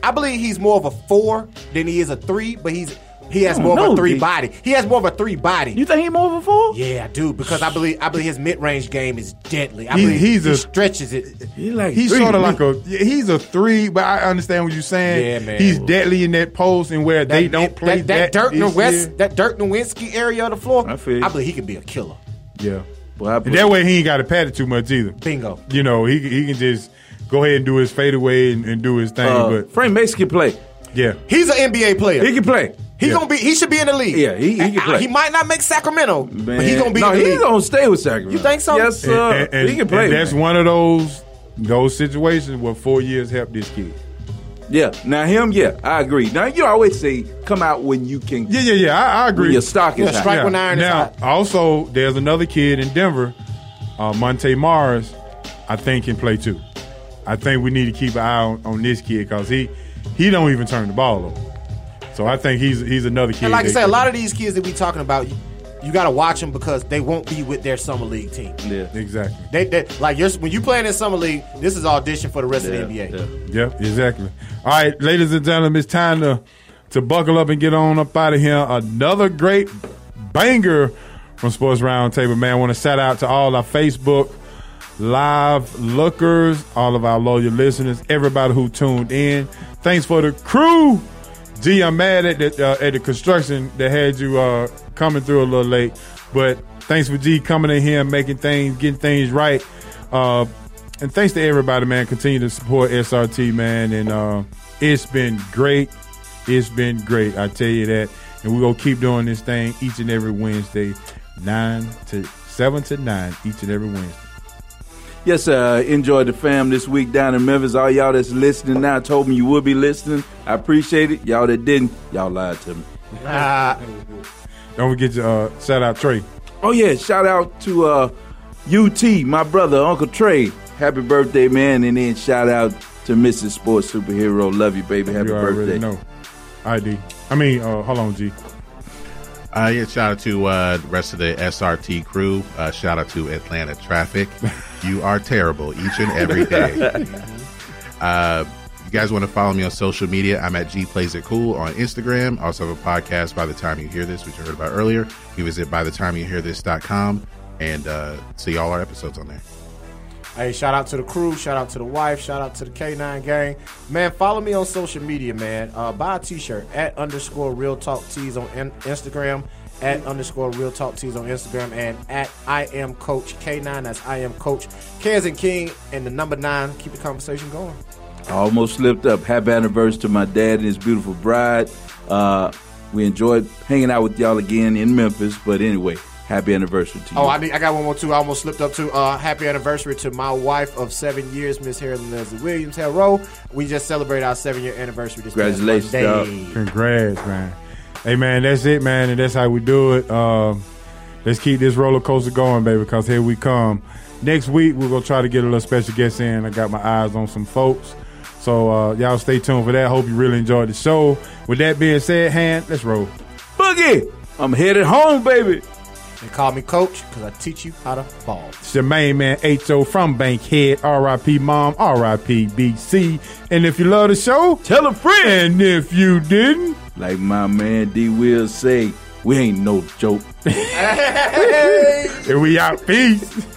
I believe he's more of a four than he is a three, but he's he has more
don't
of a three
D.
body. He has more of a three body.
You think he more of a four?
Yeah, I do because I believe I believe his mid range game is deadly. I
He-
believe
he's
he
a-
stretches it.
He like
He's
three
sort of like a he's a three, but I understand what you're saying.
Yeah, man.
He's deadly in that post and where they don't play
that, that Dirk
this
Nowis-
year.
that Dirk Nowitzki area of the floor.
I feel you.
I believe he could be a killer.
Yeah,
Well, I
and that way he ain't got to pat it too much either.
Bingo.
You know, he he can just go ahead and do his fadeaway and, and do his thing.
Uh,
but
Frank Mason can play.
yeah,
He's an NBA player.
He can play.
He
Yeah.
gonna be. He should be in the league.
Yeah, he- he can play.
He might not make Sacramento, but he gonna be
no,
in the
he's
league.
gonna stay with Sacramento.
You think so?
Yes, sir.
and- and-
he can play.
and that's
man.
one of those those situations where four years helped this kid.
Yeah. Now him, yeah, I agree. Now you always say come out when you can.
Yeah, yeah, yeah. I, I agree.
When your stock is
Yeah,
high.
strike when iron is
now,
hot.
also, there's another kid in Denver, uh, Monte Morris. I think can play too. I think we need to keep an eye on, on this kid because he he don't even turn the ball over. So I think he's he's another kid.
And like I
that-
said, a lot of these kids that we talking about, you, you got to watch them because they won't be with their summer league team.
Yeah.
exactly.
They, they like you're, when you play in summer league, this is audition for the rest
Yeah,
of the NBA.
yeah.
Yep, exactly. All right, ladies and gentlemen, it's time to to buckle up and get on up out of here. Another great banger from Sports Roundtable, man. I want to shout out to all our Facebook live lookers, all of our loyal listeners, everybody who tuned in. Thanks for the crew. Gee, I'm mad at the uh, at the construction that had you uh, coming through a little late, but thanks for G coming in here and making things, getting things right. Uh, and thanks to everybody, man. Continue to support SRT, man. And uh, it's been great. It's been great. I tell you that. And we're gonna keep doing this thing each and every Wednesday, nine to seven to nine, each and every Wednesday.
Yes, uh, enjoyed the fam this week down in Memphis. All y'all that's listening now told me you would be listening. I appreciate it. Y'all that didn't, y'all lied to me.
Ah,
Don't forget to uh, shout out Trey.
Oh yeah, shout out to uh, UT, my brother Uncle Trey. Happy birthday, man! And then shout out to Mrs. Sports Superhero. Love you, baby. Happy
you already
birthday.
know. ID. I mean, uh, hold on, G.
Uh, yeah, shout out to uh, the rest of the SRT crew. Uh, shout out to Atlanta Traffic. you are terrible each and every day. uh, you guys want to follow me on social media, I'm at G Plays It Cool on Instagram. Also have a podcast by the time you hear this, which you heard about earlier. You visit by the time you hear this.com and uh, see all our episodes on there.
Hey, shout out to the crew, shout out to the wife, shout out to the K9 gang. Man, follow me on social media, man. Uh, buy a t-shirt at underscore real talk tees on in- Instagram, at underscore real talk tees on Instagram, and at I am coach K9. That's I am coach K as in King and the number nine. Keep the conversation going.
I almost slipped up. Happy anniversary to my dad and his beautiful bride. Uh, we enjoyed hanging out with y'all again in Memphis. But anyway, happy anniversary to you.
Oh, I, need, I got one more too. I almost slipped up too. Uh, happy anniversary to my wife of seven years, Miss Harriet Leslie Williams. Hello, we just celebrated our seven year anniversary. This past
Congratulations,
Monday.
Congrats, man. Hey, man, that's it, man, and that's how we do it. Um, let's keep this roller coaster going, baby, because here we come. Next week, we're going to try to get a little special guest in. I got my eyes on some folks. So, uh, y'all stay tuned for that. Hope you really enjoyed the show. With that being said, hand, let's roll.
Boogie, I'm headed home, baby.
They call me coach because I teach you how to ball.
It's your main man, H.O. from Bankhead, R.I.P. Mom, R.I.P. BC. And if you love the show,
tell a friend.
And if you didn't,
Like my man D. Will say, we ain't no joke.
and we out. Peace.